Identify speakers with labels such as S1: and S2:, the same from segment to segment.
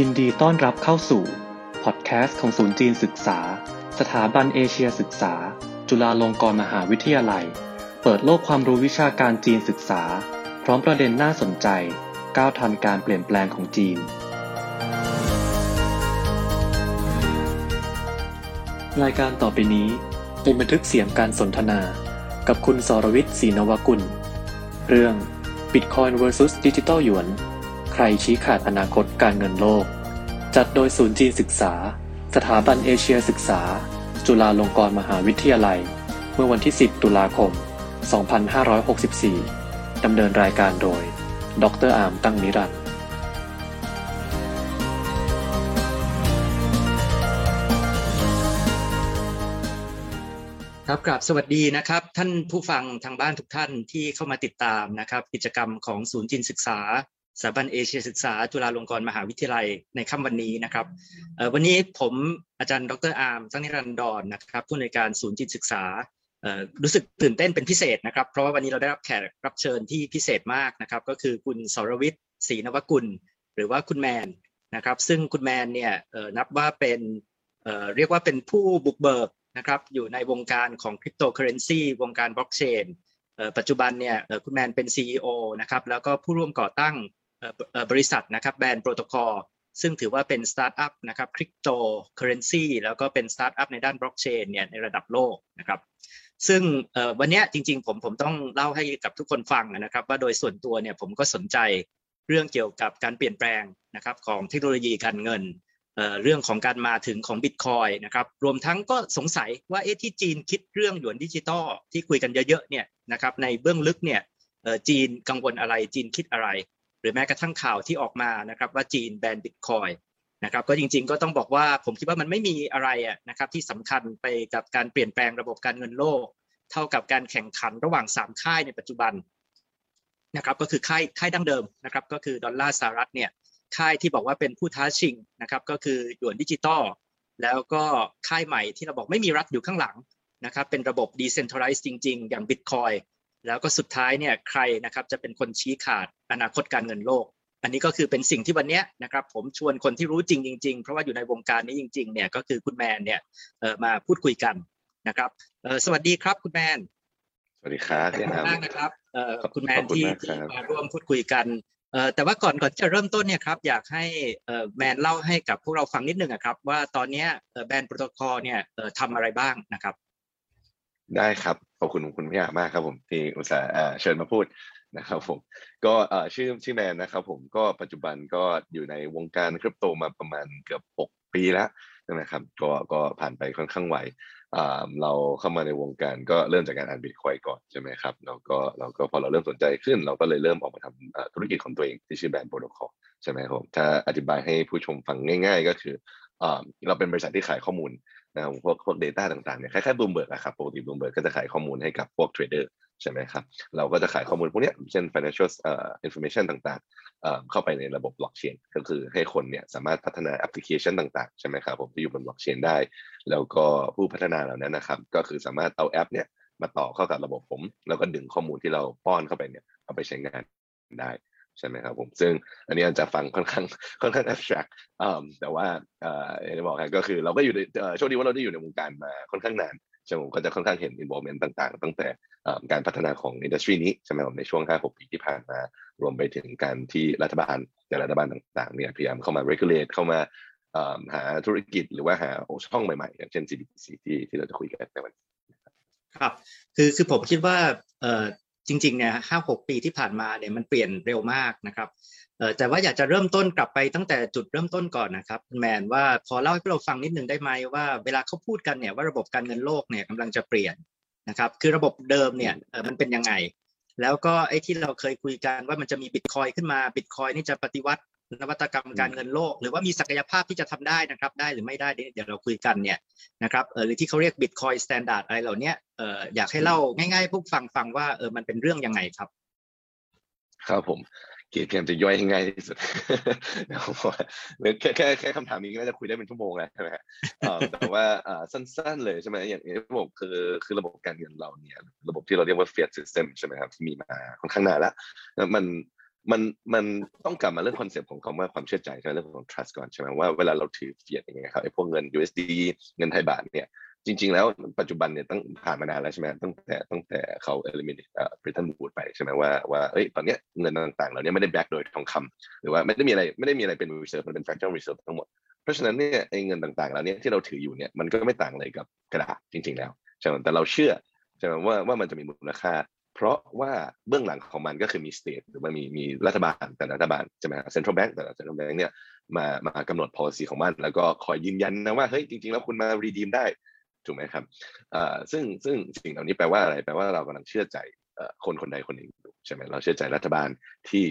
S1: ยินดีต้อนรับเข้าสู่ พอดแคสต์ของศูนย์จีนศึกษา สถาบันเอเชียศึกษา จุฬาลงกรณ์มหาวิทยาลัย เปิดโลกความรู้วิชาการจีนศึกษา พร้อมประเด็นน่าสนใจ ก้าวทันการเปลี่ยนแปลงของจีน รายการต่อไปนี้เป็นบันทึกเสียงการสนทนา กับคุณสรวิทย์ศรีนวกุล เรื่อง Bitcoin vs Digital Yuan ใครชี้ขาดอนาคตการเงินโลก จัดโดยศูนย์จีนศึกษา สถาบันเอเชียศึกษา จุฬาลงกรณ์มหาวิทยาลัย เมื่อวันที่ 10 ตุลาคม 2564 ดำเนินรายการโดย ดรอาร์มตั้งนิรันดร์
S2: ครับกราบสวัสดีนะครับ ท่านผู้ฟังทางบ้านทุกท่านที่เข้ามาติดตามนะครับ กิจกรรมของศูนย์จินศึกษา สถาบันเอเชียศึกษาจุฬาลงกรณ์มหาวิทยาลัยในค่ำวันนี้นะครับวันนี้ผมอาจารย์ดรอาร์มสังนิรันดรนะครับผู้อำนวยการศูนย์จินศึกษารู้สึกตื่นเต้นเป็นพิเศษนะครับ เพราะว่าวันนี้เราได้รับแขกรับเชิญที่พิเศษมากนะครับ ก็คือคุณสรวิทย์ศรีนวกุล หรือว่าคุณแมนนะครับ ซึ่งคุณแมนเนี่ยนับว่าเป็นเรียกว่าเป็นผู้บุกเบิกนะครับอยู่ในวงการของคริปโตเคอเรนซีวงการบล็อกเชนปัจจุบันเนี่ยคุณแมนเป็น CEO นะครับแล้วก็ผู้ร่วมก่อตั้ง บริษัทนะครับ Band Protocol ซึ่งถือว่าเป็นสตาร์ทอัพนะครับคริปโตเคอเรนซีแล้วก็เป็นสตาร์ทอัพในด้านบล็อกเชนเนี่ยในระดับโลกนะครับซึ่งวันนี้จริงๆผมผมต้องเล่าให้กับทุกคนฟังนะครับ ว่าโดยส่วนตัวเนี่ยผมก็สนใจเรื่องเกี่ยวกับการเปลี่ยนแปลงนะครับของเทคโนโลยีการเงินเรื่องของการมาถึงของบิตคอยนะครับรวมทั้งก็สงสัยว่าเอ๊ะที่จีนคิดเรื่องหยวนดิจิตอลที่คุยกันเยอะๆเนี่ยนะครับในเบื้องลึกเนี่ยจีนกังวลอะไรจีนคิดอะไร รือแม้กระทั่งข่าวที่ออกมานะครับว่าจีนแบนบิตคอยนะครับก็จริงๆก็ต้องบอกว่าผมคิดว่ามันไม่มีอะไรนะครับที่สำคัญไปกับการเปลี่ยนแปลงระบบการเงินโลก เท่ากับการแข่งขันระหว่างสามค่ายในปัจจุบันนะครับก็คือค่ายค่ายดั้งเดิมนะครับก็คือดอลลาร์สหรัฐเนี่ยค่ายที่บอกว่าเป็นผู้ท้าชิงนะครับก็คือหยวนดิจิตอลแล้วก็ค่ายใหม่ที่เราบอกไม่มีรัฐอยู่ข้างหลังนะครับเป็นระบบ decentralized จริง ๆ อย่าง Bitcoin แล้วก็สุดท้ายเนี่ยใครนะครับจะเป็นคนชี้ขาดอนาคตการเงินโลก อันนี้ก็คือเป็นสิ่งที่วันนี้นะครับผมชวนคนที่รู้จริงจริงๆ เพราะว่าอยู่ในวงการนี้จริงๆเนี่ยก็คือคุณแมนเนี่ยเอ่อมาพูดคุยกันนะครับเออสวัสดีครับคุณแมน
S3: สวัสดีครับ
S2: ขอบคุณมากนะครับเอ่อคุณแมนที่
S3: มาร่
S2: วมพูดคุยกันเอ่อแต่ว่าก่อนก่อนจะเริ่มต้นเนี่ยครับอยากให้เอ่อแมนเล่าให้กับพวกเราฟังนิดนึงอะครับว่าตอนเนี้ยเอ่อแบรนด์โปรโตคอลเนี่ยเอ่อทำอะไรบ้างนะครับ
S3: ได้ครับขอบคุณคุณพี่อามากครับผมที่อุตส่าห์เชิญมาพูดนะครับผมก็ชื่อชื่อแมนนะครับผมก็ปัจจุบันก็อยู่ในวงการคริปโตมาประมาณเกือบ 6 ปีแล้วนะครับก็ก็ผ่านไปค่อนข้างไวเราเข้ามาในวงการก็เริ่มจากการอ่านบิตคอยน์ก่อนใช่ไหมครับแล้วก็เราก็พอเราเริ่มสนใจขึ้น เราก็เลยเริ่มออกมาทำธุรกิจของตัวเองที่ชื่อ Band Protocol ใช่ไหมครับถ้าอธิบายให้ผู้ชมฟังง่าย ๆ ก็คืออเราเป็นบริษัทที่ขายข้อมูล นะครับพวกพวก data ต่างๆเนี่ยคล้ายๆ Bloomberg อะครับปกติ Bloomberg ก็จะขายข้อมูลให้กับพวก trader ใช่ไหมครับ เราก็จะขายข้อมูลพวกเนี้ยเช่น financial เอ่อ information ต่างๆเอ่อเข้าไปในระบบ blockchain ก็คือให้คนเนี่ยสามารถพัฒนาแอปพลิเคชันต่างๆ ใช่ไหมครับผมที่อยู่บน blockchain ได้ แล้วก็ผู้พัฒนาเหล่านั้นนะครับ ก็คือสามารถเอาแอปเนี่ยมาต่อเข้ากับระบบผม แล้วก็ดึงข้อมูลที่เราป้อนเข้าไปเนี่ยเอาไปใช้งานได้ ใช่ไหมครับผมซึ่งอันนี้อาจจะฟังค่อนข้างค่อนข้าง abstract แต่ว่าเอ่ออย่างที่บอกครับก็คือเราก็อยู่ในโชคดีว่าเราได้อยู่ในวงการมาค่อนข้างนานใช่ไหมผมก็จะค่อนข้างเห็น involvement ต่างๆ ตั้งแต่การพัฒนาของ industry นี้ใช่ไหมผมในช่วง 5-6 ปีที่ผ่านมารวมไปถึงการที่รัฐบาลแต่รัฐบาลต่างๆเนี่ยพยายามเข้ามา regulate เข้ามาหาธุรกิจหรือว่าหาช่องใหม่ๆ อย่างเช่น CBDC ที่ที่เราจะคุยกันในวันนี้
S2: ครับคือคือผมคิดว่าเอ่อ จริงๆเนี่ยห้าหกปีที่ผ่านมาเนี่ยมันเปลี่ยนเร็วมากนะครับเอ่อแต่ว่าอยากจะเริ่มต้นกลับไปตั้งแต่จุดเริ่มต้นก่อนนะครับคุณแมนว่าพอเล่าให้พวกเราฟังนิดนึงได้ไหมว่าเวลาเขาพูดกันเนี่ยว่าระบบการเงินโลกเนี่ยกำลังจะเปลี่ยนนะครับคือระบบเดิมเนี่ยเอ่อมันเป็นยังไง แล้วก็ไอ้ที่เราเคยคุยกันว่ามันจะมีบิตคอยขึ้นมาบิตคอยนี่จะปฏิวัติ นวัตกรรมการเงินโลก หรือว่ามีศักยภาพที่จะทำได้นะครับ ได้หรือไม่ได้เดี๋ยวเราคุยกันเนี่ยนะครับเออหรือที่เขาเรียก Bitcoin Standard อะไรเหล่านี้เอออยากให้เล่าง่ายๆให้พวกฟังฟังว่าเออมันเป็นเรื่องยังไงครับ
S3: ครับผมเกียรติพยายามจะย่อยให้ง่ายที่สุดนะครับว่าแค่แค่แค่คำถามนี้ก็น่าจะคุยได้เป็นชั่วโมงแล้วใช่ไหมฮะเอ่อแต่ว่าอ่าสั้นๆเลยใช่ไหมอย่างที่ผมคือคือระบบการเงินเราเนี่ย ระบบที่เราเรียกว่า fiat system ใช่ไหมครับที่มีมาค่อนข้างนานแล้วแล้วมัน มันมันต้องกลับมาเรื่อง concept ของคำว่าความเชื่อใจใช่ไหมเรื่องของ trust ก่อนใช่ไหมว่าเวลาเราถือ fiat อย่างเงี้ยครับไอ้พวกเงิน USD เงินไทยบาทเนี่ยจริง ๆ แล้วปัจจุบันเนี่ยตั้งผ่านมานานแล้วใช่ไหมตั้งแต่ตั้งแต่เขา eliminate เอ่อ Bretton Woods ไปใช่ไหมว่าว่าเอ้ยตอนเนี้ยเงินต่างๆเหล่านี้ไม่ได้ back โดยทองคำหรือว่าไม่ได้มีอะไรไม่ได้มีอะไรเป็น reserve มันเป็น fractional reserve ทั้งหมดเพราะฉะนั้นเนี่ยไอ้เงินต่างๆเหล่านี้ที่เราถืออยู่เนี่ยมันก็ไม่ต่างอะไรกับกระดาษจริง ๆ แล้วใช่ไหมแต่เราเชื่อใช่ไหมว่าว่ามันจะมีมูลค่า เพราะว่าเบื้องหลังของมันก็คือมี state หรือว่ามีมีรัฐบาลแต่รัฐบาลใช่ไหม central bank แต่ละ central bank เนี่ยมามากำหนด policy ของมัน แล้วก็คอยยืนยันนะว่าเฮ้ยจริง ๆ แล้วคุณมา redeem ได้ถูกไหมครับอ่าซึ่งซึ่งสิ่งเหล่านี้แปลว่าอะไรแปลว่าเรากำลังเชื่อใจเอ่อคนคนใดคนหนึ่งอยู่ใช่ไหมเราเชื่อใจรัฐบาลที่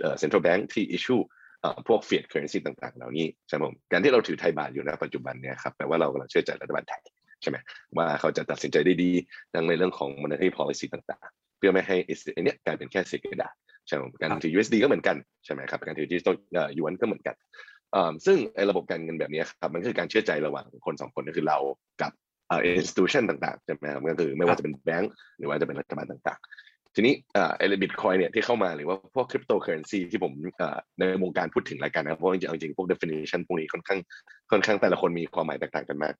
S3: เอ่อ central bank ที่ issue เอ่อพวก fiat currency ต่างๆ เหล่านี้ใช่ไหมการที่เราถือไทยบาทอยู่ในปัจจุบันเนี่ยครับแปลว่าเรากำลังเชื่อใจรัฐบาลไทยใช่ไหมว่าเขาจะตัดสินใจได้ดีทั้งในเรื่องของ monetary policy ต่างๆเพื่อไม่ให้ไอ้เนี้ยกลายเป็นแค่เศษกระดาษใช่ไหมการถือ USD ก็เหมือนกันใช่ไหมครับการถือดิจิตอลเอ่อหยวนก็เหมือนกันอ่าซึ่งไอ้ระบบการเงินแบบนี้ครับมันคือการเชื่อใจระหว่างคนสองคนก็คือเรากับเอ่อ institution ต่างๆใช่ไหมครับก็คือไม่ว่าจะเป็นแบงก์หรือว่าจะเป็นรัฐบาลต่างๆ ทีนี้อ่าไอ้บิตคอยน์เนี่ยที่เข้ามาหรือว่าพวกคริปโตเคอเรนซีที่ผมอ่าในวงการพูดถึงรายการนะเพราะจริงๆจริงๆพวก definition พวกนี้ค่อนข้างค่อนข้างแต่ละคนมีความหมายแตกต่างกันมาก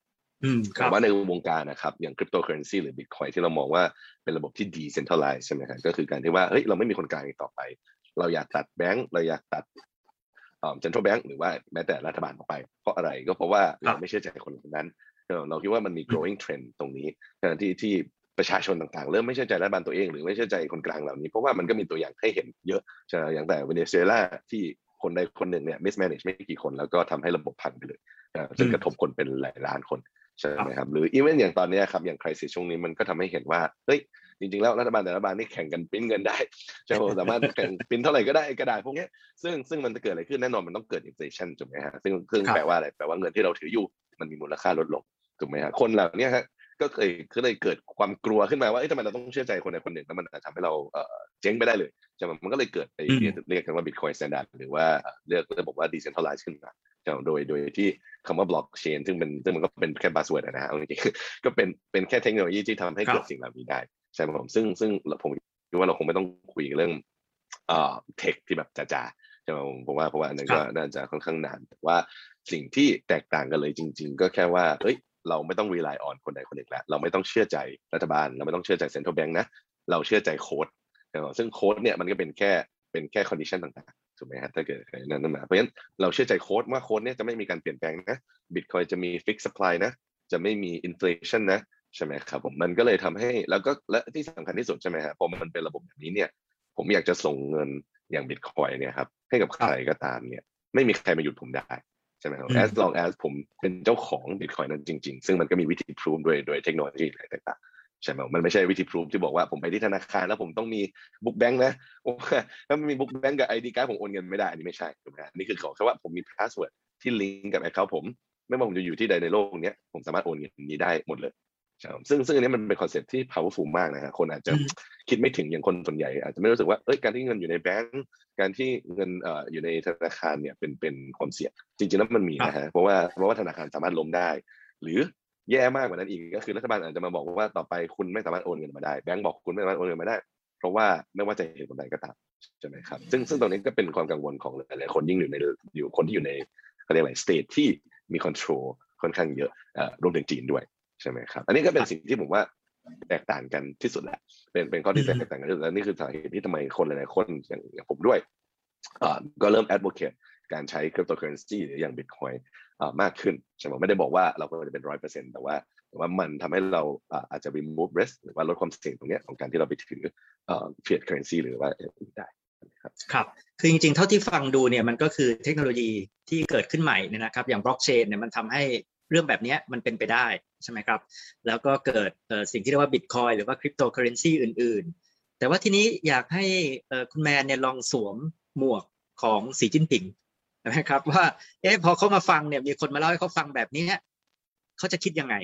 S2: อืมค
S3: แต่
S2: รับ
S3: ว่าในวงการนะครับอย่างคริปโตเคอเรนซีหรือบิตคอยที่เรามองว่าเป็นระบบที่ decentralized ใช่ไหมครับก็คือการที่ว่าเฮ้ยเราไม่มีคนกลางอีกต่อไป เราอยากตัดแบงก์เราอยากตัดเซ็นทรัลแบงก์หรือว่าแม้แต่รัฐบาลออกไป เพราะอะไรก็เพราะว่าเราไม่เชื่อใจคนคนนั้นเออเราคิดว่ามันมี growing trend ตรงนี้การที่ที่ประชาชนต่างๆ เริ่มไม่เชื่อใจรัฐบาลตัวเองหรือไม่เชื่อใจคนกลางเหล่านี้เพราะว่ามันก็มีตัวอย่างให้เห็นเยอะใช่ไหมอย่างแต่เวเนซุเอลาที่คนใดคนหนึ่งเนี่ย mismanage ไม่กี่คนแล้วก็ทำให้ระบบพังไปเลยเออซึ่งกระทบคนเป็นหลายล้านคน ใช่ไหมครับหรืออีเวนต์อย่างตอนเนี้ยครับอย่าง crisis ช่วงนี้มันก็ทำให้เห็นว่าเฮ้ยจริงๆแล้วรัฐบาลแต่ละรัฐบาลนี่แข่งกันปริ้นเงินได้ใช่ไหมสามารถแข่งปริ้นเท่าไหร่ก็ได้กระดาษพวกเนี้ยซึ่งซึ่งมันจะเกิดอะไรขึ้นแน่นอนมันต้องเกิด inflation ถูกไหมฮะซึ่งซึ่ง
S2: ครับ
S3: แปลว่าอะไรแปลว่าเงินที่เราถืออยู่มันมีมูลค่าลดลงถูกไหมฮะคนเหล่านี้ฮะก็เคยก็เลยเกิดความกลัวขึ้นมาว่าเอ้ยทำไมเราต้องเชื่อใจคนใดคนหนึ่งแล้วมันอาจจะทำให้เราเอ่อเจ๊งไปได้เลยใช่ไหมมันก็เลยเกิดไอ้
S2: อืม
S3: เรียกเรียกกันว่า Bitcoin Standard หรือว่าเรียกระบบว่า decentralized ขึ้นมาใช่ไหม โดยโดยที่คำว่า blockchain ซึ่งเป็นซึ่งมันก็เป็นแค่ buzzword อะนะฮะเอาจริงๆก็เป็นเป็นแค่เทคโนโลยีที่ทำให้
S2: ครับ
S3: เกิดสิ่งเหล่านี้ได้ใช่ไหมผมซึ่งซึ่งผมคิดว่าเราคงไม่ต้องคุยเรื่องเอ่อเทคที่แบบจ๋าๆใช่ไหมผมผมว่าเพราะว่าอันนั้นก็น่าจะค่อนข้างนานแต่ว่าสิ่งที่แตกต่างกันเลยจริง ๆ ก็แค่ว่าเอ้ยเราไม่ต้อง rely on คนใดคนหนึ่งแล้วเราไม่ต้องเชื่อใจรัฐบาล เราไม่ต้องเชื่อใจ central bank นะ เราเชื่อใจโค้ดใช่ไหมซึ่งโค้ดเนี่ยมันก็เป็นแค่เป็นแค่ condition ต่างๆ ถูกไหมฮะถ้าเกิดนั้นมาเพราะฉะนั้นเราเชื่อใจโค้ดว่าโค้ดเนี่ยจะไม่มีการเปลี่ยนแปลงนะบิตคอยจะมี fix supply นะจะไม่มี inflation นะใช่ไหมครับผมมันก็เลยทำให้แล้วก็และที่สำคัญที่สุดใช่ไหมฮะพอมันเป็นระบบแบบนี้เนี่ยผมอยากจะส่งเงินอย่างบิตคอยเนี่ยครับให้กับใครก็ตามเนี่ยไม่มีใครมาหยุดผมได้ใช่ไหมครับ
S2: อืม
S3: as long as ผมเป็นเจ้าของบิตคอยน์นั้นจริง ๆ ซึ่งมันก็มีวิธี prove ด้วยด้วยเทคโนโลยีอะไรต่างๆ ใช่ไหมมันไม่ใช่วิธี prove ที่บอกว่าผมไปที่ธนาคารแล้วผมต้องมี book bank นะว่าถ้าไม่มี book bank กับ ID card ผมโอนเงินไม่ได้อันนี้ไม่ใช่ถูกไหมฮะอันนี้คือขอแค่ว่าผมมี password ที่ลิงก์กับ account ผม ไม่ว่าผมจะอยู่ที่ใดในโลกเนี้ยผมสามารถโอนเงินนี้ได้หมดเลยใช่ครับซึ่งซึ่งอันนี้มันเป็น concept ที่ powerful มากนะฮะคนอาจจะ
S2: อืม
S3: คิดไม่ถึงอย่างคนส่วนใหญ่ อาจจะไม่รู้สึกว่าเอ้ยการที่เงินอยู่ในแบงก์การที่เงินเอ่ออยู่ในธนาคารเนี่ยเป็นเป็นความเสี่ยงจริงๆแล้วมันมีนะฮะเพราะว่าเพราะว่าธนาคารสามารถล้มได้ หรือ แย่มากกว่านั้นอีกก็คือรัฐบาลอาจจะมาบอกว่าต่อไปคุณไม่สามารถโอนเงินมาได้แบงก์บอกคุณไม่สามารถโอนเงินมาได้ เพราะว่าไม่ว่าจะเหตุผลใดก็ตามใช่ไหมครับซึ่งซึ่งตรงนี้ก็เป็นความกังวลของหลายๆคนยิ่งอยู่ในอยู่คนที่อยู่ในเขาเรียกอะไร state ที่มี control ค่อนข้างเยอะรวมถึงจีนด้วยใช่ไหมครับ อันนี้ก็เป็นสิ่งที่ผมว่าแตกต่างกันที่สุดแหละเป็นเป็นข้อที่แตกต่างกันที่สุดแล้วนี่คือสาเหตุที่ทำไมคนหลายๆคนอย่างผมด้วยก็เริ่ม advocate การใช้ cryptocurrency หรืออย่าง Bitcoin เอ่อ มากขึ้นใช่ไหมไม่ได้บอกว่าเราก็จะเป็นร้อยเปอร์เซ็นต์แต่ว่าแต่ว่ามันทำให้เราอาจจะ remove risk หรือว่าลดความเสี่ยงตรงนี้ของการที่เราไปถือเอ่อ fiat currency หรือว่าอื่นได้ครับ
S2: ครับคือจริงๆ เท่าที่ฟังดูเนี่ยมันก็คือเทคโนโลยีที่เกิดขึ้นใหม่เนี่ยนะครับอย่างบล็อกเชนเนี่ยมันทำให้เรื่องแบบนี้มันเป็นไปได้ใช่ไหมครับ แล้วก็เกิดสิ่งที่เรียกว่าบิตคอยหรือว่าคริปโตเคอเรนซีอื่น ๆ แต่ว่าทีนี้อยากให้คุณแมนเนี่ยลองสวมหมวกของสีจิ้นผิง นะครับ ว่าเอ๊ะพอเขามาฟังเนี่ยมีคนมาเล่าให้เขาฟังแบบเนี้ยเขาจะคิดยังไง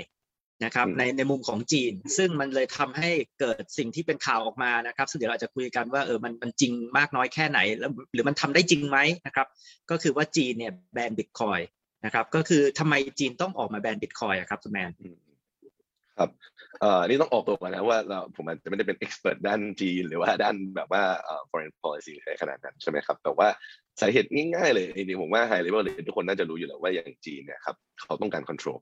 S2: นะครับ
S3: อืม
S2: ในในมุมของจีน ซึ่งมันเลยทำให้เกิดสิ่งที่เป็นข่าวออกมานะครับ ซึ่งเดี๋ยวเราจะคุยกันว่าเออมันมันจริงมากน้อยแค่ไหนแล้วหรือมันทำได้จริงไหมนะครับ ก็คือว่าจีนเนี่ยแบนบิตคอยนะครับ ก็คือทำไมจีนต้องออกมาแบนบิตคอยน์ครับคุณแมน
S3: อืมครับเอ่อนี่ต้องออกตัวก่อนนะว่าเราผมอาจจะไม่ได้เป็น expert ด้านจีนหรือว่าด้านแบบว่าเอ่อ foreign policy อะไรขนาดนั้นใช่ไหมครับ แต่ว่า สาเหตุง่ายๆเลยจริงๆผมว่า high level เลยทุกคนน่าจะรู้อยู่แล้วว่าอย่างจีนเนี่ยครับเขาต้องการ control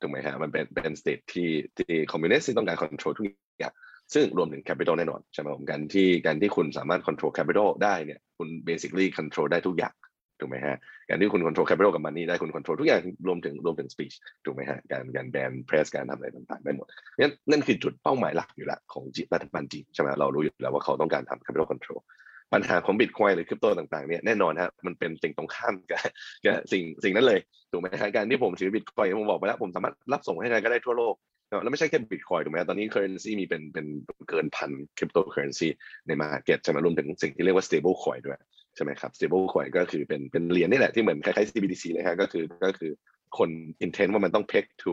S3: ถูกไหมฮะมันเป็นเป็น state ที่ที่คอมมิวนิสต์ที่ต้องการ control ทุกอย่างซึ่งรวมถึง capital แน่นอนใช่ไหมผมการที่การที่คุณสามารถ control capital ได้เนี่ยคุณ basically control ได้ทุกอย่างถูกไหมฮะการที่คุณ control capital กับ money ได้คุณ control ทุกอย่างรวมถึงรวมถึง speech ถูกไหมฮะการการแบน press การทำอะไรต่างๆได้หมดนั่นนั่นคือจุดเป้าหมายหลักอยู่แล้วของจีรัฐบาลจีนใช่ไหมเรารู้อยู่แล้วว่าเขาต้องการทำ capital control ปั ปัญหาของ Bitcoin หรือคริปโตต่างๆเนี่ยแน่นอนฮะมันเป็นสิ่งตรงข้ามกับกับสิ่งสิ่งนั้นเลยถูกไหมฮะการที่ผมถือ Bitcoin ผมบอกไปแล้วผมสามารถรับส่งให้ใครก็ได้ทั่วโลกแล้วไม่ใช่แค่ Bitcoin ถูกไหมตอนนี้ currency มีเป็นเป็นเกินพัน cryptocurrency ใน market ใช่ไหมรวมถึงสิ่งที่เรียกว่า stable coin ด้วยใช่ไหมครับ stable coin ก็คือเป็นเป็นเหรียญนี่แหละที่เหมือนคล้ายๆ CBDC เลยฮะก็คือก็คือคน intent ว่ามันต้อง peg to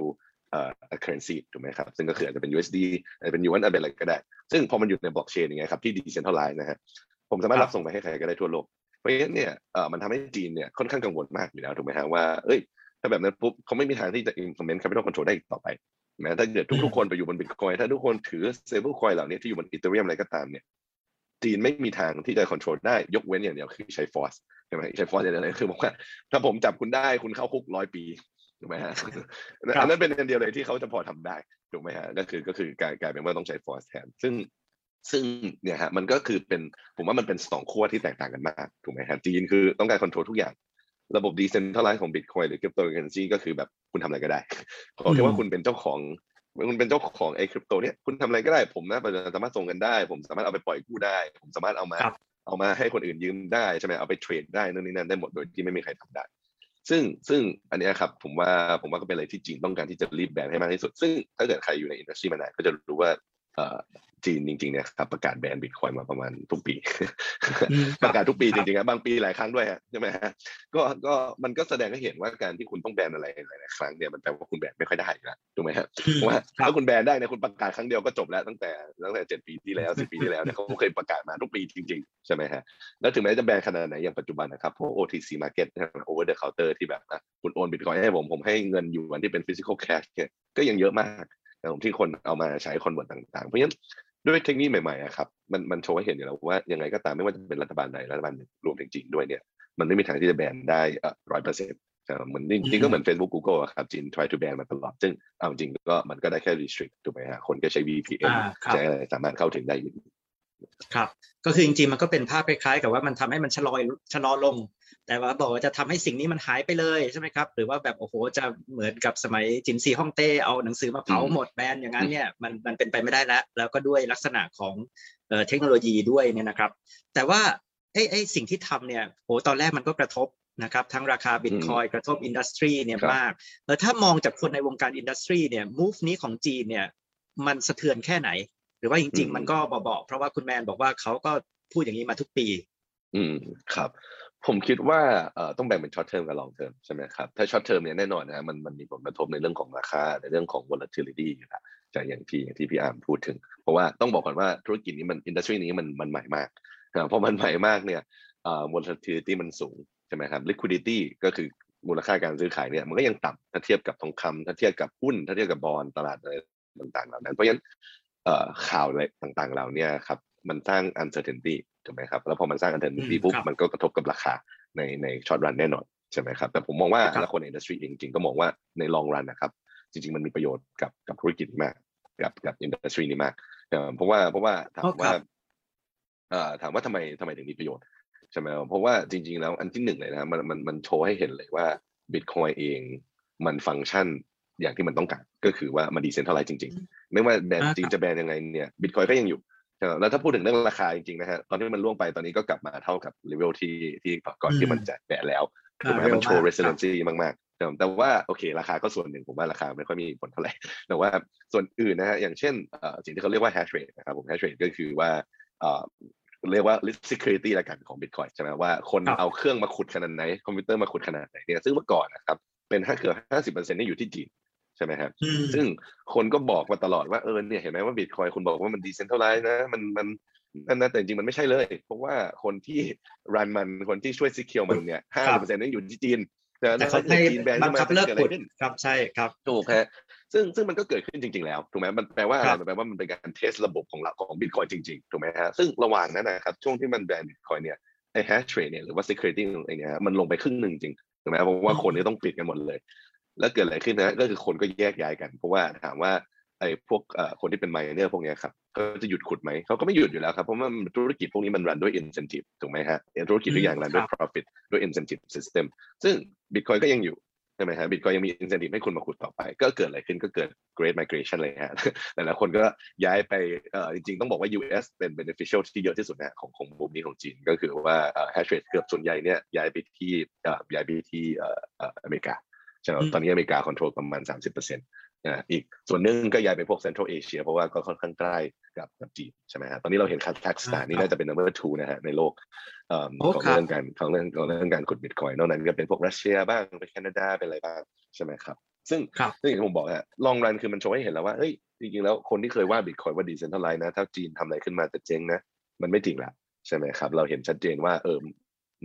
S3: เอ่อ currency ถูกไหมครับ ซึ่งก็คืออาจจะเป็น USD อาจจะเป็นอะไรก็ได้ ซึ่งพอมันอยู่ใน blockchain อย่างเงี้ยครับที่ decentralized นะฮะ ผมสามารถรับส่งไปให้ใครก็ได้ทั่วโลก เพราะฉะนั้นเนี่ยเอ่อมันทำให้จีนเนี่ยค่อนข้างกังวลมากอยู่แล้วถูกไหมฮะว่าเอ้ยถ้าแบบนั้นปุ๊บเขาไม่มีทางที่จะ implement capital control ได้อีกต่อไปแม้ถ้าเกิดทุกๆคนไปอยู่บน Bitcoin ถ้าทุกคนถือ stable coin เหล่านี้ที่อยู่บน Ethereum อะไรก็ตามเนี่ยจีนไม่มีทางที่จะ control ได้ยกเว้นอย่างเดียวคือใช้ force ใช่ไหมใช้ force อย่างเดียวเลยคือบอกว่า ถ้าผมจับคุณได้คุณเข้าคุกร้อยปีถูกไหมฮะอันนั้นเป็นอันเดียวเลยที่เขาจะพอทำได้ถูกไหมฮะก็คือก็คือกลายกลายเป็นว่าต้องใช้ force แทน ซึ่ง ซึ่งเนี่ยฮะมันก็คือเป็นผมว่ามันเป็นสองขั้วที่แตกต่างกันมากถูกไหมฮะจีนคือต้องการคอนโทรลทุกอย่าง ระบบดีเซนทัลไลซ์ของ Bitcoin หรือ Cryptocurrency ก็คือแบบคุณทำอะไรก็ได้ขอแค่ว่าคุณเป็นเจ้าของคุณเป็นเจ้าของไอ้คริปโตเนี่ยคุณทำอะไรก็ได้ ผมนะสามารถส่งกันได้ ผมสามารถเอาไปปล่อยกู้ได้ ผมสามารถเอามา เอามาให้คนอื่นยืมได้ใช่ไหมเอาไปเทรดได้นู่นนี่นั่นได้หมดโดยที่ไม่มีใครทำได้ ซึ่งซึ่งอันนี้ครับผมว่าผมว่าก็เป็นอะไรที่จีนต้องการที่จะรีบแบนให้มากที่สุด ซึ่งถ้าเกิดใครอยู่ในอินดัสทรีมานานก็จะรู้ว่า จีนจริงๆเนี่ยครับประกาศแบนบิตคอยมาประมาณทุกปี ประกาศทุกปีจริงๆนะบางปีหลายครั้งด้วยฮะใช่ไหมฮะก็ก็มันก็แสดงให้เห็นว่าการที่คุณต้องแบนอะไรหลายๆครั้งเนี่ยมันแปลว่าคุณแบนไม่ค่อยได้แล้วถูกไหมฮะว่าถ้าคุณแบนได้เนี่ยคุณประกาศครั้งเดียวก็จบแล้วตั้งแต่ตั้งแต่เจ็ดปีที่แล้วสิบปีที่แล้วเนี่ยเขาเคยประกาศมาทุกปีจริงๆใช่ไหมฮะแล้วถึงแม้จะแบนขนาดไหนอย่างปัจจุบันนะครับพวก OTC market over the counter ที่แบบคุณโอนบิตคอยน์ให้ผมผมให้เงินอยู่วันที่เป็น physical cash เนี่ยก็ยังเยอะมากที่คนเอามาใช้ convert ต่างๆ เพราะฉะนั้น ด้วยเทคนิคใหม่ๆครับมันมันโชว์ให้เห็นอยู่แล้วว่ายังไงก็ตามไม่ว่าจะเป็นรัฐบาลใดรัฐบาลหนึ่งรวมถึงจีนด้วยเนี่ยมันไม่มีทางที่จะแบนได้ร้อยเปอร์เซ็นต์เหมือนจริงๆก็เหมือน Facebook Google ครับจีน try to ban มาตลอด ซึ่งเอาจริงก็มันก็ได้แค่ restrict ถูกไหมฮะคนก็ใช้ VPN ใช้อะไรสามารถเข้าถึงได้อยู่
S2: ครับ ก็คือจริงๆมันก็เป็นภาพคล้ายๆ กับว่ามันทำให้มันชะลอยชะลอลง แต่ว่าบอกว่าจะทำให้สิ่งนี้มันหายไปเลยใช่ไหมครับ หรือว่าแบบโอ้โหจะเหมือนกับสมัยจินซีฮ่องเต้เอาหนังสือมาเผาหมดแบนอย่างนั้นเนี่ยมันมันเป็นไปไม่ได้แล้ว แล้วก็ด้วยลักษณะของเทคโนโลยีด้วยเนี่ยนะครับ แต่ว่าไอ้ไอ้สิ่งที่ทำเนี่ยโอ้ตอนแรกมันก็กระทบนะครับทั้งราคาบิตคอยน์กระทบ industry เนี่ยมากเออถ้ามองจากคนในวงการ industry เนี่ย move นี้ของจีนเนี่ยมันสะเทือนแค่ไหนห รือว่าจริง ๆ มันก็เบาๆเพราะว่าคุณแมนบอกว่าเขาก็พูดอย่างนี้มาทุกปี
S3: อืมครับ ผมคิดว่าเอ่อต้องแบ่งเป็น short term กับ long term ใช่ไหมครับถ้า short term เนี่ยแน่นอนนะมันมันมีผลกระทบในเรื่องของราคาในเรื่องของ volatility อยู่แล้วจากอย่างที่อย่างที่พี่อาร์มพูดถึง เพราะว่าต้องบอกก่อนว่าธุรกิจนี้มัน industry นี้มันมันใหม่มากเพราะมันใหม่มากเนี่ยเอ่อ volatility มันสูงใช่ไหมครับ liquidity ก็คือมูลค่าการซื้อขายเนี่ยมันก็ยังต่ำถ้าเทียบกับทองคำถ้าเทียบกับหุ้นถ้าเทียบกับบอลตลาดอะไรต่างๆเหล่านั้นเพราะฉะนั้น ข่าวอะไรต่างๆ เหล่านี้ครับมันสร้าง uncertainty ถูกไหมครับ แล้วพอมันสร้าง uncertainty ปุ๊บมันก็กระทบกับราคาในใน short run แน่นอนใช่ไหมครับแต่ผมมองว่าแล้วคนใน industry เองจริงก็มองว่าใน long run นะครับ จริง ๆ มันมีประโยชน์กับกับธุรกิจมาก กับกับ industry นี้มากเพราะว่าเพราะว่าถามว่าถามว่าทำไมทำไมถึงมีประโยชน์ใช่ไหมเพราะว่าจริง ๆ แล้วอันที่หนึ่งเลยนะมันมันมันโชว์ให้เห็นเลยว่าบิตคอยน์เองมันฟังก์ชัน อย่างที่มันต้องการก็คือว่ามัน decentralized จริง ๆ ไม่ว่าแบรนด์จีนจะแบรนด์ยังไงเนี่ยบิตคอยก็ยังอยู่แล้วถ้าพูดถึงเรื่องราคาจริงๆนะฮะตอนที่มันร่วงไปตอนนี้ก็กลับมาเท่ากับเลเวลที่ที่ก่อนที่มันจะแตะแล้วถูกไหมมันโชว์ resiliency มากๆแต่ว่าโอเค ราคาก็ส่วนหนึ่งผมว่าราคาไม่ค่อยมีผลเท่าไหร่แต่ว่าส่วนอื่นนะฮะอย่างเช่นสิ่งที่เขาเรียกว่า hash rate นะครับผม hash rate ก็คือว่าเรียกว่า security ละกันของ Bitcoin ใช่ไหมว่าคนเอาเครื่องมาขุดขนาดไหน คอมพิวเตอร์มาขุดขนาดไหนเนี่ยซึ่งเมื่อก่อนนะครับเป็นห้าเกือบห้าสิบเปอร์เซ็นต์นี่อยู่ที่จีน ใช่ไหมครับ ซึ่งคนก็บอกมาตลอดว่าเออเนี่ยเห็นไหมว่าบิตคอยน์คุณบอกว่ามัน decentralized นะมันมันนั่นนะแต่จริงมันไม่ใช่เลย เพราะว่าคนที่รันมันคนที่ช่วยซิเคียวมันเนี่ยห้าสิบเปอร์เซ็นต์นั่นอยู่ที่จีน
S2: แต่เขาให้บังคับเลิกขุดครับใช่ครับ
S3: ถูกฮะซึ่งซึ่งมันก็เกิดขึ้นจริง ๆ แล้วถูกไหมมันแปลว่าอะไร
S2: ครับ
S3: มันแปลว่ามันเป็นการเทสระบบของเราของบิตคอยจริงๆถูกไหมฮะซึ่งระหว่างนั้นนะครับช่วงที่มันแบนบิตคอยเนี่ยไอ้ hash rate เนี่ยหรือว่า security ไอ้เนี่ยฮะมันลงไปครึ่งหนึ่งจริงถูกไหมเพราะว่าคนเนี่ยต้องปิดกันหมดเลย แล้วเกิดอะไรขึ้นนะก็คือคนก็แยกย้ายกัน เพราะว่าถามว่าไอ้พวกคนที่เป็น miner พวกนี้ครับเขาจะหยุดขุดไหมเขาก็ไม่หยุดอยู่แล้วครับเพราะว่าธุรกิจพวกนี้มันรันด้วย incentive ถูกไหมฮะธุรกิจทุกอย่างรันด้วย profit ด้วย incentive system ซึ่ง Bitcoin ก็ยังอยู่ใช่ไหมฮะ Bitcoin ยังมี incentive ให้คุณมาขุดต่อไป ก็เกิดอะไรขึ้นก็เกิด great migration เลยฮะหลายๆคนก็ย้ายไปเอ่อจริงๆ ต้องบอกว่า US เป็น beneficial ที่เยอะที่สุดนะของของมุมนี้ของจีน ก็คือว่า hash rate เกือบส่วนใหญ่เนี่ยย้ายไปที่ย้ายไปที่อเมริกา ใช่ไหม
S2: อืม
S3: ตอนนี้อเมริกา control ประมาณ 30%นะอีกส่วนหนึ่งก็ย้ายไปพวก Central Asia เพราะว่าก็ค่อนข้างใกล้กับกับจีนใช่ไหมฮะตอนนี้เราเห็นคาซัคสถานนี่น่าจะเป็น number two นะฮะในโลกเอ่อ
S2: โอ้
S3: ของ
S2: ครับ
S3: เรื่องการของเรื่องของเรื่องการขุดบิตคอยน์นอกนั้นก็เป็นพวกรัสเซียบ้างเป็นแคนาดาเป็นอะไรบ้างใช่ไหมครับซึ่ง
S2: ครับ
S3: ซึ่งอย่างที่ผมบอกฮะ long run คือมันโชว์ให้เห็นแล้วว่าเฮ้ยจริงๆแล้วคนที่เคยว่าบิตคอยน์ว่า decentralized นะถ้าจีนทำอะไรขึ้นมาจะเจ๊งนะมันไม่จริงละใช่ไหมครับ เราเห็นชัดเจนว่าเออ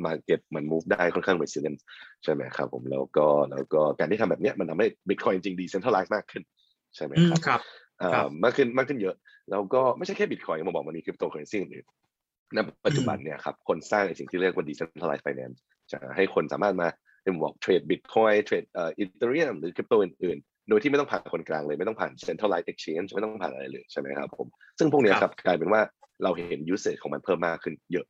S3: market มัน move ได้ค่อนข้าง resilient ใช่ไหมครับผมแล้วก็แล้วก็การที่ทำแบบเนี้ยมันทำให้บิตคอยน์จริง decentralized มากขึ้น ใช่ไหม
S2: อืม
S3: ครับ
S2: ครับ
S3: อ่า
S2: ครับ
S3: มากขึ้นมากขึ้นเยอะ แล้วก็ไม่ใช่แค่บิตคอยน์มาบอกมันมีคริปโตเคอเรนซีอื่นๆณปัจจุบันเนี่ยครับคนสร้างในสิ่งที่เรียกว่า decentralized finance จะให้คนสามารถมาที่ผมบอกเทรดบิตคอยน์เทรดเอ่อ Ethereum หรือคริปโตอื่นๆ โดยที่ไม่ต้องผ่านคนกลางเลยไม่ต้องผ่าน centralized exchange ไม่ต้องผ่านอะไรเลยใช่ไหมครับผมซึ่งพวกเนี้ย
S2: ครับ
S3: ครับกลายเป็นว่าเราเห็น usage ของมันเพิ่มมากขึ้นเยอะ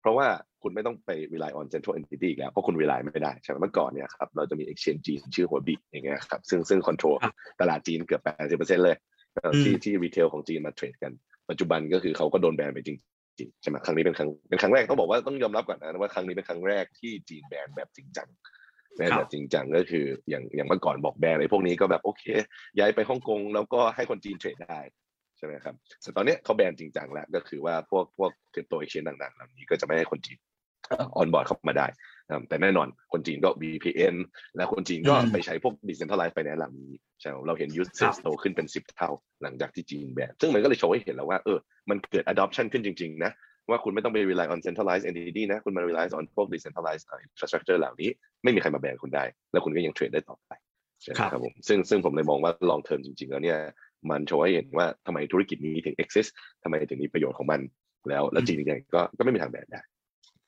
S3: เพราะว่า คุณไม่ต้องไป rely on central entity อีกแล้วเพราะคุณ rely ไม่ได้ใช่ไหมเมื่อก่อนเนี่ยครับเราจะมี exchange จีนชื่อหัวบิอย่างเงี้ยครับซึ่งซึ่ง control
S2: ครับ
S3: ตลาดจีนเกือบ 80%เลยเอ่ออ
S2: ม
S3: ที่ที่ retail ของจีนมาเทรดกัน ปัจจุบันก็คือเขาก็โดนแบนไปจริงๆใช่ไหมครั้งนี้เป็นครั้งเป็นครั้งแรกต้องบอกว่าต้องยอมรับก่อนนะว่าครั้งนี้เป็นครั้งแรกที่จีนแบนแบบจริงจังแบน
S2: ครับ
S3: แบบจริงจังก็คืออย่างอย่างเมื่อก่อนบอกแบนอะไรพวกนี้ก็แบบโอเค ย้ายไปฮ่องกงแล้วก็ให้คนจีนเทรดได้ใช่ไหมครับแต่ตอนเนี้ยเขาแบนจริงจังแล้วก็คือว่าพวกพวกคริปโตเอ็กชแนนต่างๆเหล่านี้ก็จะไม่ให้คนจีน ออนบอร์ดเข้ามาได้นะครับแต่แน่นอนคนจีนก็ VPN และคนจีนก็
S2: อืม
S3: ไปใช้พวก decentralized finance เหล่านี้ใช่ไหมเราเห็น
S2: ครั
S3: usage
S2: บ
S3: โตขึ้นเป็น 10 เท่า หลังจากที่จีนแบนซึ่งมันก็เลยโชว์ให้เห็นแล้วว่าเออมันเกิด adoption ขึ้นจริง ๆ นะว่าคุณไม่ต้องไป rely on centralized entity นะ คุณมา rely on พวก decentralized infrastructure เหล่านี้ ไม่มีใครมาแบนคุณได้ แล้วคุณก็ยังเทรดได้ต่อไปใช่ไหม
S2: ครับ
S3: ครับผมซึ่งซึ่งผมเลยมองว่า long term จริง ๆ แล้วเนี่ย มันโชว์ให้เห็นว่าทำไมธุรกิจนี้ถึง exist ทำไมถึงมีประโยชน์ของมัน แล้วแล้วจีนยังไงก็ก็ไม่มีทางแบนได้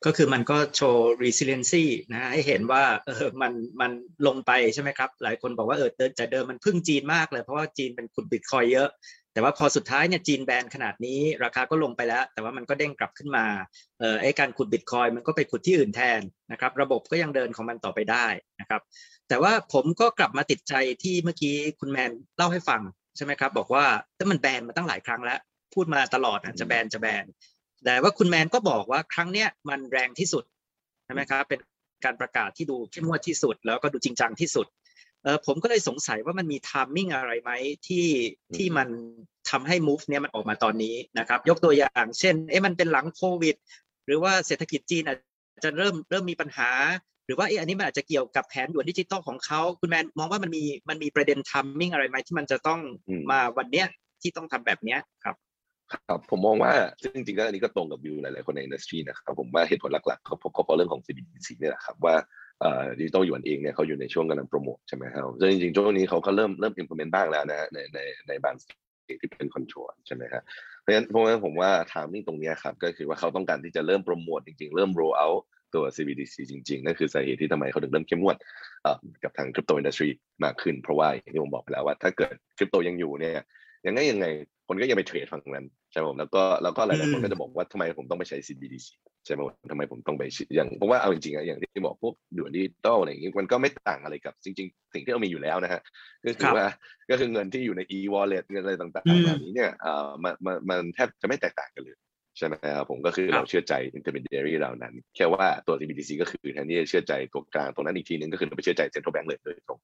S2: ก็คือมันก็โชว์ resiliency นะให้เห็นว่าเออมันมันลงไปใช่ไหมครับ หลายคนบอกว่าเออเดินแต่เดิมมันพึ่งจีนมากเลย เพราะว่าจีนเป็นขุดบิตคอยเยอะ แต่ว่าพอสุดท้ายเนี่ยจีนแบนขนาดนี้ ราคาก็ลงไปแล้ว แต่ว่ามันก็เด้งกลับขึ้นมาเออไอการขุดบิตคอยมันก็ไปขุดที่อื่นแทนนะครับระบบก็ยังเดินของมันต่อไปได้นะครับแต่ว่าผมก็กลับมาติดใจที่เมื่อกี้คุณแมนเล่าให้ฟังใช่ไหมครับบอกว่าแต่มันแบนมาตั้งหลายครั้งแล้วพูดมาตลอดอะจะแบนจะแบน แต่ว่าคุณแมนก็บอกว่าครั้งเนี้ยมันแรงที่สุดใช่ไหมครับเป็นการประกาศที่ดูเข้มงวดที่สุด แล้วก็ดูจริงจังที่สุดเออผมก็เลยสงสัยว่ามันมีทามมิ่งอะไรไหมที่ที่มันทำให้ move เนี้ยมันออกมาตอนนี้นะครับ ยกตัวอย่างเช่นเอ๊ะมันเป็นหลังโควิด หรือว่าเศรษฐกิจจีนอาจจะเริ่มเริ่มมีปัญหา หรือว่าเอ๊ะอันนี้มันอาจจะเกี่ยวกับแผนหยวนดิจิตอลของเขาคุณแมนมองว่ามันมีมันมีประเด็น timing อะไรไหมที่มันจะต้อง
S3: อืม
S2: มาวันเนี้ยที่ต้องทำแบบเนี้ยครับ
S3: ครับผมมองว่าซึ่งจริงๆก็อันนี้ก็ตรงกับวิวหลายๆคนใน industry นะครับผมว่าเหตุผลหลักๆเขาเพราะเขาเพราะเรื่องของ CBDC เนี่ยแหละครับว่าดิจิตอลหยวนเองเนี่ยเขาอยู่ในช่วงกำลังโปรโมทใช่ไหมครับซึ่งจริงๆช่วงนี้เขาก็เริ่มเริ่ม implement บ้างแล้วนะฮะในในในบาง state ที่เป็น control ใช่ไหมครับเพราะฉะนั้นเพราะฉะนั้นผมว่า timing ตรงนี้ครับก็คือว่าเขาต้องการที่จะเริ่มโปรโมทจริงๆ เริ่ม roll out ตัว CBDC จริงๆ นั่นคือสาเหตุที่ทำไมเขาถึงเริ่มเข้มงวดกับทางคริปโต industry มากขึ้น เพราะว่าอย่างที่ผมบอกไปแล้วว่าถ้าเกิดคริปโตยังอยู่เนี่ยยังไงยังไงคนก็ยังไปเทรดฝั่งนั้น ใช่ไหมผมแล้วก็แล้วก็หลายๆคนก็จะบอกว่าทำไมผมต้องไปใช้ CBDC ใช่ไหมผมทำไมผมต้องไปใช้อย่างเพราะว่าเอาจริงๆอะอย่างที่บอกพวกหยวนดิจิตอลอะไรอย่างงี้มันก็ไม่ต่างอะไรกับจริง ๆ สิ่งที่เรามีอยู่แล้วนะฮะก็คื
S2: ครั
S3: อบว่าก็คือเงินที่อยู่ใน e-wallet เงินอะไรต่าง
S2: อืม
S3: ๆเหล่านี้เนี่ยเอ่อมันมันมันแทบจะไม่แตกต่างกันเลย ใช่ไหมครับผมก็คือ
S2: ครับ
S3: เราเชื่อใจ intermediary เหล่านั้น แค่ว่าตัว CBDC ก็คือแทนที่จะเชื่อใจตัวกลางตรงนั้นอีกทีนึงก็คือเราไปเชื่อใจ central bank เลยโดยตรง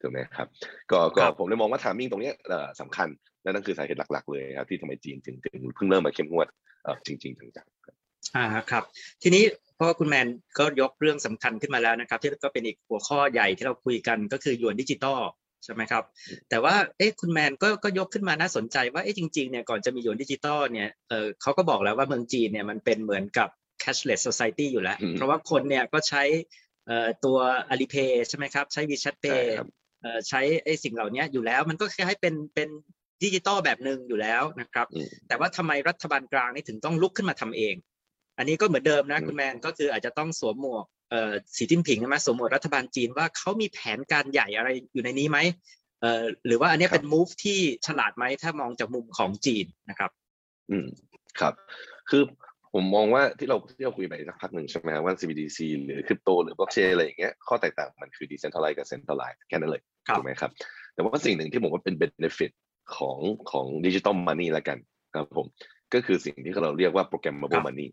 S3: ถูกไหมครับก็ก็
S2: ครับ
S3: ผมเลยมองว่า timing ตรงเนี้ยเอ่อสำคัญและนั่นคือสาเหตุหลัก ๆ เลยครับที่ทำไมจีนถึงถึงเพิ่งเริ่มมาเข้มงวดเอ่อจริง ๆจังๆครับ
S2: อ่าครับ ทีนี้เพราะว่าคุณแมนก็ยกเรื่องสำคัญขึ้นมาแล้วนะครับ ที่ก็เป็นอีกหัวข้อใหญ่ที่เราคุยกันก็คือหยวนดิจิตอล ใช่ไหมครับ แต่ว่าเอ๊ะคุณแมนก็ก็ยกขึ้นมาน่าสนใจว่าเอ๊ะจริงๆเนี่ยก่อนจะมีหยวนดิจิตอลเนี่ยเออเขาก็บอกแล้วว่าเมืองจีนเนี่ยมันเป็นเหมือนกับ cashless society อยู่แล้ว
S3: อืม
S2: เพราะว่าคนเนี่ยก็ใช้เอ่อตัว Alipay ใช่ไหมครับ ใช้ WeChat
S3: ใช่
S2: Pay
S3: ครับ
S2: เอ่อใช้ไอ้สิ่งเหล่านี้อยู่แล้วมันก็คล้ายๆเป็นเป็นดิจิตอลแบบหนึ่งอยู่แล้วนะครับ
S3: อืม
S2: แต่ว่าทำไมรัฐบาลกลางนี่ถึงต้องลุกขึ้นมาทำเอง อันนี้ก็เหมือนเดิมนะ
S3: อืม
S2: คุณแมนก็คืออาจจะต้องสวมหมวกเอ่อ สีจิ้นผิงใช่ไหมสวมหมวกรัฐบาลจีนว่าเขามีแผนการใหญ่อะไรอยู่ในนี้ไหมเอ่อหรือว่าอันนี้เป็น move ที่ฉลาดไหมถ้ามองจากมุมของจีนนะครับ
S3: อืมครับ คือผมมองว่าที่เราที่เราคุยไปสักพักหนึ่งใช่ไหมครับว่า CBDC หรือคริปโตหรือบล็อกเชนอะไรอย่างเงี้ยข้อแตกต่างมันคือ decentralized กับ centralized แค่นั้นเลย
S2: ครับ
S3: ถูกไหมครับ แต่ว่าสิ่งหนึ่งที่ผมว่าเป็น benefit ของของดิจิตอลมันนี่ละกันครับผมก็คือสิ่งที่เราเรียกว่า programmable money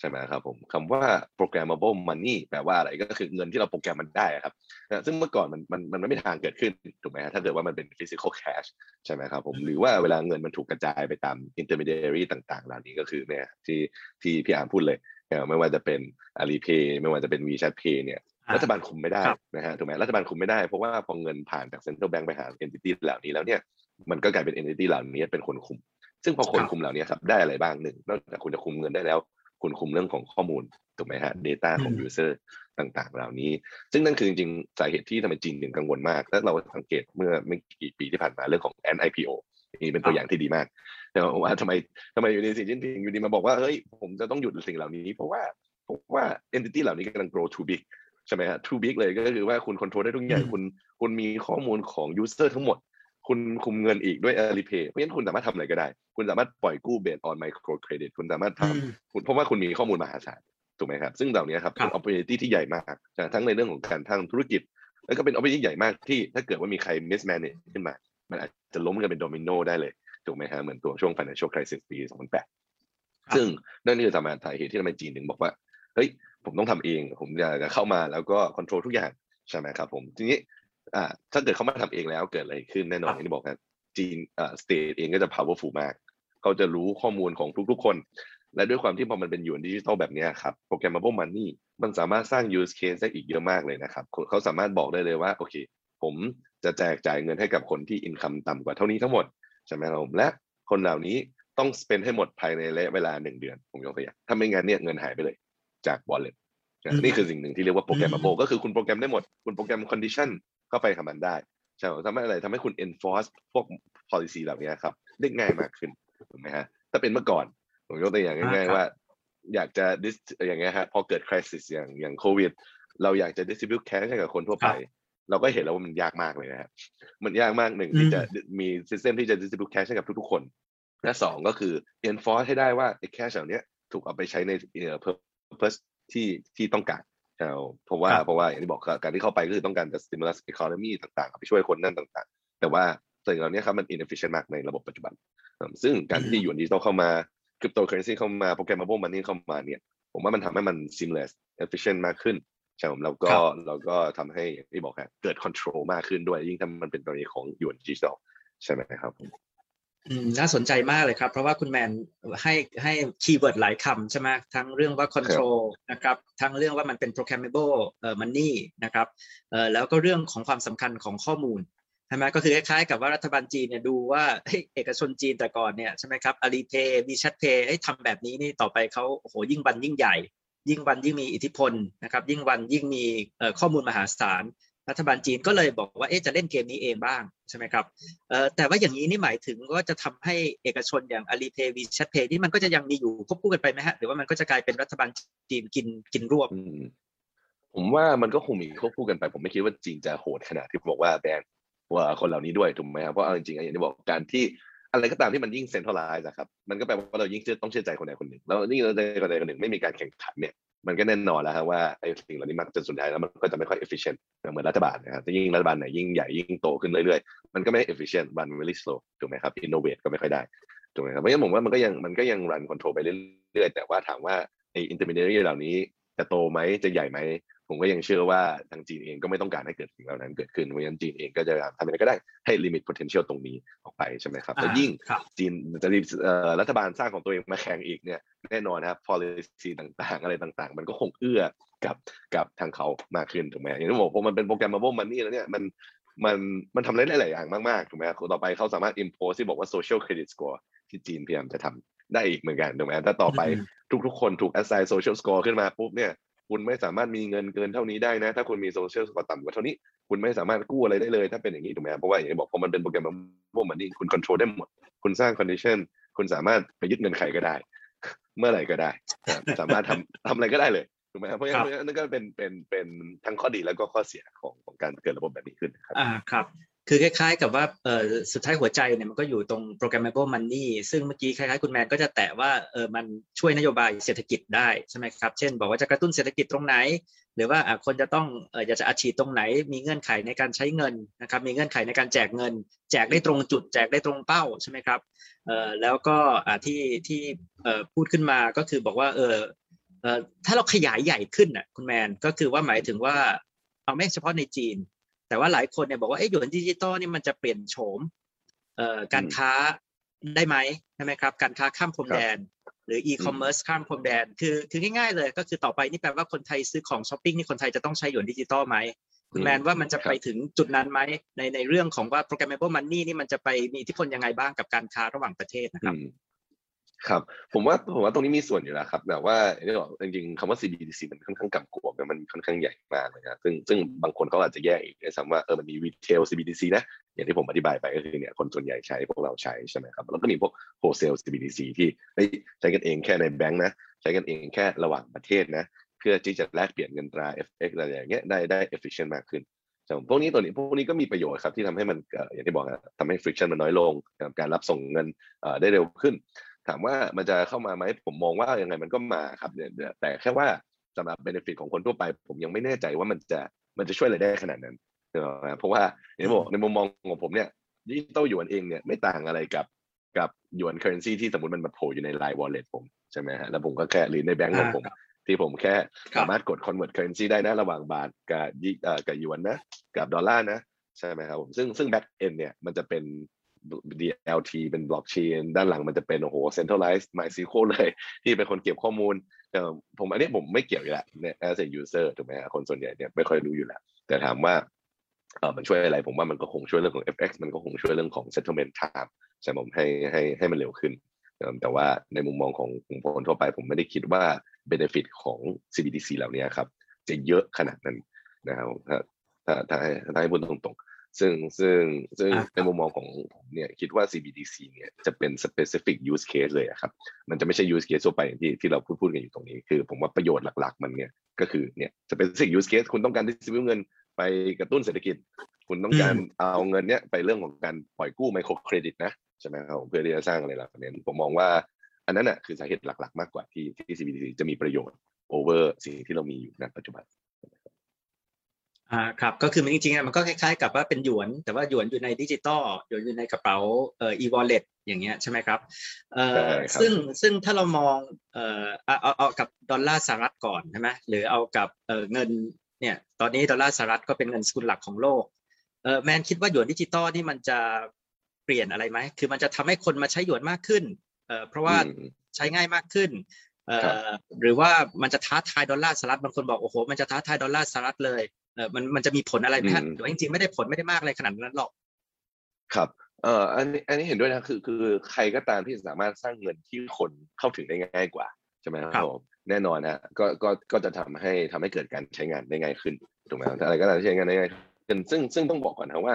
S3: ใช่ไหมครับผมคำว่า programmable money แปลว่าอะไรก็คือเงินที่เราโปรแกรมมันได้อะครับนะซึ่งเมื่อก่อนมันมันมันไม่มีทางเกิดขึ้นถูกไหมฮะถ้าเกิดว่ามันเป็น physical cash ใช่ไหมครับผมหรือว่าเวลาเงินมันถูกกระจายไปตาม intermediary ต่างๆเหล่านี้ก็คือเนี่ยที่ที่พี่อาร์มพูดเลยนะไม่ว่าจะเป็น Alipay ไม่ว่าจะเป็น WeChat Pay เนี่ย
S2: อ่า
S3: รัฐบาลคุมไม่ได้
S2: ครับ
S3: นะฮะถูกไหมรัฐบาลคุมไม่ได้เพราะว่าพอเงินผ่านจาก central bank ไปหา entity เหล่านี้แล้วเนี่ยมันก็กลายเป็น entity เหล่านี้เป็นคนคุม ซึ่งพอคน
S2: ครับ
S3: คุมเหล่านี้ครับได้อะไรบ้างหนึ่งนอกจากคุณจะคุมเงินได้แล้ว คุณคุมเรื่องของข้อมูลถูกไหมฮะ data ของ
S2: อืม
S3: user ต่างๆ เหล่านี้ ซึ่งนั่นคือจริงๆ สาเหตุที่ทำไมจีนถึงกังวลมาก และเราสังเกตเมื่อไม่กี่ปีที่ผ่านมาเรื่องของ NIPO นี่เป็นตัวอย่างที่ดีมากแต่ว่าทำไมทำไมอยู่ในสีจิ้นผิงอยู่ดีมาบอกว่าเฮ้ยผมจะต้องหยุดสิ่งเหล่านี้ เพราะว่าเพราะว่า entity เหล่านี้กำลัง grow too big ใช่ไหมฮะ too big เลยก็คือว่าคุณ control ได้ทุกอย่าง
S2: อืม
S3: คุณคุณมีข้อมูลของ user ทั้งหมด คุณคุมเงินอีกด้วย Alipay เพราะฉะนั้นคุณสามารถทำอะไรก็ได้ คุณสามารถปล่อยกู้ based on micro credit คุณสามารถทำ
S2: อืม
S3: คุณเพราะว่าคุณมีข้อมูลมหาศาลถูกไหมครับ ซึ่งเหล่านี้ครับ
S2: ครั
S3: เป็
S2: บ
S3: น opportunity ที่ใหญ่มากนะทั้งในเรื่องของการทางธุรกิจ แล้วก็เป็น opportunity ใหญ่มากที่ ถ้าเกิดว่ามีใคร mismanage ขึ้นมา มันอาจจะล้มกันเป็นโดมิโนได้เลยถูกไหมฮะเหมือนตัวช่วง financial crisis ปี 2008 ซึ่งนั่นคือสาเหตุที่ทำไมจีนถึงบอกว่าเฮ้ยผมต้องทำเอง ผมอยากจะเข้ามาแล้วก็ control ทุกอย่างใช่ไหมครับผมทีนี้ อ่าถ้าเกิดเขามาทำเองแล้วเกิดอะไรขึ้นแน่นอนอย่างที่บอกครับจีนอ่า state เองก็จะ powerful มากเขาจะรู้ข้อมูลของทุกๆคน และด้วยความที่พอมันเป็นหยวนดิจิทัลแบบเนี้ยครับ programmable money มันสามารถสร้าง use case ได้อีกเยอะมากเลยนะครับเขาเขาสามารถบอกได้เลยว่าโอเค ผมจะแจกจ่ายเงินให้กับคนที่ income ต่ำกว่าเท่านี้ทั้งหมดใช่ไหมครับผมและคนเหล่านี้ต้อง spend ให้หมดภายในระยะเวลาหนึ่งเดือนผมยกตัวอย่างถ้าไม่งั้นเนี่ยเงินหายไปเลยจาก wallet นะ
S2: อืม
S3: นี่คือสิ่งหนึ่งที่เรียกว่า programmable ก็คือคุณโปรแกรมได้หมด คุณโปรแกรม condition เข้าไปกับมันได้ใช่ไหมทำให้อะไรทำให้คุณ enforce พวก policy เหล่านี้ครับ ได้ง่ายมากขึ้นถูกไหมฮะถ้าเป็นเมื่อก่อนผมยกตัวอย่างง่าย
S2: อ่าครับ
S3: ๆว่า อยากจะ dis อย่างเงี้ยฮะพอเกิด crisis อย่างอย่างโควิด เราอยากจะ distribute cash ให้กับคนทั่วไป เราก็เห็นแล้วว่ามันยากมากเลยนะครับมันยากมากหนึ่งที่จะมี system ที่จะ distribute cash ให้กับทุกๆคนและสองก็คือ enforce ให้ได้ว่าไอ้ cash เหล่านี้ถูกเอาไปใช้ในเอ่อ purpose ที่ที่ต้องการใช่ไหม เพราะว่า
S2: ครับ
S3: เพราะว่าอย่างที่บอกการที่เข้าไปก็คือต้องการจะ stimulus economy ต่างๆเอาไปช่วยคนนั่นต่างๆ แต่ว่าสิ่งเหล่านี้ครับมัน inefficient มากในระบบปัจจุบันอืมซึ่งการที่หยวนดิจิตอลเข้ามา cryptocurrency เข้ามา programmable money เข้ามาเนี่ย ผมว่ามันทำให้มัน seamless efficient มากขึ้นใช่ไหมแล้วก็
S2: ครับ
S3: แล้วก็ทำให้อย่างที่บอกครับเกิด control มากขึ้นด้วยยิ่งถ้ามันเป็นกรณีของหยวนดิจิตอลใช่ไหมครับ
S2: อืม น่าสนใจมากเลยครับ เพราะว่าคุณแมนให้ให้คีย์เวิร์ดหลายคำใช่ไหมทั้งเรื่องว่า control นะครับทั้งเรื่องว่ามันเป็น programmable money นะครับแล้วก็เรื่องของความสำคัญของข้อมูลใช่ไหมก็คือคล้ายๆกับว่ารัฐบาลจีนเนี่ยดูว่าเอกชนจีนแต่ก่อนเนี่ยใช่ไหมครับ Alipay WeChat Pay ให้ทำแบบนี้นี่ต่อไปเขาโอ้โหยิ่งวันยิ่งใหญ่ ยิ่งวันยิ่งมีอิทธิพลนะครับยิ่งวันยิ่งมีข้อมูลมหาศาล รัฐบาลจีนก็เลยบอกว่าเอ๊ะจะเล่นเกมนี้เองบ้างใช่ไหมครับเอ่อแต่ว่าอย่างนี้นี่หมายถึงว่าจะทำให้เอกชนอย่าง Alipay WeChat Pay นี่มันก็จะยังมีอยู่ควบคู่กันไปไหมฮะหรือว่ามันก็จะกลายเป็นรัฐบาลจีนกินกินรวบ
S3: ผมว่ามันก็คงมีควบคู่กันไป ผมไม่คิดว่าจีนจะโหดขนาดที่บอกว่าแบนว่าคนเหล่านี้ด้วยถูกไหมครับเพราะเอาจริงๆอย่างที่บอกการที่อะไรก็ตามที่มันยิ่งเซ็นทรัลไลซ์อะครับมันก็แปลว่าเรายิ่งเชื่อต้องเชื่อใจคนใดคนหนึ่ง แล้วยิ่เราใจคนใดคนหนึ่งไม่มีการแข่งขันเนี่ย มันก็แน่นอนแล้วครับว่าไอ้สิ่งเหล่านี้มักจะสุดท้ายแล้วมันก็จะไม่ค่อย efficient เหมือนรัฐบาลนะครับยิ่งรัฐบาลไหนยิ่งใหญ่ยิ่งโตขึ้นเรื่อยๆ มันก็ไม่ efficient run very slow ถูกไหมครับ innovate ก็ไม่ค่อยได้ถูกไหมครับเพราะฉะนั้นผมว่ามันก็ยังมันก็ยัง run control ไปเรื่อยๆ แต่ว่าถามว่าไอ้ intermediary เหล่านี้จะโตไหมจะใหญ่ไหม ผมก็ยังเชื่อว่าทางจีนเองก็ไม่ต้องการให้เกิดสิ่งเหล่านั้นเกิดขึ้นเพราะฉะนั้นจีนเองก็จะทำอะไรก็ได้ให้ limit potential ตรงนี้ออกไปใช่ไหมครับแล้วยิ่ง
S2: ครับ
S3: จีนจะรีบเอ่อรัฐบาลสร้างของตัวเองมาแข่งอีกเนี่ยแน่นอนนะครับ policy ต่างๆ อะไรต่างๆ มันก็คงเอื้อกับกับทางเขามากขึ้นถูกไหมอย่างที่บอกพอมันเป็นโปรแกรม mobile money แล้วเนี่ยมันมันมันทำได้หลายๆอย่างมากๆถูกไหมครับต่อไปเขาสามารถ impose ที่บอกว่า social credit score ที่จีนพยายามจะทำได้อีกเหมือนกันถูกไหมถ้าต่อไป
S2: อืม
S3: ทุกๆคนถูก assign social score ขึ้นมาปุ๊บเนี่ย คุณไม่สามารถมีเงินเกินเท่านี้ได้นะ ถ้าคุณมีโซเชียลสกอร์ต่ำกว่าเท่านี้ คุณไม่สามารถกู้อะไรได้เลย ถ้าเป็นอย่างนี้ถูกไหมเพราะว่าอย่างที่บอกพอมันเป็นโปรแกรมพวก money คุณควบคุมได้หมด คุณสร้าง condition คุณสามารถไปยึดเงินใครก็ได้ เมื่อไหร่ก็ได้ สามารถทำทำอะไรก็ได้เลยถูกไหมครับเพราะฉะนั้นนั่นก็เป็นเป็นเป็นทั้งข้อดีแล้วก็ข้อเสียของของการเกิดระบบแบบนี้ขึ้นครับ
S2: อ่าครับ คือคล้ายๆ กับว่าเออสุดท้ายหัวใจเนี่ยมันก็อยู่ตรง programmable money ซึ่งเมื่อกี้คล้ายๆ คุณแมนก็จะแตะว่าเออมันช่วยนโยบายเศรษฐกิจได้ใช่ไหมครับ เช่น บอกว่าจะกระตุ้นเศรษฐกิจตรงไหน หรือว่าคนจะต้องเอออยากจะอัดฉีดตรงไหน มีเงื่อนไขในการใช้เงินนะครับมีเงื่อนไขในการแจกเงิน แจกได้ตรงจุด แจกได้ตรงเป้าใช่ไหมครับเออแล้วก็ที่ที่เออพูดขึ้นมาก็คือบอกว่าเออเออถ้าเราขยายใหญ่ขึ้นอะคุณแมนก็คือว่าหมายถึงว่าเอาไม่เฉพาะในจีน แต่ว่าหลายคนเนี่ยบอกว่าเอ๊ะหยวนดิจิตอลนี่มันจะเปลี่ยนโฉมเอ่อการค้าได้ไหมใช่ไหมครับ การค้าข้ามพรมแดน หรืออีคอมเมิร์ซข้ามพรมแดน คือคือง่ายๆเลย ก็คือต่อไปนี่แปลว่าคนไทยซื้อของช้อปปิ้งนี่คนไทยจะต้องใช้หยวนดิจิตอลไหมคุณแมนว่ามันจะไปถึงจุดนั้นไหมในในเรื่องของว่า programmable money นี่มันจะไปมีอิทธิพลยังไงบ้างกับการค้าระหว่างประเทศนะครับ
S3: อืม ครับผมว่าผมว่าตรงนี้มีส่วนอยู่แล้วครับแต่ว่าอย่างที่บอกจริงๆคำว่า CBDC มันค่อนข้างกำกวมมันค่อนข้างใหญ่มากเลยนะซึ่งซึ่งบางคนเขาอาจจะแยกอีกด้วยซ้ำว่าเออมันมี retail CBDC นะอย่างที่ผมอธิบายไปก็คือเนี่ยคนส่วนใหญ่ใช้พวกเราใช้ใช่ไหมครับแล้วก็มีพวก wholesale CBDC ที่ใช้กันเองแค่ในแบงค์นะใช้กันเองแค่ระหว่างประเทศนะเพื่อที่จะแลกเปลี่ยนเงินตรา FX อะไรอย่างเงี้ยได้ได้ efficient มากขึ้นแต่พวกนี้ตัวนี้พวกนี้ก็มีประโยชน์ครับที่ทำให้มันอย่างที่บอกทำให้ friction มันน้อยลงการรับส่งเงินได้เร็วขึ้น ถามว่ามันจะเข้ามาไหมผมมองว่ายังไงมันก็มาครับเนี่ยแต่แค่ว่าสำหรับ benefit ของคนทั่วไป ผมยังไม่แน่ใจว่ามันจะมันจะช่วยอะไรได้ขนาดนั้นเนอะเพราะว่าอย่างที่บอกในมุมมองของผมเนี่ยดิจิตอลหยวนเองเนี่ยไม่ต่างอะไรกับกับหยวน currency ที่สมมติมันมาโผล่อยู่ใน line wallet ผมใช่ไหมฮะแล้วผมก็แค่หรือในแบงก์ของผม ที่ผมแค่
S2: ครับ
S3: สามารถกด convert currency ได้นะระหว่างบาทกับยิเอ่อกับหยวนนะกับดอลลาร์นะใช่ไหมครับผมซึ่งซึ่ง back end เนี่ยมันจะเป็น DLT เป็น blockchain ด้านหลังมันจะเป็นโอ้โห centralized MySQL เลย ที่เป็นคนเก็บข้อมูลแต่ผมอันนี้ผมไม่เกี่ยวอยู่แล้วเนี่ย as a user ถูกไหมฮะคนส่วนใหญ่เนี่ยไม่ค่อยรู้อยู่แล้ว แต่ถามว่าเออมันช่วยอะไร ผมว่ามันก็คงช่วยเรื่องของ FX มันก็คงช่วยเรื่องของ settlement time ใช่ผมให้ให้ให้มันเร็วขึ้น แต่ว่าในมุมมองของของคนทั่วไป ผมไม่ได้คิดว่า benefit ของ CBDC เหล่านี้ครับ จะเยอะขนาดนั้นนะครับถ้าถ้าถ้าให้ถ้าให้พูดตรงๆ ซึ่งซึ่งซึ่ง
S2: อ่าครับ
S3: ในมุมมองของผมเนี่ยคิดว่า CBDC เนี่ยจะเป็น specific use case เลยอะครับ มันจะไม่ใช่ use case ทั่วไปอย่างที่ที่เราพูดพูดกันอยู่ตรงนี้ คือผมว่าประโยชน์หลัก ๆ มันเนี่ยก็คือเนี่ย specific use case คุณต้องการ distribute เงินไปกระตุ้นเศรษฐกิจ คุณต้องการเอาเงินเนี้ยไปเรื่องของการปล่อยกู้ microcredit นะใช่ไหมครับผมเพื่อที่จะสร้างอะไรเหล่านี้ผมมองว่าอันนั้นน่ะคือสาเหตุหลัก ๆ มากกว่าที่ที่ CBDC จะมีประโยชน์ over สิ่งที่เรามีอยู่ณปัจจุบัน
S2: อ่าครับก็คือมันจริงๆอะมันก็คล้ายๆกับว่าเป็นหยวน แต่ว่าหยวนอยู่ในดิจิตอลหยวนอยู่ในกระเป๋าเอ่อ e-wallet อย่างเงี้ยใช่ไหมครับเอ่อ
S3: ใช่ครับ
S2: ซึ่งซึ่งถ้าเรามองเอ่อเอาเอาเอากับดอลลาร์สหรัฐก่อนใช่ไหมหรือเอากับเอ่อเงินเนี่ยตอนนี้ดอลลาร์สหรัฐก็เป็นเงินสกุลหลักของโลกเอ่อแมนคิดว่าหยวนดิจิตอลนี่มันจะเปลี่ยนอะไรไหมคือมันจะทำให้คนมาใช้หยวนมากขึ้นเอ่อเพราะว่า
S3: อืม
S2: ใช้ง่ายมากขึ้นเอ่
S3: ครับ
S2: อหรือว่ามันจะท้าทายดอลลาร์สหรัฐบางคนบอกโอ้โหมันจะท้าทายดอลลาร์สหรัฐเลย เออมันมันจะมีผลอะไรไหมฮะ
S3: อืม
S2: หรือว่าจริงๆไม่ได้ผลไม่ได้มากอะไรขนาดนั้นหรอก
S3: ครับเอ่ออันนี้อันนี้เห็นด้วยนะคือคือใครก็ตามที่สามารถสร้างเงินที่คนเข้าถึงได้ง่ายกว่าใช่ไหมครับผมแน่นอนฮะก็ก็ก็จะทำให้ทำให้เกิดการใช้งานได้ง่ายขึ้นถูกไหมครับอะไรก็ตามที่ใช้งานได้ง่ายขึ้นซึ่งซึ่งต้องบอกก่อนนะว่า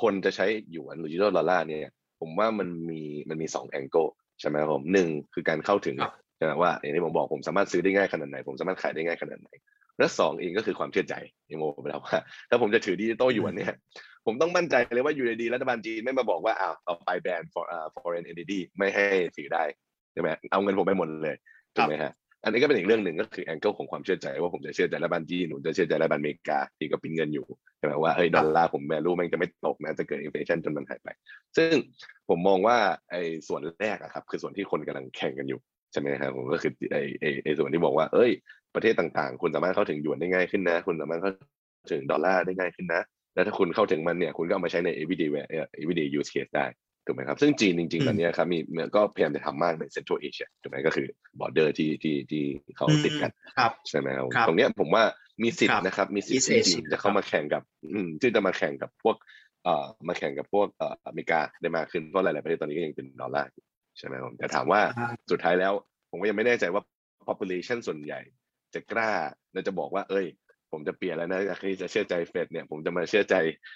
S3: คนจะใช้หยวนหรือ digital dollar เนี่ยผมว่ามันมีมันมีสอง angle ใช่ไหมครับผมหนึ่งคือการเข้าถึง
S2: ครับ
S3: ใช่ไหมว่าอย่างที่ผมบอกผมสามารถซื้อได้ง่ายขนาดไหน ผมสามารถขายได้ง่ายขนาดไหน และสองเองก็คือความเชื่อใจอย่างที่ผมบอกไปแล้วว่าถ้าผมจะถือดิจิตอลหยวนเนี่ย ผมต้องมั่นใจเลยว่าอยู่ดีๆรัฐบาลจีนไม่มาบอกว่าอ้าวต่อไปแบน for uh, foreign entity ไม่ให้ถือได้ใช่ไหมเอาเงินผมไปหมดเลยถูกไหมฮะอันนี้ก็เป็นอีกเรื่องหนึ่งก็คือ angle ของความเชื่อใจว่าผมจะเชื่อใจรัฐบาลจีนผมจะเชื่อใจรัฐบาลอเมริกาที่ก็ปิ้นเงินอยู่ใช่ไหมว่าเฮ้ยดอลลาร์ผมไม่รู้แม่งจะไม่ตกนะจะเกิด inflation จนมันหายไป ซึ่งผมมองว่าไอ้ส่วนแรกอะครับคือส่วนที่คนกำลังแข่งกันอยู่ ใช่ไหมครับผมก็คือไอ้ไอ้ไอ้ส่วนที่บอกว่า เอ้ย ประเทศต่างๆ คุณสามารถเข้าถึงหยวนได้ง่ายขึ้นนะ คุณสามารถเข้าถึงดอลลาร์ได้ง่ายขึ้นนะ แล้วถ้าคุณเข้าถึงมันเนี่ย คุณก็เอามาใช้ใน everyday use- เอ่อ everyday use case ได้ถูกไหมครับ ซึ่งจีนจริงๆตอนเนี้ยครับมีก็พยายามจะทำมากใน Central Asia ถูกไหมก็คือ border ที่ที่ที่เขาติดกัน
S2: ครับ
S3: ใช่ไหมครับ
S2: ครับ
S3: ตรงเนี้ยผมว่ามีสิท
S2: ครั
S3: ธิ์
S2: บ
S3: นะครับ มีสิทธิ์
S2: East
S3: ที่
S2: Asia
S3: จีนจะเข้ามาแข่งกับอืมที่จะมาแข่งกับพวกเอ่อมาแข่งกับพวกเอ่ออเมริกาได้มากขึ้นเพราะหลายๆประเทศตอนนี้ก็ยังเป็นดอลลาร์อยู่ ใช่ไหมครับแต่ถามว่า
S2: อ่า
S3: สุดท้ายแล้ว ผมก็ยังไม่แน่ใจว่า population ส่วนใหญ่ จะกล้าเราจะบอกว่า เอ้ย ผมจะเปลี่ยนแล้วนะจากที่จะเชื่อใจเฟดเนี่ย ผมจะมาเชื่อใจ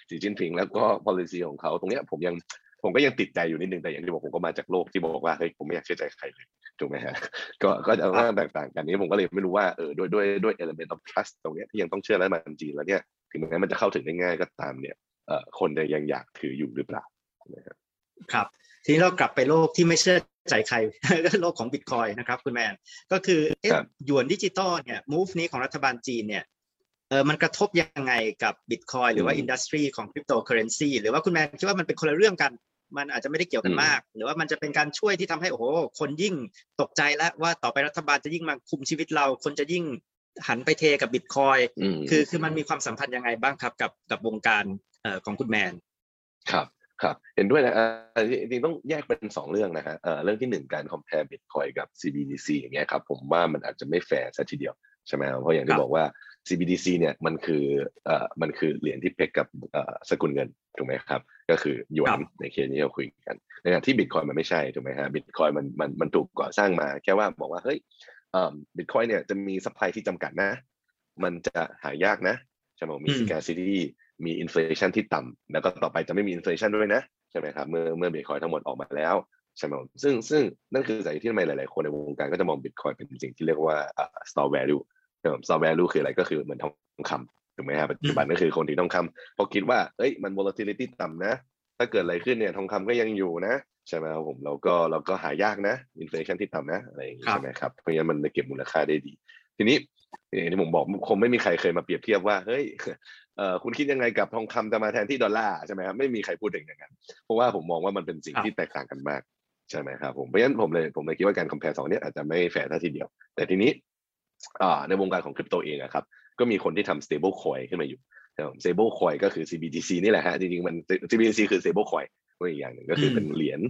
S3: สีจิ้นผิง แล้วก็ policy ของเขาตรงเนี้ยผมยังผมก็ยังติดใจอยู่นิดนึงแต่อย่างที่บอกผมก็มาจากโลกที่บอกว่าเฮ้ยผมไม่อยากเชื่อใจใครเลยถูกไหมฮะก็ก็จะว่าแตกต่างกันนี้ผมก็เลยไม่รู้ว่าเออด้วยด้วยด้วย element of trust ตรงเนี้ยที่ยังต้องเชื่อรัฐบาลจีนแล้วเนี่ยถึงแม้มันจะเข้าถึงได้ง่ายก็ตามเนี่ยเอ่อคนจะยังอยากถืออยู่หรือเปล่านะครับ
S2: ครับทีนี้เรากลับไปโลกที่ไม่เชื่อใจใครก็โลกของบิตคอยนะครับคุณแมนก็คือเอ๊ะ
S3: ครับ
S2: หยวนดิจิตอลเนี่ย move นี้ของรัฐบาลจีนเนี่ยเออมันกระทบยังไงกับบิตคอยหรือว่า
S3: อืม
S2: industry ของคริปโตเคอเรนซีหรือว่าคุณแมนคิดว่ามันเป็นคนละเรื่องกัน มันอาจจะไม่ได้เกี่ยวกัน
S3: อืม
S2: มาก หรือว่ามันจะเป็นการช่วยที่ทำให้โอ้โห คนยิ่งตกใจแล้วว่าต่อไปรัฐบาลจะยิ่งมาคุมชีวิตเรา คนจะยิ่งหันไปเทกับบิตคอย
S3: อืม
S2: คือคือมันมีความสัมพันธ์ยังไงบ้างครับกับกับวงการเอ่อของคุณแมน
S3: ครับ ครับเห็นด้วยนะเอ่อจริงๆต้องแยกเป็นสองเรื่องนะฮะเอ่อเรื่องที่หนึ่งการ compare Bitcoin กับ CBDC อย่างเงี้ยครับผมว่ามันอาจจะไม่แฟร์ซะทีเดียวใช่ไหมครับเพราะอย่าง
S2: ครั
S3: ที่
S2: บ
S3: บอกว่า CBDC เนี่ยมันคือเอ่อมันคือเหรียญที่เพกกับเอ่อสกุลเงินถูกไหมครับ ก็คือหยวนในเคสนี้เราคุยกันในขณะที่ Bitcoin มันไม่ใช่ถูกไหมฮะ Bitcoin มันมันมันถูกก่อสร้างมา แค่ว่าบอกว่าเฮ้ยเอ่อ Bitcoin เนี่ยจะมี supply ที่จำกัดนะ มันจะหายากนะใช่ไหมมี
S2: อืม
S3: scarcity มี inflation ที่ต่ำแล้วก็ต่อไปจะไม่มี inflation ด้วยนะใช่ไหมครับเมื่อเมื่อบิตคอยทั้งหมดออกมาแล้วใช่ไหมครับซึ่งซึ่งนั่นคือสาเหตุที่ทำไมหลาย ๆ คนในวงการก็จะมองบิตคอยเป็นสิ่งที่เรียกว่าอ่า store value นะครับ store value คืออะไรก็คือเหมือนทองคำถูกไหมครับปัจจุบันก็คือคนที่ทองคำเพราะคิดว่าเอ้ยมัน volatility ต่ำนะ ถ้าเกิดอะไรขึ้นเนี่ยทองคำก็ยังอยู่นะใช่ไหมครับผมแล้วก็เราก็หายากนะ inflation ที่ต่ำนะอะไรอย่างนี้
S2: ครับ
S3: ใช่ไหมครับเพราะงั้นมันเลยเก็บมูลค่าได้ดี ทีนี้อย่างที่ผมบอกคงไม่มีใครเคยมาเปรียบเทียบว่าเฮ้ย เอ่อคุณคิดยังไงกับทองคำจะมาแทนที่ดอลลาร์ใช่ไหมครับไม่มีใครพูดถึงอย่างนั้นเพราะว่าผมมองว่ามันเป็นสิ่ง
S2: ครับ
S3: ที่แตกต่างกันมากใช่ไหมครับผมเพราะฉะนั้นผมเลยผมเลยคิดว่าการ compare สองเนี้ยอาจจะไม่แฟร์เท่าทีเดียว แต่ทีนี้อ่าในวงการของคริปโตเองอะครับก็มีคนที่ทำ stable coin ขึ้นมาอยู่นะครับ stable coin ก็คือ CBDC นี่แหละฮะจริงๆมัน CBDC คือ stable coin ก็อีกอย่างหนึ่งก็คือเป็นเหรียญ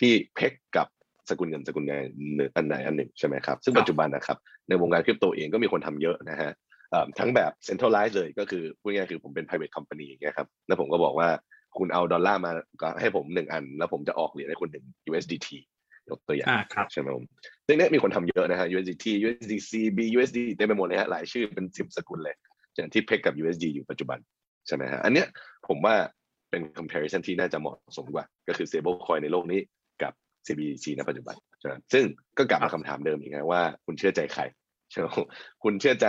S3: ที่ peg กับสกุลเงินสกุลเงินหนึ่งอันไหนอันหนึ่งใช่ไหมครับซึ่ง
S2: ครับ
S3: ปัจจุบันนะครับในวงการคริปโตเองก็มีคนทำเยอะนะฮะเอ่อ ทั้งแบบ centralized เลยก็คือพูดง่ายๆคือผมเป็น private company อย่างเงี้ยครับแล้วผมก็บอกว่าคุณเอาดอลลาร์มาก็ให้ผมหนึ่งอัน แล้วผมจะออกเหรียญให้คุณหนึ่ง USDT ยกตัวอย่าง
S2: อ่าครับ
S3: ใช่ไหมผมซึ่งเนี้ยมีคนทำเยอะนะฮะ USDT USDC BUSD เต็มไปหมดเลยฮะหลายชื่อเป็นสิบสกุลเลยอย่างที่เพกกับ USD อยู่ปัจจุบันใช่ไหมฮะอันเนี้ยผมว่าเป็น comparison ที่น่าจะเหมาะสมกว่า ก็คือ stable coin ในโลกนี้กับ CBDC ณปัจจุบันใช่ไหมซึ่งก็กลับมาคำถามเดิมอีกนะว่าคุณเชื่อใจใครใช่ไหม คุณเชื่อใจ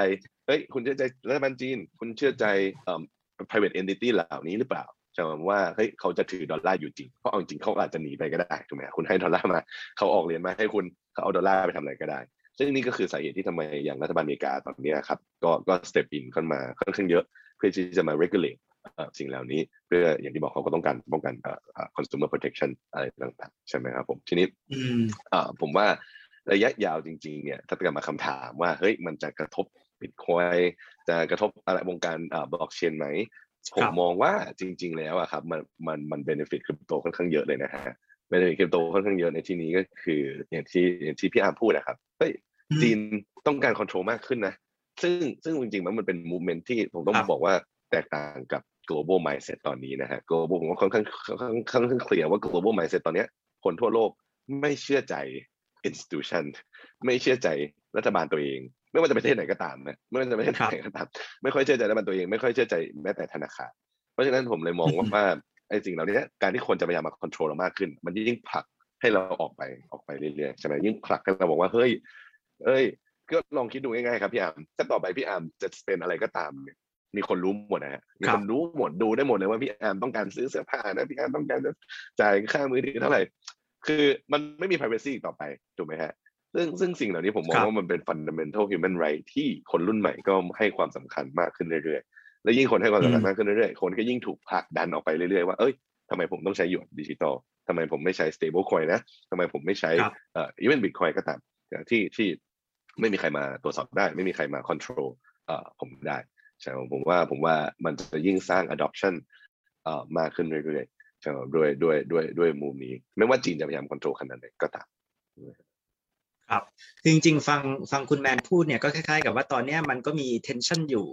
S3: เฮ้ยคุณเชื่อใจรัฐบาลจีน คุณเชื่อใจเอ่อ private entity เหล่านี้หรือเปล่าใช่ไหมว่าเฮ้ยเขาจะถือดอลลาร์อยู่จริงเพราะเอาจริงเขาอาจจะหนีไปก็ได้ถูกไหมคุณให้ดอลลาร์มาเขาออกเหรียญมาให้คุณเขาเอาดอลลาร์ไปทำอะไรก็ได้ ซึ่งนี่ก็คือสาเหตุที่ทำไมอย่างรัฐบาลอเมริกาตอนเนี้ยครับก็ก็ step in ขึ้นมาค่อนข้างเยอะเพื่อที่จะมา regulate เอ่อสิ่งเหล่านี้เพื่ออย่างที่บอกเขาก็ต้องการป้องกันเอ่อเอ่อ consumer protection อะไรต่างๆ ใช่ไหมครับผมทีนี้
S2: อืม
S3: อ่าผมว่า ระยะยาวจริงๆเนี่ยถ้าเกิดมาคำถามว่าเฮ้ยมันจะกระทบบิตคอยจะกระทบอะไรวงการอ่าบล็อกเชนไหม
S2: ค
S3: ม
S2: รับผ
S3: มมองว่าจริง ๆ แล้วอะครับมันมันมัน benefit คริปโตค่อนข้างเยอะเลยนะฮะ benefit คริปโตค่อนข้างเยอะในที่นี้ก็คืออย่างที่อย่างที่พี่อาร์มพูดนะครับเฮ้ยจีนต้องการ control มากขึ้นนะซึ่งซึ่งจริงๆมันมันเป็น movement ที่ผมต้อง
S2: ครับ
S3: บอกว่าแตกต่างกับ global mindset ตอนนี้นะฮะ global ผมว่าค่อนข้างค่อนข้างค่อนข้าง clear ว่า global mindset ตอนเนี้ยคนทั่วโลกไม่เชื่อใจ institution ไม่เชื่อใจรัฐบาลตัวเอง ไม่ว่าจะประเทศไหนก็ตามนะไม่ว่าจะประเทศไหนก็ตามไม่ค่อยเชื่อใจรัฐบาลตัวเองไม่ค่อยเชื่อใจแม้แต่ธนาคารเพราะฉะนั้นผมเลยมองว่าว่าไอ้สิ่งเหล่านี้การที่คนจะพยายามมา control เรามากขึ้น มันยิ่งผลักให้เราออกไปออกไปเรื่อยๆใช่ไหมยิ่งผลักให้เราบอกว่าเฮ้ย เอ้ย ก็ลองคิดดูง่ายๆครับพี่อาร์มถ้าต่อไปพี่อาร์มจะเป็นอะไรก็ตามเนี่ยมีคนรู้หมดนะฮะมีคนรู้หมดดูได้หมดเลยว่าพี่อาร์มต้องการซื้อเสื้อผ้านะพี่อาร์มต้องการจะจ่ายค่ามือถือเท่าไหร่ คือมันไม่มี privacy อีกต่อไปถูกไหมฮะซึ่งซึ่งสิ่งเหล่านี้ผมมอง
S2: ครับ
S3: ว่ามันเป็น fundamental human right ที่คนรุ่นใหม่ก็ให้ความสำคัญมากขึ้นเรื่อยๆ และยิ่งคนให้ความสำคัญมากขึ้นเรื่อยๆ คนก็ยิ่งถูกผลักดันออกไปเรื่อยๆ ว่า เอ้ยทำไมผมต้องใช้หยวนดิจิตอลทำไมผมไม่ใช้ stable coin นะทำไมผมไม่ใช้
S2: ครับ
S3: เอ่อ even bitcoin ก็ตามที่ที่ไม่มีใครมาตรวจสอบได้ ไม่มีใครมา control เอ่อผมได้ใช่ไหมผมว่าผมว่ามันจะยิ่งสร้าง adoption เอ่อมากขึ้นเรื่อยๆใช่ไหม ด้วยด้วยด้วยด้วยมุมนี้ ไม่ว่าจีนจะพยายาม control ขนาดไหนก็ตาม
S2: ครับคือจริงๆฟังฟังคุณแมนพูดเนี่ยก็คล้ายๆ กับว่าตอนเนี้ยมันก็มี tension อยู่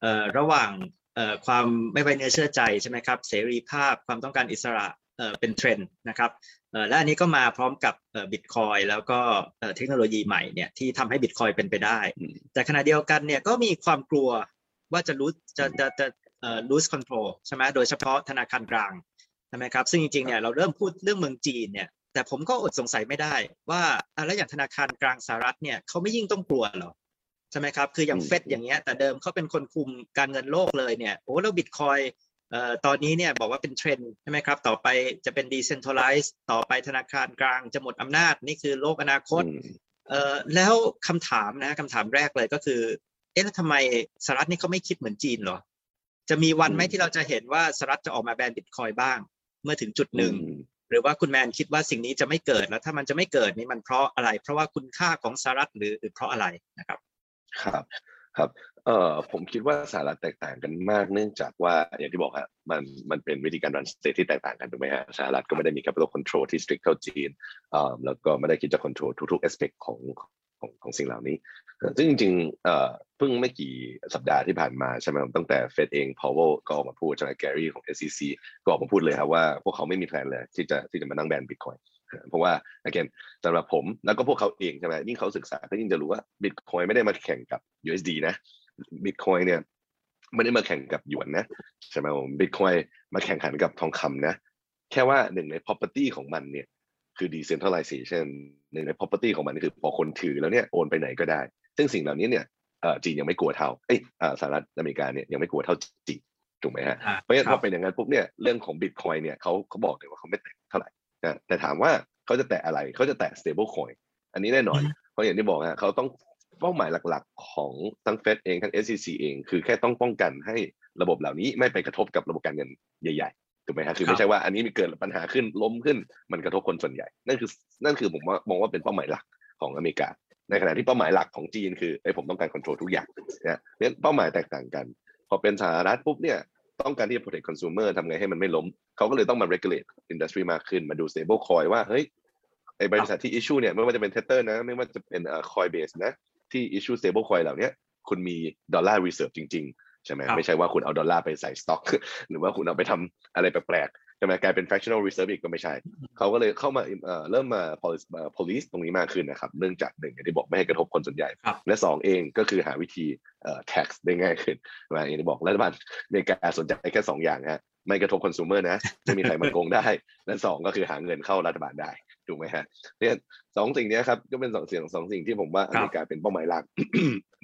S2: เอ่อระหว่างเอ่อความไม่ไว้เนื้อเชื่อใจใช่ไหมครับ เสรีภาพความต้องการอิสระเอ่อเป็นเทรนด์นะครับเอ่อและอันนี้ก็มาพร้อมกับเอ่อบิตคอยแล้วก็เอ่อเทคโนโลยีใหม่เนี่ยที่ทำให้บิตคอยเป็นไปได้
S3: อืม
S2: แต่ขณะเดียวกันเนี่ยก็มีความกลัวว่าจะรู้จะจะจะเอ่อ lose control ใช่ไหมโดยเฉพาะธนาคารกลางใช่ไหมครับซึ่งจริงๆเนี่ยเราเริ่มพูดเรื่องเมืองจีนเนี่ยแต่ผมก็อดสงสัยไม่ได้ ว่าอะแล้วอย่างธนาคารกลางสหรัฐเนี่ยเขาไม่ยิ่งต้องกลัวเหรอใช่ไหมครับคืออย่าง
S3: อืม
S2: เฟดอย่างเงี้ยแต่เดิมเขาเป็นคนคุมการเงินโลกเลยเนี่ยโอ้แล้วบิตคอยเอ่อตอนนี้เนี่ยบอกว่าเป็นเทรนด์ใช่ไหมครับต่อไปจะเป็น decentralized ต่อไปธนาคารกลางจะหมดอำนาจนี่คือโลกอนาคต
S3: อืม
S2: เอ่อแล้วคำถามนะคำถามแรกเลยก็คือเอ๊ะแล้วทำไมสหรัฐนี่เขาไม่คิดเหมือนจีนเหรอจะมีวันไหม
S3: อืม
S2: ที่เราจะเห็นว่าสหรัฐจะออกมาแบนบิตคอยบ้าง เมื่อถึงจุดหนึ่ง
S3: อืม
S2: หรือว่าคุณแมนคิดว่าสิ่งนี้จะไม่เกิดแล้วถ้ามันจะไม่เกิดนี่มันเพราะอะไร เพราะว่าคุณค่าของสหรัฐหรือหรือเพราะอะไรนะครับ
S3: ครับครับเอ่อผมคิดว่าสหรัฐแตกต่างกันมากเนื่องจากว่าอย่างที่บอกฮะมันมันเป็นวิธีการ run state ที่แตกต่างกันถูกไหมฮะสหรัฐก็ไม่ได้มี capital control ที่ strict เท่าจีนเอ่อแล้วก็ไม่ได้คิดจะ control ทุกๆ aspect ของ ของของสิ่งเหล่านี้ ซึ่งจริงๆเอ่อเพิ่งไม่กี่สัปดาห์ที่ผ่านมาใช่ไหมตั้งแต่เฟดเอง Powell ก็ออกมาพูดใช่ไหมแกรี่ของ SEC ก็ออกมาพูดเลยครับว่าพวกเขาไม่มีแพลนเลยที่จะที่จะมานั่งแบน Bitcoin เพราะว่า again สำหรับผมแล้วก็พวกเขาเองใช่ไหมยิ่งเขาศึกษาก็ยิ่งจะรู้ว่า Bitcoin ไม่ได้มาแข่งกับ USD นะ Bitcoin เนี่ยไม่ได้มาแข่งกับหยวนนะใช่ไหมผม Bitcoin มาแข่งขันกับทองคำนะ แค่ว่าหนึ่งใน property ของมันเนี่ย คือ decentralization หนึ่งใน property ของมันคือพอคนถือแล้วเนี่ยโอนไปไหนก็ได้ ซึ่งสิ่งเหล่านี้เนี่ยเอ่อจีนยังไม่กลัวเท่าเอ้ยอ่าสหรัฐอเมริกาเนี่ยยังไม่กลัวเท่าจีนถูกไหมฮะ
S2: อ่า
S3: เพราะฉะนั้น
S2: ค
S3: พ
S2: รั
S3: อบเป็นอย่างนั้นปุ๊บเนี่ยเรื่องของ Bitcoin เนี่ยเขาเขาบอกเลยว่าเขาไม่แตะเท่าไหร่นะแต่ถามว่าเขาจะแตะอะไรเขาจะแตะ stable coin อันนี้แน่นอน
S2: อืม
S3: เพราะอย่างที่บอกฮะเขาต้องเป้าหมายหลักๆ ของทั้งเฟดเองทั้ง SEC เอง คือแค่ต้องป้องกันให้ระบบเหล่านี้ไม่ไปกระทบกับระบบการเงินใหญ่ๆ ถูกไหมฮะคือ
S2: ครับ
S3: ไม่ใช่ว่าอันนี้มีเกิดปัญหาขึ้นล้มขึ้นมันกระทบคนส่วนใหญ่ นั่นคือนั่นคือผมว่ามองว่าเป็นเป้าหมายหลักของอเมริกา ในขณะที่เป้าหมายหลักของจีนคือไอ้ยผมต้องการควบคุมทุกอย่างนะเนี่ยเป้าหมายแตกต่างกัน พอเป็นสหรัฐปุ๊บเนี่ยต้องการที่จะ protect consumer ทำไงให้มันไม่ล้ม เขาก็เลยต้องมา regulate industry มากขึ้นมาดู stable coin ว่าเฮ้ยไอ้บริษัทที่ issue เนี่ยไม่ว่าจะเป็น tether นะ ไม่ว่าจะเป็นเอ่อ coinbase นะที่ issue stable coin เหล่าเนี้ยคุณมี dollar reserve จริง ๆ ใช่ไหม
S2: ครับ
S3: ไม่ใช่ว่าคุณเอาดอลลาร์ไปใส่ stock หรือว่าคุณเอาไปทำอะไรแปลกๆใช่ไหมกลายเป็น fractional reserve อีกก็ไม่ใช่ เขาก็เลยเข้ามาเอ่อเริ่มมา police เอ่อ police ตรงนี้มากขึ้นนะครับ เนื่องจากหนึ่งอย่างที่บอกไม่ให้กระทบคนส่วนใหญ่
S2: ครับ
S3: และสองเองก็คือหาวิธีเอ่อ tax ได้ง่ายขึ้นนะอย่างที่บอกรัฐบาลอเมริกาสนใจแค่สองอย่างฮะไม่กระทบคอน sumer นะไม่มีใครมาโกงได้ และสองก็คือหาเงินเข้ารัฐบาลได้ถูกไหมฮะเนี่ยสองสิ่งเนี้ยครับก็เป็นสองเสียงสองสิ่งที่ผมว่า
S2: ค
S3: อ
S2: รับ
S3: เมริกาเป็นเป้าหมายหลัก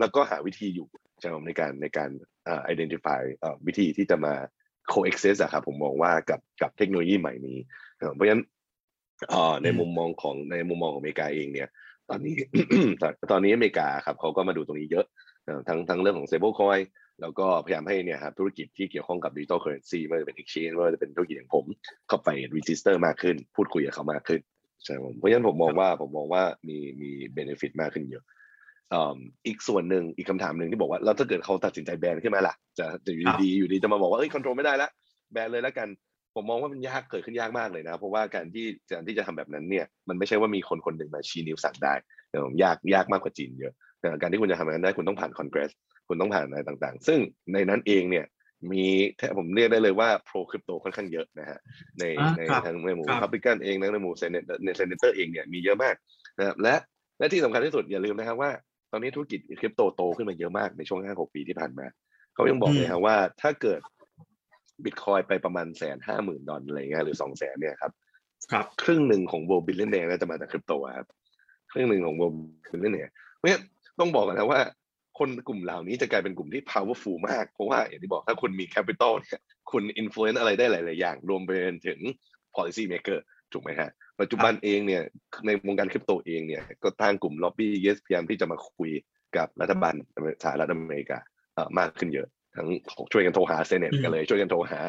S3: แล้วก็หาวิธีอยู่ ใช่ไหมในการในการเอ่อ identify เอ่อวิธีที่จะมา coexist อะครับผมมองว่ากับกับเทคโนโลยีใหม่นี้เอ่อเพราะฉะนั้นเอ่อใน
S2: อืม
S3: มุมมองของในมุมมองของอเมริกาเองเนี่ย ตอนนี้ ตอนนี้อเมริกาครับเขาก็มาดูตรงนี้เยอะเอ่อทั้งทั้งเรื่องของ stable coin แล้วก็พยายามให้เนี่ยครับธุรกิจที่เกี่ยวข้องกับ digital currency ไม่ว่าจะเป็น exchange ไม่ว่าจะเป็นธุรกิจอย่างผมเข้าไป register มากขึ้น พูดคุยกับเขามากขึ้นใช่ไหมผมเพราะฉะนั้นผมมองว่าผมมองว่ามีมี benefit มากขึ้นเยอะ อืมอีกส่วนหนึ่งอีกคำถามหนึ่งที่บอกว่าแล้วถ้าเกิดเขาตัดสินใจแบนขึ้นมาล่ะจะจะอยู่
S2: ครับ
S3: ดีๆอยู่ดีจะมาบอกว่าเอ้ย control ไม่ได้ละแบนเลยแล้วกันผมมองว่ามันยากเกิดขึ้นยากมากเลยนะ เพราะว่าการที่การที่จะทำแบบนั้นเนี่ยมันไม่ใช่ว่ามีคนคนหนึ่งมาชี้นิ้วสั่งได้เดี๋ยวผมยากยากมากกว่าจีนเยอะแต่การที่คุณจะทำแบบนั้นได้คุณต้องผ่านคอนเกรสคุณต้องผ่านอะไรต่างๆ ซึ่งในนั้นเองเนี่ยมีแทบผมเรียกได้เลยว่า pro crypto ค่อนข้างเยอะนะฮะใน
S2: อ่า
S3: ใน
S2: ครับ
S3: ทั้งในหมู่
S2: ครับ
S3: Republican เองนะในหมู่ Senate ใน senator เองเนี่ยมีเยอะมากนะครับและและที่สำคัญที่สุดอย่าลืมนะครับว่า ตอนนี้ธุรกิจคริปโตโตขึ้นมาเยอะมากในช่วง5-6ปีที่ผ่านมา เขายังบอกเลยครับว่าถ้าเกิดบิตคอยไปประมาณแสนห้าหมื่นดอลลาร์อะไรเงี้ยหรือสองแสนเนี่ยครับ
S2: ครับ
S3: ครึ่งหนึ่งของ global billionaire น่าจะมาจากคริปโตอะครับ ครึ่งหนึ่งของโบbillionaire เพราะฉะนั้นต้องบอกก่อนนะว่า คนกลุ่มเหล่านี้จะกลายเป็นกลุ่มที่ powerful มาก เพราะว่าอย่างที่บอกถ้าคุณมี capital เนี่ยคุณ influence อะไรได้หลาย ๆ อย่าง รวมไปถึง policy maker ถูกไหมฮะปัจจุบันเองเนี่ยในวงการคริปโตเองเนี่ยก็ตั้งกลุ่ม lobby yes พยายามที่จะมาคุยกับรัฐบาลสหรัฐอเมริกาเอ่อมากขึ้นเยอะทั้งช่วยกันโทรหา Senate กันเลย ช่วยกันโทรหา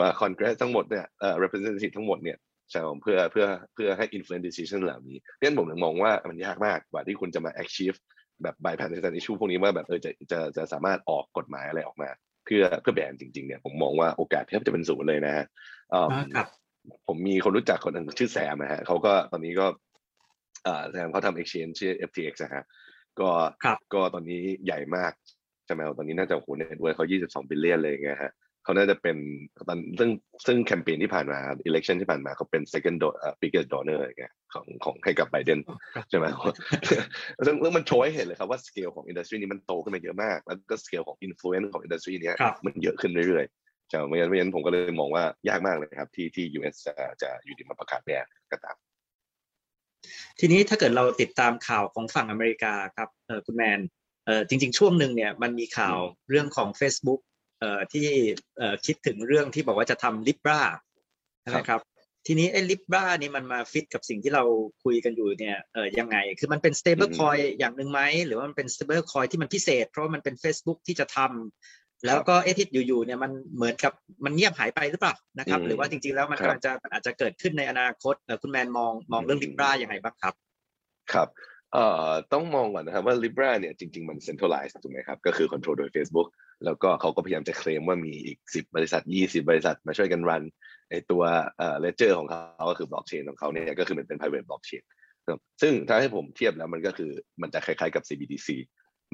S3: ว่าคอนเกรสทั้งหมดเนี่ยเอ่อ representative ทั้งหมดเนี่ยใช่ครับเพื่อเพื่อเพื่อให้ influence decision เหล่านี้เพราะฉะนั้นผมถึงมองว่ามันยากมากกว่าที่คุณจะมา achieve แบบ bipartisan issue พวกนี้ว่าแบบเออจะจะจะสามารถออกกฎหมายอะไรออกมา เพื่อเพื่อ ban จริงๆเนี่ยผมมองว่าโอกาสแทบจะเป็นศูนย์เลยนะฮะเอิ่ม
S2: อ่าครับ
S3: ผมมีคนรู้จักคนหนึ่งชื่อแซมนะฮะเขาก็ตอนนี้ก็อ่าแซมเขาทำ exchange ชื่อ FTX นะฮะก็
S2: ครับ
S3: ก็ตอนนี้ใหญ่มากใช่ไหมตอนนี้น่าจะโอ้โห net worth เขา 22 billion เลยไงฮะเขาน่าจะเป็นตอนซึ่งซึ่งแคมเปญที่ผ่านมา election ที่ผ่านมาเขาเป็น second do- เอ่อ biggest donor อะไรเงี้ยของของให้กับไบเดนใช่ไหมซึ่งซึ่งมันโชว์ให้เห็นเลยครับว่าสเกลของ industry นี้มันโตขึ้นมาเยอะมาก แล้วก็สเกลของอิ f ฟ u เ n c e ของอินดัสทรีนี้ย
S2: ครับ
S3: มันเยอะขึ้นเรื่อยๆ ใช่ไหมไม่งั้นไม่งั้นผมก็เลยมองว่ายากมากเลยครับ ที่ที่ US จะจะอยู่ดีมาประกาศ ban ก็ตาม
S2: ทีนี้ถ้าเกิดเราติดตามข่าวของฝั่งอเมริกาครับเออคุณแมนเออจริง ๆ ช่วงหนึ่งเนี่ยมันมีข่าวเรื่องของ Facebook เอ่อที่เอ่อคิดถึงเรื่องที่บอกว่าจะทำ Libra ใช่ไหมครับ ทีนี้ไอ้ Libra นี่มันมาฟิตกับสิ่งที่เราคุยกันอยู่เนี่ยเออยังไง คือมันเป็น stable
S3: อืม
S2: coin อย่างหนึ่งไหมหรือว่ามันเป็น stable coin ที่มันพิเศษ เพราะว่ามันเป็น Facebook ที่จะทำ แล้วก็เอะที่อยู่ๆเนี่ยมันเหมือนกับมันเงียบหายไปหรือเปล่านะครับ
S3: อืม
S2: หรือว่าจริงๆแล้วมัน
S3: ครับ
S2: กำลังจะมันอาจจะเกิดขึ้นในอนาคตเออคุณแมนมองมองเรื่อง
S3: อืม
S2: Libra ยังไงบ้างครับ
S3: ครับเอ่อต้องมองก่อนนะครับว่า Libra เนี่ยจริง ๆ มัน centralized ถูกไหมครับ ก็คือ control โดย Facebook แล้วก็เขาก็พยายามจะเคลมว่ามีอีก 10 บริษัท 20 บริษัทมาช่วยกันรันไอตัวเอ่อ ledger ของเขาก็คือ blockchain ของเขาเนี่ยก็คือมันเป็น private blockchain ครับซึ่งถ้าให้ผมเทียบแล้วมันก็คือมันจะคล้ายๆกับ CBDC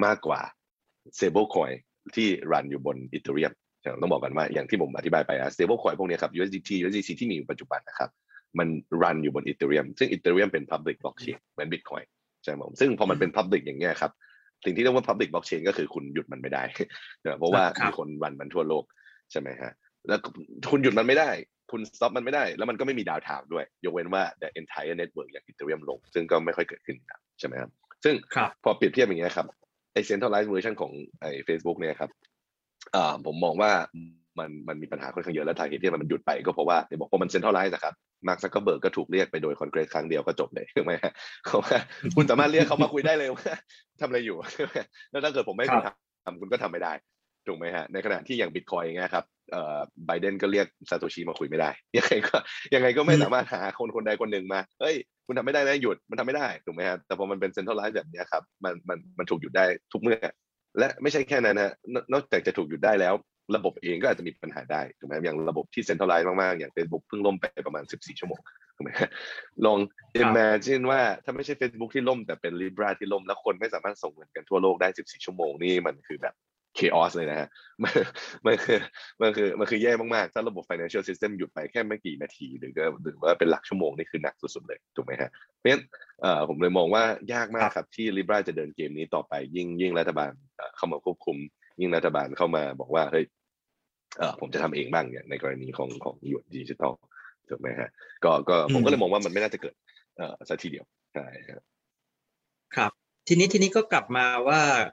S3: มากกว่า stablecoin ที่รันอยู่บน Ethereum ต้องบอกกันว่าอย่างที่ผมอธิบายไปอะ stablecoin พวกเนี้ยครับ USDT USDC ที่มีอยู่ปัจจุบันนะครับมันรันอยู่บน Ethereum ซึ่ง Ethereum เป็น public blockchain เหมือน Bitcoin ใช่ไหมผมซึ่งพอมันเป็น public อย่างเงี้ยครับสิ่งที่เรียกว่า public blockchain ก็คือคุณหยุดมันไม่ได้ เพราะว่า
S2: ครับ
S3: มีคนรันมันทั่วโลกใช่ไหมฮะแล้วคุณหยุดมันไม่ได้ คุณ stop มันไม่ได้ แล้วมันก็ไม่มีดาวไทม์ด้วย ยกเว้นว่า the entire network อย่าง Ethereum ลง ซึ่งก็ไม่ค่อยเกิดขึ้นนะใช่ไหมครับซึ่ง
S2: ครับ
S3: พอเปรียบเทียบอย่างเงี้ยครับ ไอ้ centralized version ของไอ้ Facebook เนี่ยครับอ่าผมมองว่ามันมันมีปัญหาค่อนข้างเยอะและสาเหตุที่มันหยุดไปก็เพราะว่าเดี๋ยวบอกว่ามัน centralized นะครับมาร์คซักเกอร์เบิร์กก็ถูกเรียกไปโดยคอนเกรสครั้งเดียวก็จบเลยถูกไหมฮะเพราะว่าคุณสามารถเรียกเขามาคุยได้เลยว่าทำอะไรอยู่แล้วถ้าเกิดผมไม่ให้คุณทำคุณก็ทำไม่ได้ ถูกไหมฮะในขณะที่อย่างบิตคอยอย่างเงี้ยครับเอ่อไบเดนก็เรียกซาโตชิมาคุยไม่ได้ยังไงก็ยังไงก็ไม่
S2: อืม
S3: สามารถหาคนคนใดคนหนึ่งมาเฮ้ยคุณทำไม่ได้นะหยุดมันทำไม่ได้ถูกไหมฮะแต่พอมันเป็น centralized แบบเนี้ยครับมันมันมันถูกหยุดได้ทุกเมื่อ และไม่ใช่แค่นั้นนะนนอกจากจะถูกหยุดได้แล้ว ระบบเองก็อาจจะมีปัญหาได้ถูกไหมอย่างระบบที่เซ็นทรัลไลซ์มากๆ อย่าง Facebook เพิ่งล่มไปประมาณ 14 ชั่วโมงถูกไหมฮะลอง imagine ว่าถ้าไม่ใช่ Facebook ที่ล่มแต่เป็น Libra ที่ล่มแล้วคนไม่สามารถส่งเงินกันทั่วโลกได้ 14 ชั่วโมงนี่มันคือแบบ chaos เลยนะฮะมันมันคือมันคือมันคือแย่มากๆ ถ้าระบบ financial system หยุดไปแค่ไม่กี่นาที หรือก็หรือว่าเป็นหลักชั่วโมงนี่คือหนักสุดๆเลยถูกไหมฮะเพราะฉะนั้นเอ่อผมเลยมองว่ายากมากครับที่ Libra จะเดินเกมนี้ต่อไปยิ่งยิ่งรัฐบาลเอ่อเข้ามาควบคุม ยิ่งรัฐบาลเข้ามาบอกว่าเฮ้ยเออผมจะทำเองบ้างอย่างในกรณีของของหยวนดิจิทัลถูกไหมฮะก็ก็ผมก็เลยมองว่ามันไม่น่าจะเกิดเอ่อสักทีเดียวใช่ครับ
S2: ครับ ทีนี้ทีนี้ก็กลับมาว่าเอ่อ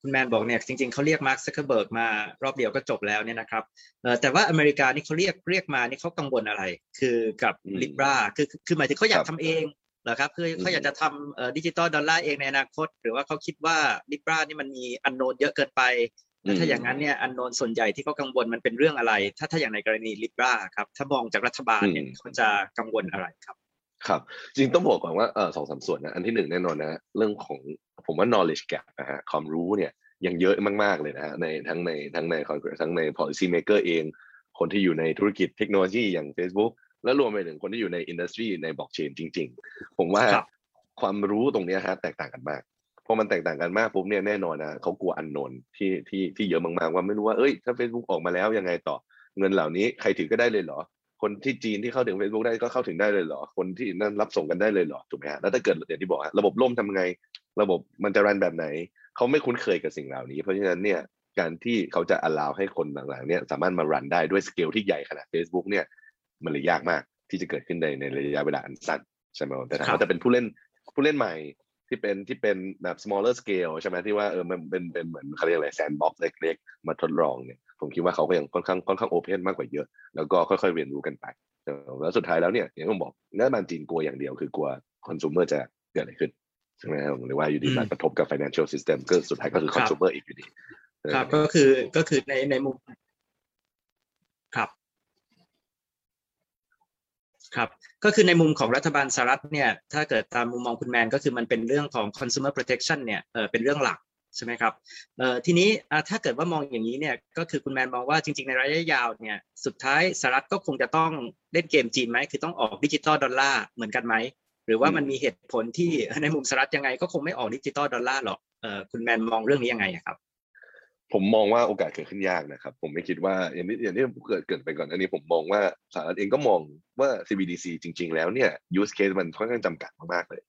S2: คุณแมนบอกเนี่ยจริงๆเขาเรียกมาร์คซักเคอร์เบิร์กมารอบเดียวก็จบแล้วเนี่ยนะครับเอ่อแต่ว่าอเมริกานี่เขาเรียกเรียกมานี่เขากังวลอะไร คือกับ
S3: อืม
S2: ลิบราคือคือคือหมายถึงเขาอยาก
S3: ครับ
S2: ทำเองเหรอครับคือเขาอยากจะทำเอ่อดิจิตอลดอลลาร์เองในอนาคต หรือว่าเขาคิดว่าลิบรานี่มันมีอันโนนเยอะเกินไปแล้วถ้าอย่างนั้นเนี่ยอันโนนส่วนใหญ่ที่เขากังวลมันเป็นเรื่องอะไร ถ้าถ้าอย่างในกรณีลิบราครับถ้ามองจากรัฐบาลเนี่ย
S3: อืม
S2: เขาจะกังวลอะไรครับ
S3: ครับ จริงต้องบอกก่อนว่าเออสองสามส่วนนะอันที่หนึ่งแน่นอนนะเรื่องของผมว่า knowledge gap นะฮะความรู้เนี่ยยังเยอะมากๆเลยนะฮะในทั้งในทั้งใน Congress ทั้งใน policy maker เอง คนที่อยู่ในธุรกิจเทคโนโลยีอย่าง Facebook และรวมไปถึงคนที่อยู่ในอินดัสทรีในบล็อกเชนจริง ๆ ผมว่า
S2: ครับ
S3: ความรู้ตรงเนี้ยฮะแตกต่างกันมากพอมันแตกต่างกันมากปุ๊บเนี่ยแน่นอนนะเขากลัวอันโนนที่ที่ที่เยอะมากๆว่าไม่รู้ว่าเอ้ยถ้า Facebook ออกมาแล้วยังไงต่อเงินเหล่านี้ใครถือก็ได้เลยเหรอ คนที่จีนที่เข้าถึง Facebook ได้ก็เข้าถึงได้เลยเหรอ คนที่นั่นรับส่งกันได้เลยเหรอถูกไหมฮะแล้วถ้าเกิดอย่างที่บอกฮะระบบล่มทำไง ระบบมันจะรันแบบไหน เขาไม่คุ้นเคยกับสิ่งเหล่านี้ เพราะฉะนั้นเนี่ยการที่เขาจะ allow ให้คนต่างๆเนี่ยสามารถมารันได้ด้วยสเกลที่ใหญ่ขนาด Facebook เนี่ยมันเลยยากมากที่จะเกิดขึ้นในในระยะเวลาอันสั้นใช่ไหมแต่ถ้าเขาจะเป็นผู้เล่นผู้เล่นใหม่ที่เป็นที่เป็นแบบ smaller scale ใช่ไหมที่ว่าเออมันเป็นเป็นเหมือนเขาเรียกอะไร sandbox เล็กๆ มาทดลองเนี่ย ผมคิดว่าเขาก็ยังค่อนข้างค่อนข้างโอเพนมากกว่าเยอะ แล้วก็ค่อยๆเรียนรู้กันไปเออแล้วสุดท้ายแล้วเนี่ยอย่างที่ผมบอกรัฐบาลจีนกลัวอย่างเดียวคือกลัวคอน sumer จะเกิดอะไรขึ้นใช่ไหมครับหรือว่าอยู่ดี
S2: อืม
S3: มากระทบกับ financial system ก็สุดท้ายก็คือ
S2: ครับ
S3: consumer อีกอยู่ดีเออ
S2: ครับก็คือก็คือในในมุมครับ ครับ ก็คือในมุมของรัฐบาลสหรัฐเนี่ย ถ้าเกิดตามมุมมองคุณแมนก็คือมันเป็นเรื่องของ consumer protection เนี่ยเออเป็นเรื่องหลัก ใช่ไหมครับเอ่อทีนี้อ่าถ้าเกิดว่ามองอย่างนี้เนี่ยก็คือคุณแมนมองว่าจริง ๆในระยะยาวเนี่ยสุดท้ายสหรัฐก็คงจะต้องเล่นเกมจีนไหมคือต้องออกดิจิตอลดอลลาร์เหมือนกันไหมหรือว่ามันมีเหตุผลที่ในมุมสหรัฐยังไงก็คงไม่ออก digital dollar หรอกเออคุณแมนมองเรื่องนี้ยังไงอะครับ
S3: ผมมองว่าโอกาสเกิดขึ้นยากนะครับ ผมไม่คิดว่าอย่างที่อย่างที่เกิดเกิดไปก่อนอันนี้ผมมองว่าสหรัฐเองก็มองว่า CBDC จริง ๆ แล้วเนี่ย use case มันค่อนข้างจำกัดมากๆเลย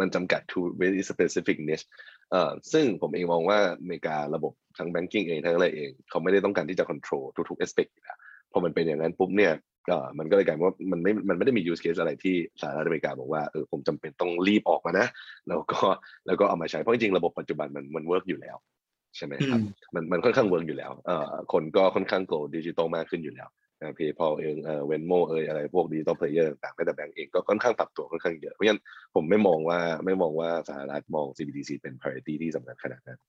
S3: มันจำกัด to very specific niche เอ่อซึ่งผมเองมองว่าอเมริการะบบทั้ง banking เองทั้งอะไรเอง เขาไม่ได้ต้องการที่จะ control ทุกๆ aspect อยู่แล้วพอมันเป็นอย่างนั้นปุ๊บเนี่ยก็มันก็เลยกลายเป็นว่ามันไม่มันไม่ได้มี use case อะไรที่สหรัฐอเมริกาบอกว่าเออผมจำเป็นต้องรีบออกมานะ แล้วก็แล้วก็เอามาใช้เพราะจริงๆระบบปัจจุบันมันมัน work อยู่แล้วใช่ไหมครับมันมันค่อนข้าง work อยู่แล้วเอ่อคนก็ค่อนข้าง go digital มากขึ้นอยู่แล้ว PayPal เองเอ่อ Venmo เอยอะไรพวก digital player ต่างๆแม้แต่แบงก์เองก็ค่อนข้างปรับตัวค่อนข้างเยอะ เพราะฉะนั้นผมไม่มองว่าไม่มองว่าสหรัฐมอง CBDC เป็น priority ที่สำคัญขนาดนั้น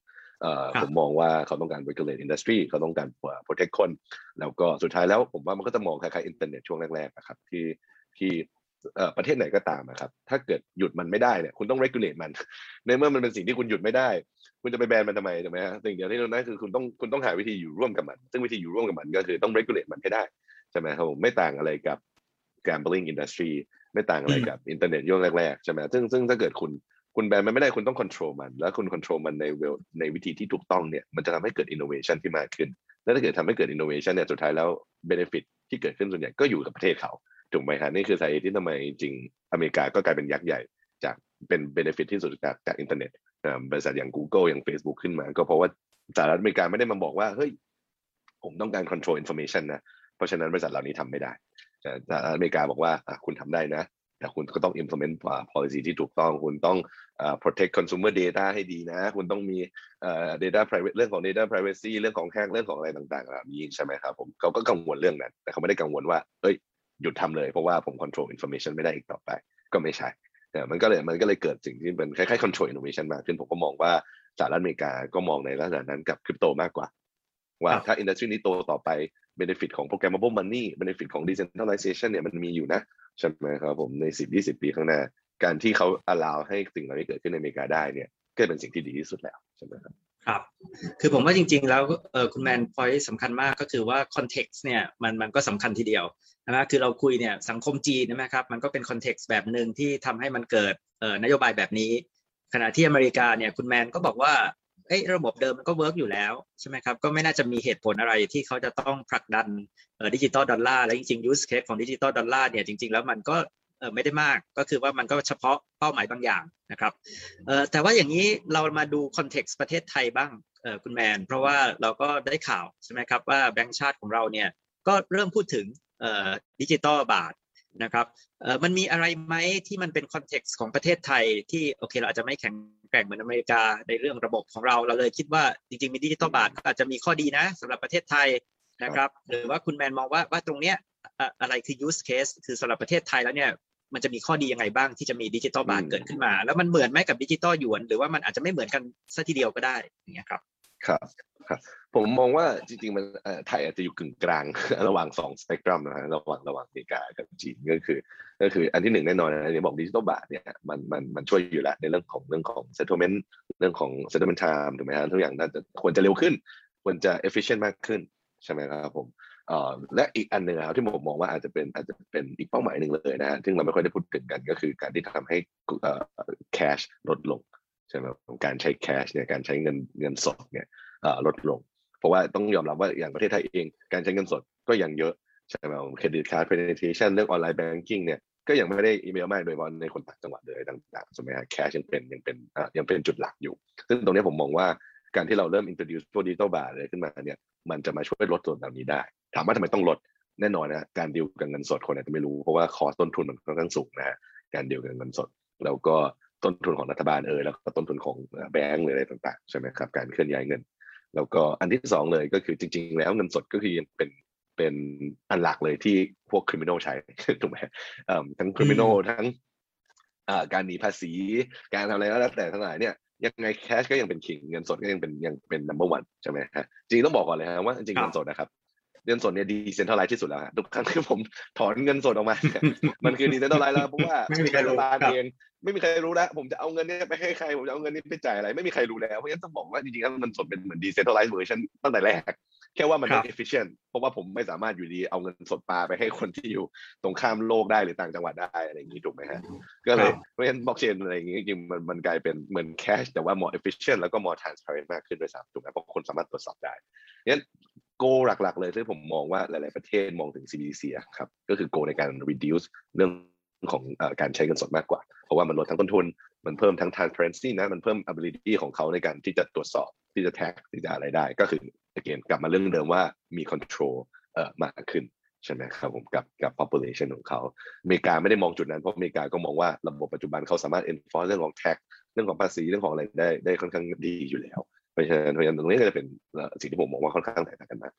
S3: เอ่อ
S2: ครับ
S3: ผมมองว่าเขาต้องการ regulate industry เขาต้องการ protect คน แล้วก็สุดท้ายแล้วผมว่ามันก็จะมองคล้ายๆอินเทอร์เน็ตช่วงแรกๆนะครับที่ที่เอ่อประเทศไหนก็ตามนะครับ ถ้าเกิดหยุดมันไม่ได้เนี่ยคุณต้อง regulate มัน ในเมื่อมันเป็นสิ่งที่คุณหยุดไม่ได้ คุณจะไปแบนมันทำไมถูกไหมฮะสิ่งเดียวที่เราได้คือคุณต้องคุณต้องหาวิธีอยู่ร่วมกับมัน ซึ่งวิธีอยู่ร่วมกับมันก็คือต้อง regulate มันให้ได้ ใช่ไหมครับผมไม่ต่างอะไรกับ gambling industry ไม่ต่างอะไรกับอินเทอร์เน็ตช่วงแรกๆใช่ไหมซึ่งซึ่งถ้าเกิดคุณคุณแบนมันไม่ได้คุณต้อง control มัน แล้วคุณ control มันในเวลในวิธีที่ถูกต้องเนี่ยมันจะทำให้เกิด innovation ที่มากขึ้น แล้วถ้าเกิดทำให้เกิด innovation เนี่ยสุดท้ายแล้ว benefit ที่เกิดขึ้นส่วนใหญ่ก็อยู่กับประเทศเขาถูกไหมครับนี่คือสาเหตุที่ทำไมจริงๆอเมริกาก็กลายเป็นยักษ์ใหญ่ จากเป็น benefit ที่สุดจากจากอินเทอร์เน็ตอ่าบริษัทอย่าง Google อย่าง Facebook ขึ้นมา ก็เพราะว่าสหรัฐอเมริกาไม่ได้มาบอกว่าเฮ้ยผมต้องการ control information นะ เพราะฉะนั้นบริษัทเหล่านี้ทำไม่ได้แต่สหรัฐอเมริกาบอกว่าอะคุณทำได้นะแต่คุณก็ต้อง implement อ่า policy ที่ถูกต้อง คุณต้องอ่า protect consumer data ให้ดีนะ คุณต้องมีอ่า data private เรื่องของ data privacy เรื่องของแฮกเรื่องของอะไรต่างๆแบบนี้ใช่ไหมครับผมเขาก็กังวลเรื่องนั้น แต่เขาไม่ได้กังวลว่าเอ้ยหยุดทำเลยเพราะว่าผม control information ไม่ได้อีกต่อไป ก็ไม่ใช่เนี่ยมันก็เลยมันก็เลยเกิดสิ่งที่เป็นคล้ายๆ control innovation มากขึ้นผมก็มองว่าสหรัฐอเมริกาก็มองในลักษณะนั้นกับคริปโตมากกว่า ว่า
S2: ครับ
S3: ถ้าอินดัสทรีนี้โตต่อไป benefit ของ programmable money benefit ของ decentralization เนี่ยมันมีอยู่นะใช่ไหมครับผมใน 10 20 ปีข้างหน้า การที่เขา allow ให้สิ่งเหล่านี้เกิดขึ้นในอเมริกาได้เนี่ยก็เป็นสิ่งที่ดีที่สุดแล้วใช่ไหมครับ
S2: ครับ คือผมว่าจริง ๆ แล้วคุณแมน point สำคัญมากก็คือว่า context เนี่ยมันมันก็สำคัญทีเดียวนะคือเราคุยเนี่ยสังคมจีนนะครับมันก็เป็น context แบบหนึ่งที่ทำให้มันเกิดนโยบายแบบนี้ ขณะที่อเมริกาเนี่ยคุณแมนก็บอกว่า เอ้ยระบบเดิมมันก็ work อยู่แล้วใช่ไหมครับก็ไม่น่าจะมีเหตุผลอะไรที่เขาจะต้องผลักดัน digital dollar และจริงๆ use case ของ digital dollar เนี่ยจริงๆแล้วมันก็ไม่ได้มากก็คือว่ามันก็เฉพาะเป้าหมายบางอย่างนะครับแต่ว่าอย่างนี้เรามาดู context ประเทศไทยบ้างคุณแมน เพราะว่าเราก็ได้ข่าวใช่ไหมครับว่าแบงก์ชาติของเราเนี่ยก็เริ่มพูดถึงดิจิตอลบาท นะครับเอ่อมันมีอะไรไหมที่มันเป็น context ของประเทศไทยที่โอเคเราอาจจะไม่แข็งแกร่งเหมือนอเมริกาในเรื่องระบบของเราเราเลยคิดว่าจริงๆมีดิจิตอลบาทก็อาจจะมีข้อดีนะสำหรับประเทศไทยนะครับ หรือว่าคุณแมนมองว่าว่าตรงเนี้ยอะอะไรคือ use case คือสำหรับประเทศไทยแล้วเนี่ยมันจะมีข้อดียังไงบ้างที่จะมีดิจิตอลบาท
S3: อืม
S2: เกิดขึ้นมา แล้วมันเหมือนไหมกับดิจิตอลหยวน หรือว่ามันอาจจะไม่เหมือนกันซะทีเดียวก็ได้อย่างเงี้ยครับ
S3: ครับครับผมมองว่าจริงๆมันไทยอาจจะอยู่กึ่งกลางระหว่างสองสเปกตรัมนะฮะระหว่างระหว่างอเมริกากับจีนก็คือ ก็คืออันที่หนึ่งแน่นอนนะอันนี้บอกดิจิตอลบาทเนี่ยมันมันมันช่วยอยู่แล้วในเรื่องของเรื่องของ settlement เรื่องของ settlement time ถูกไหมฮะทุกอย่างน่าจะควรจะเร็วขึ้น ควรจะ efficient มากขึ้น ใช่ไหมครับผมและอีกอันหนึ่งครับที่ผมมองว่าอาจจะเป็นอาจจะเป็นอีกเป้าหมายหนึ่งเลยนะฮะซึ่งเราไม่ค่อยได้พูดถึงกันก็คือการที่ทำให้เอ่อ cash ลดลง ช่ไหมครับการใช้ cash เนี่ยการใช้เงินเงินสดเนี่ยลดลง เพราะว่าต้องยอมรับว่าอย่างประเทศไทยเอง การใช้เงินสดก็ยังเยอะใช่ไหมเครดิตการ์ด penetration เรื่องออนไลน์แบงกิ้งเนี่ยก็ยังไม่ได้อีเมลมากโดยเฉพาะในคนต่างจังหวัดเลยต่างๆใช่ไหมฮะแคชยังเป็นยังเป็นยังเป็นจุดหลักอยู่ ซึ่งตรงนี้ผมมองว่าการที่เราเริ่ม introduce พวกดิจิตอลบาทเลยขึ้นมาเนี่ยมันจะมาช่วยลดส่วนเหล่านี้ได้ ถามว่าทำไมต้องลดแน่นอนนะการดิวกับเงินสดคนอาจจะไม่รู้เพราะว่า cost ต้นทุนมันค่อนข้างสูงนะฮะการดิวกับเงินสด แล้วก็ ต้นทุนของรัฐบาลเอยแล้วก็ต้นทุนของแบงก์หรืออะไรต่างๆใช่ไหมครับการเคลื่อนย้ายเงิน แล้วก็อันที่สองเลยก็คือจริง ๆ แล้วเงินสดก็คือยังเป็นเป็นอันหลักเลยที่พวก criminal ใช้ถูกไหมเอิ่มทั้ง criminal ทั้งอ่าการหนีภาษีการทำอะไรก็แล้วแต่ทั้งหลายเนี่ยยังไง cash ก็ยังเป็น king เงินสดก็ยังเป็นยังเป็น number one ใช่ไหมฮะจริงๆต้องบอกก่อนเลยฮะว่าจริงๆ
S2: ครับ
S3: เงินสดนะครับเงินสดเนี่ย decentralize ที่สุดแล้วฮะทุกครั้งที่ผมถอนเงินสดออกมาเนี่ยมันคือ decentralize แล้วเพราะว่า
S2: ไม่มีใครรู้
S3: ครับรัฐ
S2: บาล
S3: เอง ไม่มีใครรู้แล้วผมจะเอาเงินเนี้ไปให้ใครผมจะเอาเงินนี้ไปจ่ายอะไร ไม่มีใครรู้แล้ว เพราะฉะนั้นต้องบอกว่าจริงๆแล้วเงินสดเป็นเหมือน decentralized version ตั้งแต่แรก แค่ว่ามัน
S2: ครั
S3: ไม่
S2: บ
S3: efficient เพราะว่าผมไม่สามารถอยู่ดีเอาเงินสดปาไปให้คนที่อยู่ตรงข้ามโลกได้หรือต่างจังหวัดได้อะไรอย่างนี้ถูกไหมฮะก็เลยเพราะฉะนั้นบล็อกเชนอะไรอย่างนี้จริงๆมันมันกลายเป็นเหมือน cash แต่ว่า more efficient แล้วก็ more transparent มากขึ้นด้วยซ้ำถูกไหมเพราะคนสามารถตรวจสอบได้งั้นโกหลักๆเลยที่ผมมองว่าหลาย ๆประเทศมองถึง CBDC อะครับก็คือโกในการ reduce เรื่อง ของอการใช้เงินสดมากกว่า เพราะว่ามันลดทั้งต้นทุน มันเพิ่มทั้ง transparency นะ มันเพิ่ม ability ของเขาในการที่จะตรวจสอบ ที่จะ tag ที่จะอะไรได้ ก็คือ again กลับมาเรื่องเดิมว่ามี control เอ่อมากขึ้นใช่ไหมครับผมกับกับ population ของเขาอเมริกาไม่ได้มองจุดนั้น เพราะอเมริกาก็มองว่าระบบปัจจุบันเขาสามารถ enforce เรื่องของ tax เรื่องของภาษีเรื่องของอะไรได้ได้ค่อนข้างดีอยู่แล้วเพราะฉะนั้นเพราะฉะนั้นตรงนี้ก็จะเป็นสิ่งที่ผมมองว่าค่อนข้างแตกต่างกันมาก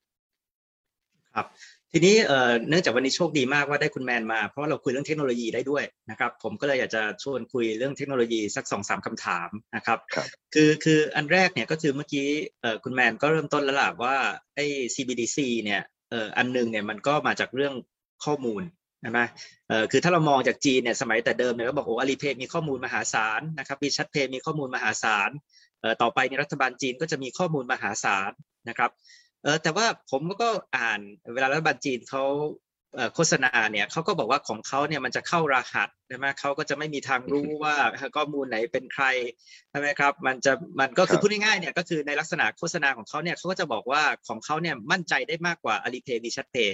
S2: ครับทีนี้เอ่อเนื่องจากวันนี้โชคดีมากว่าได้คุณแมนมา เพราะว่าเราคุยเรื่องเทคโนโลยีได้ด้วยนะครับผมก็เลยอยากจะชวนคุยเรื่องเทคโนโลยีสักสองสามคำถามนะครับ
S3: ครับ
S2: คือคืออันแรกเนี่ยก็คือเมื่อกี้เอ่อคุณแมนก็เริ่มต้นแล้วล่ะว่าไอ้ CBDC เนี่ยเอ่ออันหนึงเนี่ยมันก็มาจากเรื่องข้อมูลใช่ไหมเอ่อคือถ้าเรามองจากจีนเนี่ยสมัยแต่เดิมเนี่ยก็บอกโอ้อาลีเพย์มีข้อมูลมหาศาลนะครับมีชัดเพย์มีข้อมูลมหาศาลเอ่อต่อไปในยรัฐบาลจีนก็จะมีข้อมูลมหาศาลนะครับ เออแต่ว่าผมก็อ่านเวลารัฐบาลจีนเขาเอ่อโฆษณาเนี่ยเขาก็บอกว่าของเขาเนี่ยมันจะเข้ารหัสใช่ไหมเขาก็จะไม่มีทางรู้ว่าข้อมูลไหนเป็นใครใช่ไหมครับ มันจะมันก็คือ
S3: ครับ
S2: พูดง่ายๆเนี่ยก็คือในลักษณะโฆษณาของเขาเนี่ยเขาก็จะบอกว่าของเขาเนี่ยมั่นใจได้มากกว่า Alipay WeChat Pay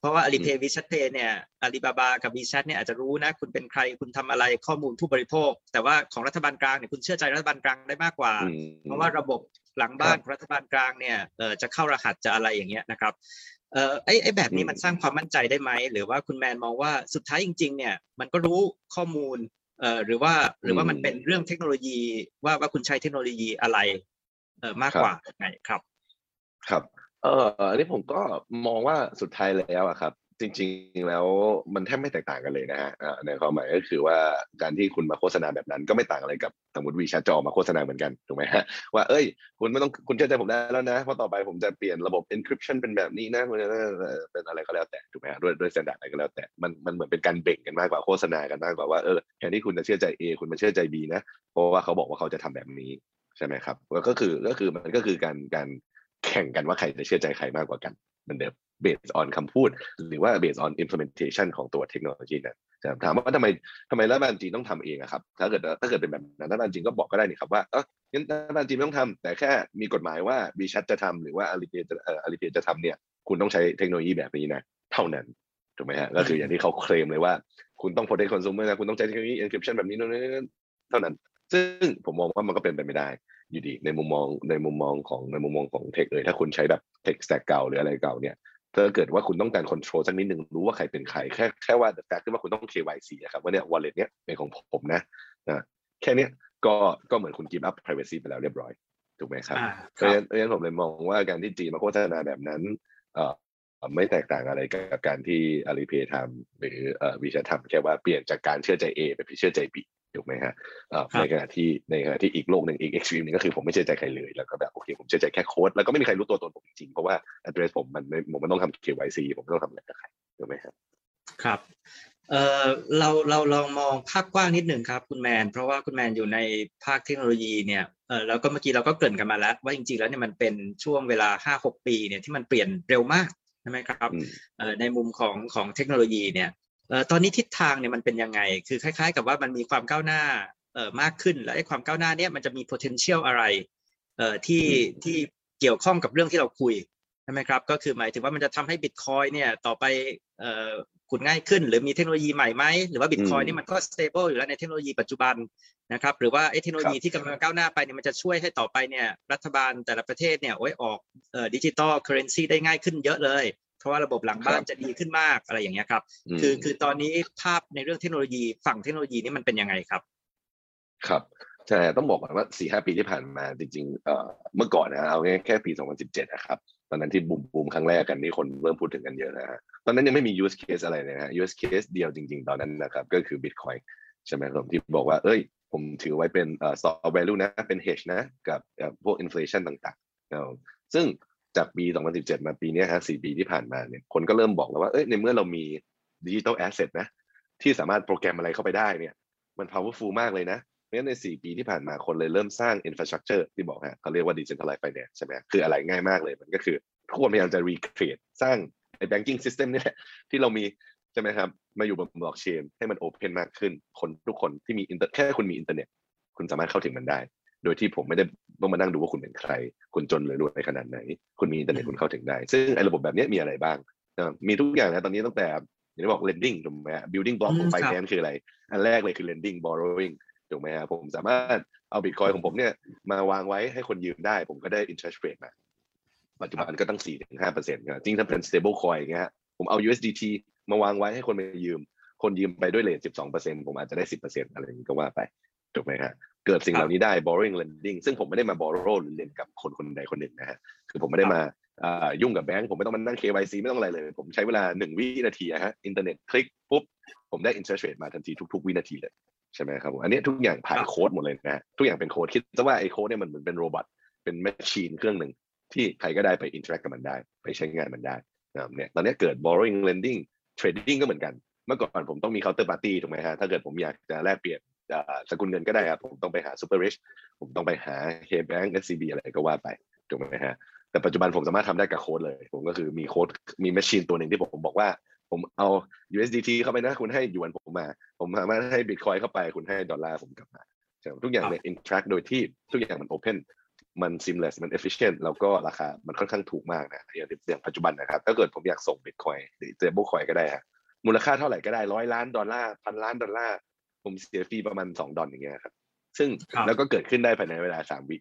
S2: เพราะว่า Alipay WeChat Pay เนี่ยอาลีบาบากับ WeChat เนี่ยอาจจะรู้นะ คุณเป็นใครคุณทำอะไรข้อมูลผู้บริโภค แต่ว่าของรัฐบาลกลางเนี่ยคุณเชื่อใจรัฐบาลกลางได้มากกว่า
S3: อืม
S2: เพราะว่าระบบ หลังบ้าน
S3: ครับ
S2: ของรัฐบาลกลางเนี่ยเอ่อจะเข้ารหัสจะอะไรอย่างเงี้ยนะครับเอ่อไอ้ไอ้แบบนี้
S3: อืม
S2: มันสร้างความมั่นใจได้ไหมหรือว่าคุณแมนมองว่าสุดท้ายจริง ๆ เนี่ยมันก็รู้ข้อมูลเอ่อหรือว่าหรือว่ามันเป็นเรื่องเทคโนโลยีว่าว่าคุณใช้เทคโนโลยีอะไรเอ่อมากกว่าไงครับ
S3: ครับเอออันนี้ผมก็มองว่าสุดท้ายแล้วอะครับ จริงๆแล้วมันแทบไม่แตกต่างกันเลยนะฮะในความหมายก็คือว่าการที่คุณมาโฆษณาแบบนั้น ก็ไม่ต่างอะไรกับสมมติวีชาจะออกมาโฆษณาเหมือนกันถูกไหมฮะว่าเอ้ย คุณไม่ต้องคุณเชื่อใจผมได้แล้วนะเพราะต่อไปผมจะเปลี่ยนระบบ encryption เป็นแบบนี้นะเป็นอะไรก็แล้วแต่ถูกไหมฮะด้วยด้วย standard อะไรก็แล้วแต่มันมันเหมือนเป็นการเบ่งกันมากกว่าโฆษณากันมากกว่าว่าเออแทนที่คุณจะเชื่อใจ A คุณมาเชื่อใจ B นะเพราะว่าเขาบอกว่าเขาจะทำแบบนี้ใช่ไหมครับก็คือก็คือมันก็คือการการแข่งกันว่าใครจะเชื่อใจใครมากกว่ากัน เหมือนเดิม based on คำพูด หรือว่า based on implementation ของตัวเทคโนโลยีนั้นถามว่าทำไมทำไมรัฐบาลจีนต้องทำเองอะครับ ถ้าเกิดถ้าเกิดเป็นแบบนั้นรัฐบาลจีนก็บอกก็ได้นี่ครับว่าเอองั้นรัฐบาลจีนไม่ต้องทำแต่แค่มีกฎหมายว่าบีชัดจะทำหรือว่าอาลีเพย์จะอาลีเพย์จะทำเนี่ย คุณต้องใช้เทคโนโลยีแบบนี้นะเท่านั้นถูกไหมฮะก็คืออย่างที่เขาเคลมเลยว่า คุณต้อง protect consumer นะคุณต้องใช้เทคโนโลยี encryption แบบนี้นู่นนี่นั่นเท่านั้น ซึ่งผมมองว่ามันก็เป็นไปไม่ได้ อยู่ดีในมุมมองในมุมมองของในมุมมองของ tech เลยถ้าคุณใช้แบบ tech stack เก่าหรืออะไรเก่าเนี่ยถ้าเกิดว่าคุณต้องการ control สักนิดหนึ่งรู้ว่าใครเป็นใครแค่แค่ว่า the fact ที่ว่าคุณต้อง KYC อะครับว่าเนี่ย wallet เนี้ยเป็นของผมนะนะแค่เนี้ยก็ก็เหมือนคุณ give up privacy ไปแล้วเรียบร้อยถูกไหมครับ
S2: อ่าครับ
S3: เพราะฉะนั้นเพราะฉะนั้นผมเลยมองว่าการที่จีนมาโฆษณาแบบนั้นเอ่อไม่แตกต่างอะไรกับการที่ Alipay ทำหรือเอ่อวิชาทำแค่ว่าเปลี่ยนจากการเชื่อใจ A ไปเป็นเชื่อใจ B ถูกไหมฮะเอ่อ
S2: ครับ
S3: ในขณะที่ในขณะที่อีกโลกหนึ่งอีก extreme หนึงก็คือผมไม่เชื่อใจใครเลยแล้วก็แบบโอเคผมเชื่อใจแค่โค้ดแล้วก็ไม่มีใครรู้ตัวตนผมจริงๆเพราะว่า address ผมมันไม่ผมมันต้องทำ KYC ผมไม่ต้องทำอะไรกับใครถูกไหมครับ
S2: ครับเอ่อเราเราลองมองภาพกว้างนิดหนึ่งครับคุณแมน เพราะว่าคุณแมนอยู่ในภาคเทคโนโลยีเนี่ยเออแล้วก็เมื่อกี้เราก็เกริ่นกันมาแล้ว ว่าจริงๆแล้วเนี่ยมันเป็นช่วงเวลาห้าหกปีเนี่ยที่มันเปลี่ยนเร็วมากใช่ไหมครับ
S3: อืม
S2: เอ่อในมุมของของเทคโนโลยีเนี่ยเอ่อ ตอนนี้ทิศทางเนี่ยมันเป็นยังไง คือคล้ายๆ กับว่ามันมีความก้าวหน้าเอ่อมากขึ้น และไอ้ความก้าวหน้าเนี่ยมันจะมี potential อะไรเอ่อที่ที่เกี่ยวข้องกับเรื่องที่เราคุยใช่ไหมครับ ก็คือหมายถึงว่ามันจะทำให้ Bitcoin เนี่ยต่อไปเอ่อขุดง่ายขึ้น หรือมีเทคโนโลยีใหม่ไหมหรือว่า Bitcoin
S3: อืม
S2: นี่มันก็ stable อยู่แล้วในเทคโนโลยีปัจจุบันนะครับ หรือว่าไอ้เทคโนโลยี
S3: ครับ
S2: ที่กำลังก้าวหน้าไปเนี่ยมันจะช่วยให้ต่อไปเนี่ยรัฐบาลแต่ละประเทศเนี่ยโอ้ยออกเอ่อ digital currency ได้ง่ายขึ้นเยอะเลย เพราะว่าระบบหลังบ้านจะดีขึ้นมากอะไรอย่างเงี้ยครับ
S3: ม
S2: คือคือตอนนี้ภาพในเรื่องเทคโนโลยีฝั่งเทคโนโลยีนี่มันเป็นยังไงครับ
S3: ครับใช่ต้องบอกก่อนว่าสี่ห้าปีที่ผ่านมาจริงๆเอ่อเมื่อก่อนนะเอาแค่แค่ปี 2017นะครับตอนนั้นที่บูมบูมครั้งแรกกันนี่คนเริ่มพูดถึงกันเยอะนะฮะตอนนั้นยังไม่มี use case อะไรเลยนะฮะ use case เดียวจริง ๆ ตอนนั้นนะครับ ก็คือ Bitcoin ใช่ไหมครับที่บอกว่าเอ้ย ผมถือไว้เป็นเอ่อ store value นะเป็น hedge นะ กับเอ่อพวก inflation ต่างๆนะครับซึ่ง จากปี 2017 มาปีนี้ฮะสี่ปีที่ผ่านมาเนี่ยคนก็เริ่มบอกแล้วว่าเอ้ยในเมื่อเรามี digital asset นะที่สามารถโปรแกรมอะไรเข้าไปได้เนี่ยมัน powerful มากเลยนะเพราะฉะนั้นใน 4 ปีที่ผ่านมาคนเลยเริ่มสร้าง infrastructure ที่บอกฮะเขาเรียกว่า decentralized finance ใช่ไหมคืออะไรง่ายมากเลย มันก็คือทุกคนพยายามจะ recreate สร้างไอ้ banking system นี่แหละที่เรามีใช่ไหมครับมาอยู่บนบล็อกเชนให้มัน open มากขึ้น คนทุกคนที่มีอินเตอร์แค่คุณมีอินเทอร์เน็ตคุณสามารถเข้าถึงมันได้ โดยที่ผมไม่ได้ต้องมานั่งดูว่าคุณเป็นใคร คุณจนหรือรวยขนาดไหน คุณมีอินเทอร์เน็ตคุณเข้าถึงได้ ซึ่งไอ้ระบบแบบนี้มีอะไรบ้างนะมีทุกอย่างนะตอนนี้ตั้งแต่อย่างที่บอก lending ถูกไหมฮะ building block ของ
S2: อืมครับ
S3: finance คืออะไร อันแรกเลยคือ lending borrowing ถูกไหมฮะผมสามารถเอาบิตคอยของผมเนี่ยมาวางไว้ให้คนยืมได้ ผมก็ได้ interest rate มาปัจจุบันก็ตั้ง4-5%ถึง5%เปอร์เซ็นต์จริงถ้าเป็น stable coin อย่างเงี้ยฮะผมเอา USDT มาวางไว้ให้คนมายืม คนยืมไปด้วย rate 12%ผมอาจจะได้ 10%อะไรอย่างนี้ก็ว่าไปถูกไหมฮะ เกิดสิ่งเหล่านี้ได้ borrowing lending ซึ่งผมไม่ได้มา borrow หรือ lend กับคนคนใดคนหนึ่งนะฮะคือผมไม่ได้มาอ่ายุ่งกับแบงก์ผมไม่ต้องมานั่ง KYC ไม่ต้องอะไรเลย ผมใช้เวลาหนึ่งวินาทีอะฮะอินเทอร์เน็ตคลิกปุ๊บ ผมได้ interest rate มาทันทีทุก ๆ วินาทีเลยใช่ไหมครับผมอันนี้ทุกอย่างผ่าน
S2: ครับ
S3: โค้ดหมดเลยนะฮะทุกอย่างเป็นโค้ดคิดซะว่าไอ้โค้ดเนี่ยมันเหมือนเป็น robotเป็น machine เครื่องหนึ่งที่ใครก็ได้ไป interact กับมันได้ ไปใช้งานมันได้นะครับเนี่ยตอนนี้เกิด borrowing lending trading ก็เหมือนกัน เมื่อก่อนผมต้องมี counter party ถูกไหมฮะถ้าเกิดผมอยากจะแลกเปลี่ยนอ่า สกุลเงินก็ได้ครับผมต้องไปหา super rich ผมต้องไปหา K Bank SCB อะไรก็ว่าไปถูกไหมฮะแต่ปัจจุบันผมสามารถทำได้กับโค้ดเลย ผมก็คือมีโค้ดมี machine ตัวหนึ่งที่ผมบอกว่า ผมเอา USDT เข้าไปนะคุณให้หยวนผมมา ผมสามารถให้ Bitcoin เข้าไปคุณให้ดอลลาร์ผมกลับมาใช่ไหมทุกอย่างเนี่ย interact โดยที่ทุกอย่างมัน open มัน seamless มัน efficient แล้วก็ราคา มันค่อนข้างถูกมากนะอย่างอย่างปัจจุบันนะครับ ถ้าเกิดผมอยากส่ง Bitcoin หรือ stablecoin ก็ได้ฮะมูลค่าเท่าไหร่ก็ได้ร้อยล้านดอลลาร์พันล้านดอลลาร์ ผมเสียฟรีประมาณสองดอลอย่างเงี้ยครับ ซึ่ง
S2: ครับ
S3: แล้วก็เกิดขึ้นได้ภายในเวลาสามวิ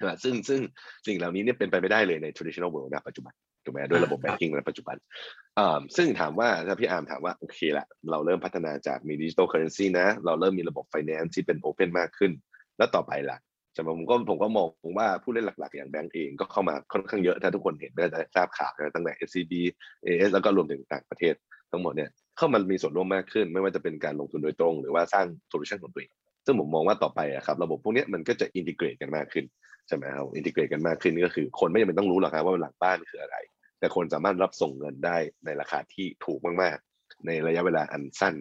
S3: นะซึ่งซึ่งสิ่งเหล่านี้เนี่ยเป็นไปไม่ได้เลยใน traditional world นะปัจจุบันถูกไหมด้วยระบบ
S2: ครับ
S3: banking ในปัจจุบันอ่าซึ่งถามว่าถ้าพี่อาร์มถามว่าโอเคละเราเริ่มพัฒนาจากมี digital currency นะ เราเริ่มมีระบบ finance ที่เป็น open มากขึ้น แล้วต่อไปล่ะใช่ไหมผมก็ผมก็มองว่าผู้เล่นหลักๆ อย่างแบงก์เองก็เข้ามาค่อนข้างเยอะ ถ้าทุกคนเห็นก็จะทราบข่าวนะตั้งแต่ SCB AS แล้วก็รวมถึงต่างประเทศทั้งหมดเนี่ย เข้ามามีส่วนร่วมมากขึ้น ไม่ว่าจะเป็นการลงทุนโดยตรง หรือว่าสร้าง solution ของตัวเองซึ่งผมมองว่าต่อไปอะครับระบบพวกนี้มันก็จะ integrate กันมากขึ้นใช่ไหมครับ integrate กันมากขึ้นก็คือ คนไม่จำเป็นต้องรู้หรอกครับว่าหลังบ้านคืออะไร แต่คนสามารถรับส่งเงินได้ในราคาที่ถูกมากๆ ในระยะเวลาอันสั้น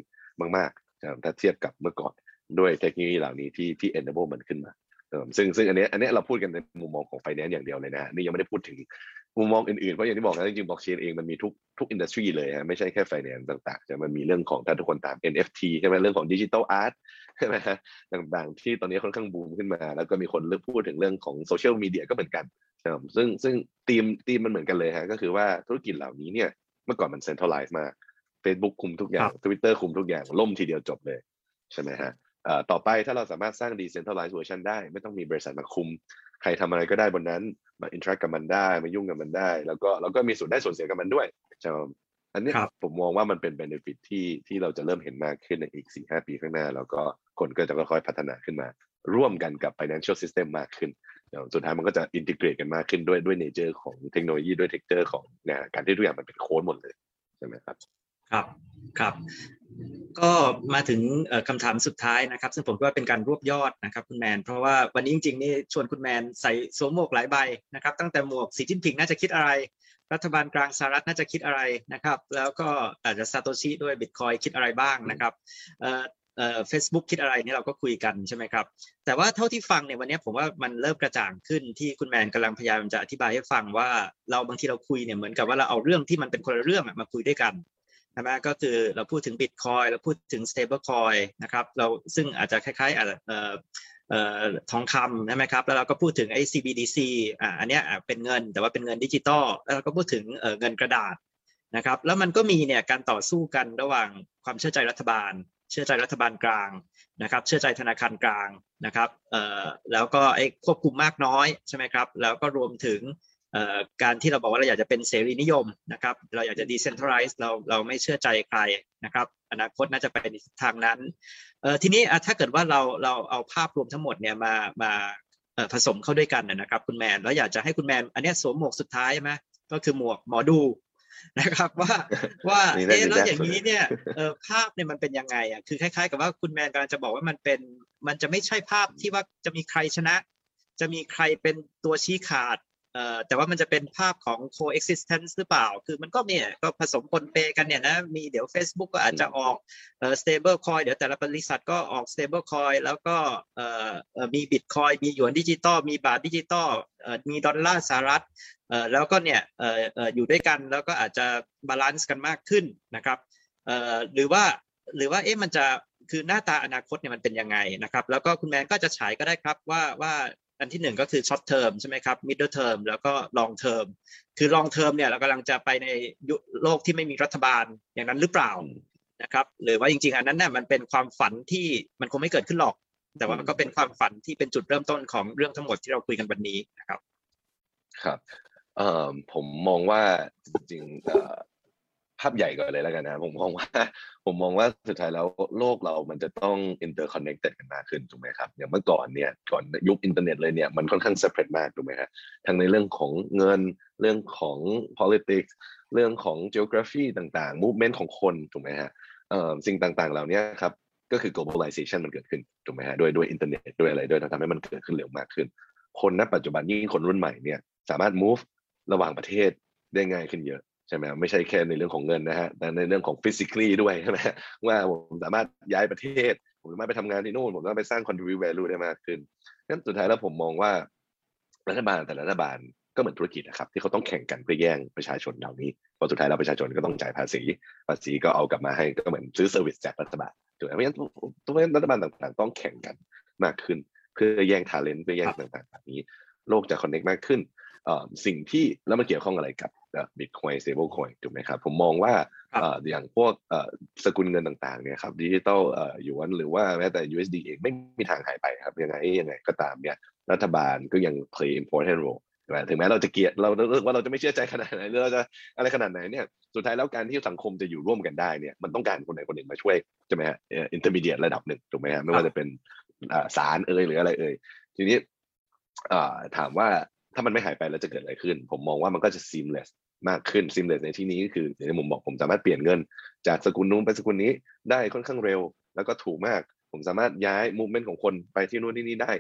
S3: มากๆถ้าเทียบกับเมื่อก่อนด้วยเทคโนโลยีเหล่านี้ที่ที่ enable มันขึ้นมาซึ่งซึ่งอันนี้อันนี้เราพูดกันในมุมมองของ finance อย่างเดียวเลยนะนี่ยังไม่ได้พูดถึง มุมมองอื่นๆ เพราะอย่างที่บอกนะจริงๆ blockchain เองมันมีทุกทุกอินดัสทรีเลยฮะไม่ใช่แค่ finance ต่างๆแต่มันมีเรื่องของถ้าทุกคนตาม NFT ใช่ไหมเรื่องของ digital art ใช่ไหมฮะต่างๆ ที่ตอนนี้ค่อนข้างบูมขึ้นมา แล้วก็มีคนเลือกพูดถึงเรื่องของโซเชียลมีเดียก็เหมือนกันนะครับซึ่งซึ่งธีมธีมมันเหมือนกันเลยฮะก็คือว่าธุรกิจเหล่านี้เนี่ยเมื่อก่อนมัน centralize มาก Facebook คุมทุกอย่าง Twitter คุมทุกอย่างล่มทีเดียวจบเลยใช่ไหมฮะเอ่อ ต่อไปถ้าเราสามารถสร้าง decentralized version ได้ ไม่ต้องมีบริษัทมาคุม ใครทำอะไรก็ได้บนนั้น มา interact กับมันได้ มายุ่งกับมันได้ แล้วก็แล้วก็มีส่วนได้ส่วนเสียกับมันด้วยใช่ไหมอันเนี้ย
S2: ครับ
S3: ผมมองว่ามันเป็น benefit ที่ที่เราจะเริ่มเห็นมากขึ้นในอีก 4-5 ปีข้างหน้า แล้วก็คนก็จะค่อยๆพัฒนาขึ้นมา ร่วมกันกับ financial system มากขึ้นเดี๋ยวสุดท้ายมันก็จะ integrate กันมากขึ้นด้วยด้วย nature ของเทคโนโลยีด้วย texture ของเนี่ยการที่ทุกอย่างมันเป็นโค้ดหมดเลยใช่ไหมครับ
S2: ครับครับก็มาถึงเอ่อคำถามสุดท้ายนะครับ ซึ่งผมว่าเป็นการรวบยอดนะครับคุณแมน เพราะว่าวันนี้จริงๆนี่ชวนคุณแมนใส่สวมหมวกหลายใบนะครับ ตั้งแต่หมวกสีจิ้นผิงน่าจะคิดอะไร รัฐบาลกลางสหรัฐน่าจะคิดอะไรนะครับ แล้วก็อาจจะซาโตชิด้วยบิตคอยคิดอะไรบ้างนะครับเออเอ่อเฟซบุ๊กคิดอะไรนี่เราก็คุยกันใช่ไหมครับ แต่ว่าเท่าที่ฟังเนี่ยวันนี้ผมว่ามันเริ่มกระจ่างขึ้นที่คุณแมนกำลังพยายามจะอธิบายให้ฟังว่าเราบางทีเราคุยเนี่ยเหมือนกับว่าเราเอาเรื่องที่มันเป็นคนละเรื่องมาคุยด้วยกัน ใช่ไหมก็คือเราพูดถึง Bitcoin เราพูดถึง Stablecoin นะครับเราซึ่งอาจจะคล้ายๆเอ่อเอ่อทองคำใช่ไหมครับแล้วเราก็พูดถึงไอ้ CBDC อ่าอันเนี้ยเป็นเงินแต่ว่าเป็นเงินดิจิตอลแล้วเราก็พูดถึงเอ่อเงินกระดาษนะครับแล้วมันก็มีเนี่ยการต่อสู้กันระหว่างความเชื่อใจรัฐบาล เชื่อใจรัฐบาลกลางนะครับเชื่อใจธนาคารกลางนะครับเอ่อแล้วก็ไอ้ควบคุมมากน้อยใช่ไหมครับแล้วก็รวมถึง การที่เราบอกว่าเราอยากจะเป็นเสรีนิยมนะครับ เราอยากจะ decentralize เราเราไม่เชื่อใจใครนะครับ อนาคตน่าจะไปในทิศทางนั้นเอ่อทีนี้อะถ้าเกิดว่าเราเราเอาภาพรวมทั้งหมดเนี่ยมามาเอ่อผสมเข้าด้วยกันนะนะครับคุณแมนแล้วอยากจะให้คุณแมน อันเนี้ยสวมหมวกสุดท้ายใช่ไหมก็คือหมวกหมอดูนะครับว่าว่า
S3: นี่น่า
S2: เอ๊ะ
S3: จะ
S2: แล้ว
S3: ยาก
S2: อย่าง
S3: สุด
S2: นี้เนี่ยเอ่อภาพเนี่ยมันเป็นยังไงอะคือคล้าย ๆ กับว่าคุณแมนกำลังจะบอกว่ามันเป็นมันจะไม่ใช่ภาพที่ว่าจะมีใครชนะ จะมีใครเป็นตัวชี้ขาดเอ่อ แต่ว่ามันจะเป็นภาพของ coexistence หรือเปล่า คือมันก็เนี่ยก็ผสมปนเปกันเนี่ยนะมีเดี๋ยว Facebook ก็อาจจะออกเอ่อ stable coin เดี๋ยวแต่ละบริษัทก็ออก stable coin แล้วก็เอ่อเอ่อมี bitcoin มีหยวนดิจิตอลมีบาทดิจิตอลเอ่อมีดอลลาร์สหรัฐเอ่อแล้วก็เนี่ยเอ่อเอ่ออยู่ด้วยกันแล้วก็อาจจะ balance กันมากขึ้นนะครับเอ่อหรือว่าหรือว่าเอ๊ะมันจะคือหน้าตาอนาคตเนี่ยมันเป็นยังไงนะครับ แล้วก็คุณแมนก็จะฉายก็ได้ครับว่าว่า อันที่หนึ่งก็คือ short term ใช่ไหมครับ middle term แล้วก็ long term คือ long term เนี่ยเรากำลังจะไปในยุคโลกที่ไม่มีรัฐบาลอย่างนั้นหรือเปล่านะครับหรือว่าจริงๆอันนั้นน่ะมันเป็นความฝันที่มันคงไม่เกิดขึ้นหรอก แต่ว่าก็เป็นความฝันที่เป็นจุดเริ่มต้นของเรื่องทั้งหมดที่เราคุยกันวันนี้นะครับ
S3: ครับเอ่อผมมองว่าจริงๆเอ่อ ภาพใหญ่ก่อนเลยแล้วกันนะผมมองว่า ผมมองว่าสุดท้ายแล้วโลกเรามันจะต้อง interconnected กันมากขึ้นถูกไหมครับอย่างเมื่อก่อนเนี่ยก่อนยุคอินเทอร์เน็ตเลยเนี่ยมันค่อนข้าง separate มากถูกไหมครับทั้งในเรื่องของเงินเรื่องของ politics เรื่องของ geography ต่างๆ movement ของคนถูกไหมฮะสิ่งต่างๆเหล่านี้ครับก็คือ globalization มันเกิดขึ้นถูกไหมฮะด้วยด้วยอินเทอร์เน็ตด้วยอะไรด้วยทำให้มันเกิดขึ้นเร็วมากขึ้น คนณปัจจุบันยิ่งคนรุ่นใหม่เนี่ยสามารถ move ระหว่างประเทศได้ง่ายขึ้นเยอะ ใช่ไหมไม่ใช่แค่ในเรื่องของเงินนะฮะแต่ในเรื่องของ physically ด้วยใช่ไหมว่าผมสามารถย้ายประเทศ ผมสามารถไปทำงานที่นู่นผมสามารถไปสร้าง contribute value ได้มากขึ้นงั้นสุดท้ายแล้วผมมองว่ารัฐบาลแต่ละรัฐบาลก็เหมือนธุรกิจนะครับ ที่เขาต้องแข่งกันเพื่อแย่งประชาชนเหล่านี้เพราะสุดท้ายแล้วประชาชนก็ต้องจ่ายภาษี ภาษีก็เอากลับมาให้ก็เหมือนซื้อ service จากรัฐบาลถูกไหมเพราะฉะนั้นตัวรัฐบาลต่างๆ ต้องแข่งกันมากขึ้น เพื่อแย่ง talent เพื่อแย่งต่างๆแบบนี้ โลกจะ connect มากขึ้นสิ่งที่แล้วมันเกี่ยวข้องอะไรกับ bitcoin stable coin ถูกไหมครับ ผมมองว่าอย่างพวกสกุลเงินต่างๆเนี่ยครับดิจิตอลหยวนหรือว่าแม้แต่ USD เองไม่มีทางหายไปครับยังไงยังไงก็ตามเนี่ยรัฐบาลก็ยัง play important role ถึงแม้เราจะเกลียดหรือว่าเราจะไม่เชื่อใจขนาดไหนหรือเราจะอะไรขนาดไหนเนี่ยสุดท้ายแล้วการที่สังคมจะอยู่ร่วมกันได้เนี่ยมันต้องการคนใดคนหนึ่งมาช่วยใช่ไหมฮะ intermediary ระดับหนึ่งถูกไหมฮะไม่ว่าจะเป็นศาลเอ่ยหรืออะไรเอ่ยทีนี้ถามว่าถ้ามันไม่หายไปแล้วจะเกิดอะไรขึ้น ผมมองว่ามันก็จะ seamless มากขึ้น seamless ในที่นี้ก็คืออย่างที่ผมบอกผมสามารถเปลี่ยนเงิน จากสกุลนู้นไปสกุลนี้ได้ค่อนข้างเร็ว แล้วก็ถูกมาก ผมสามารถย้าย movement ของคนไปที่นู่นที่นี่ได้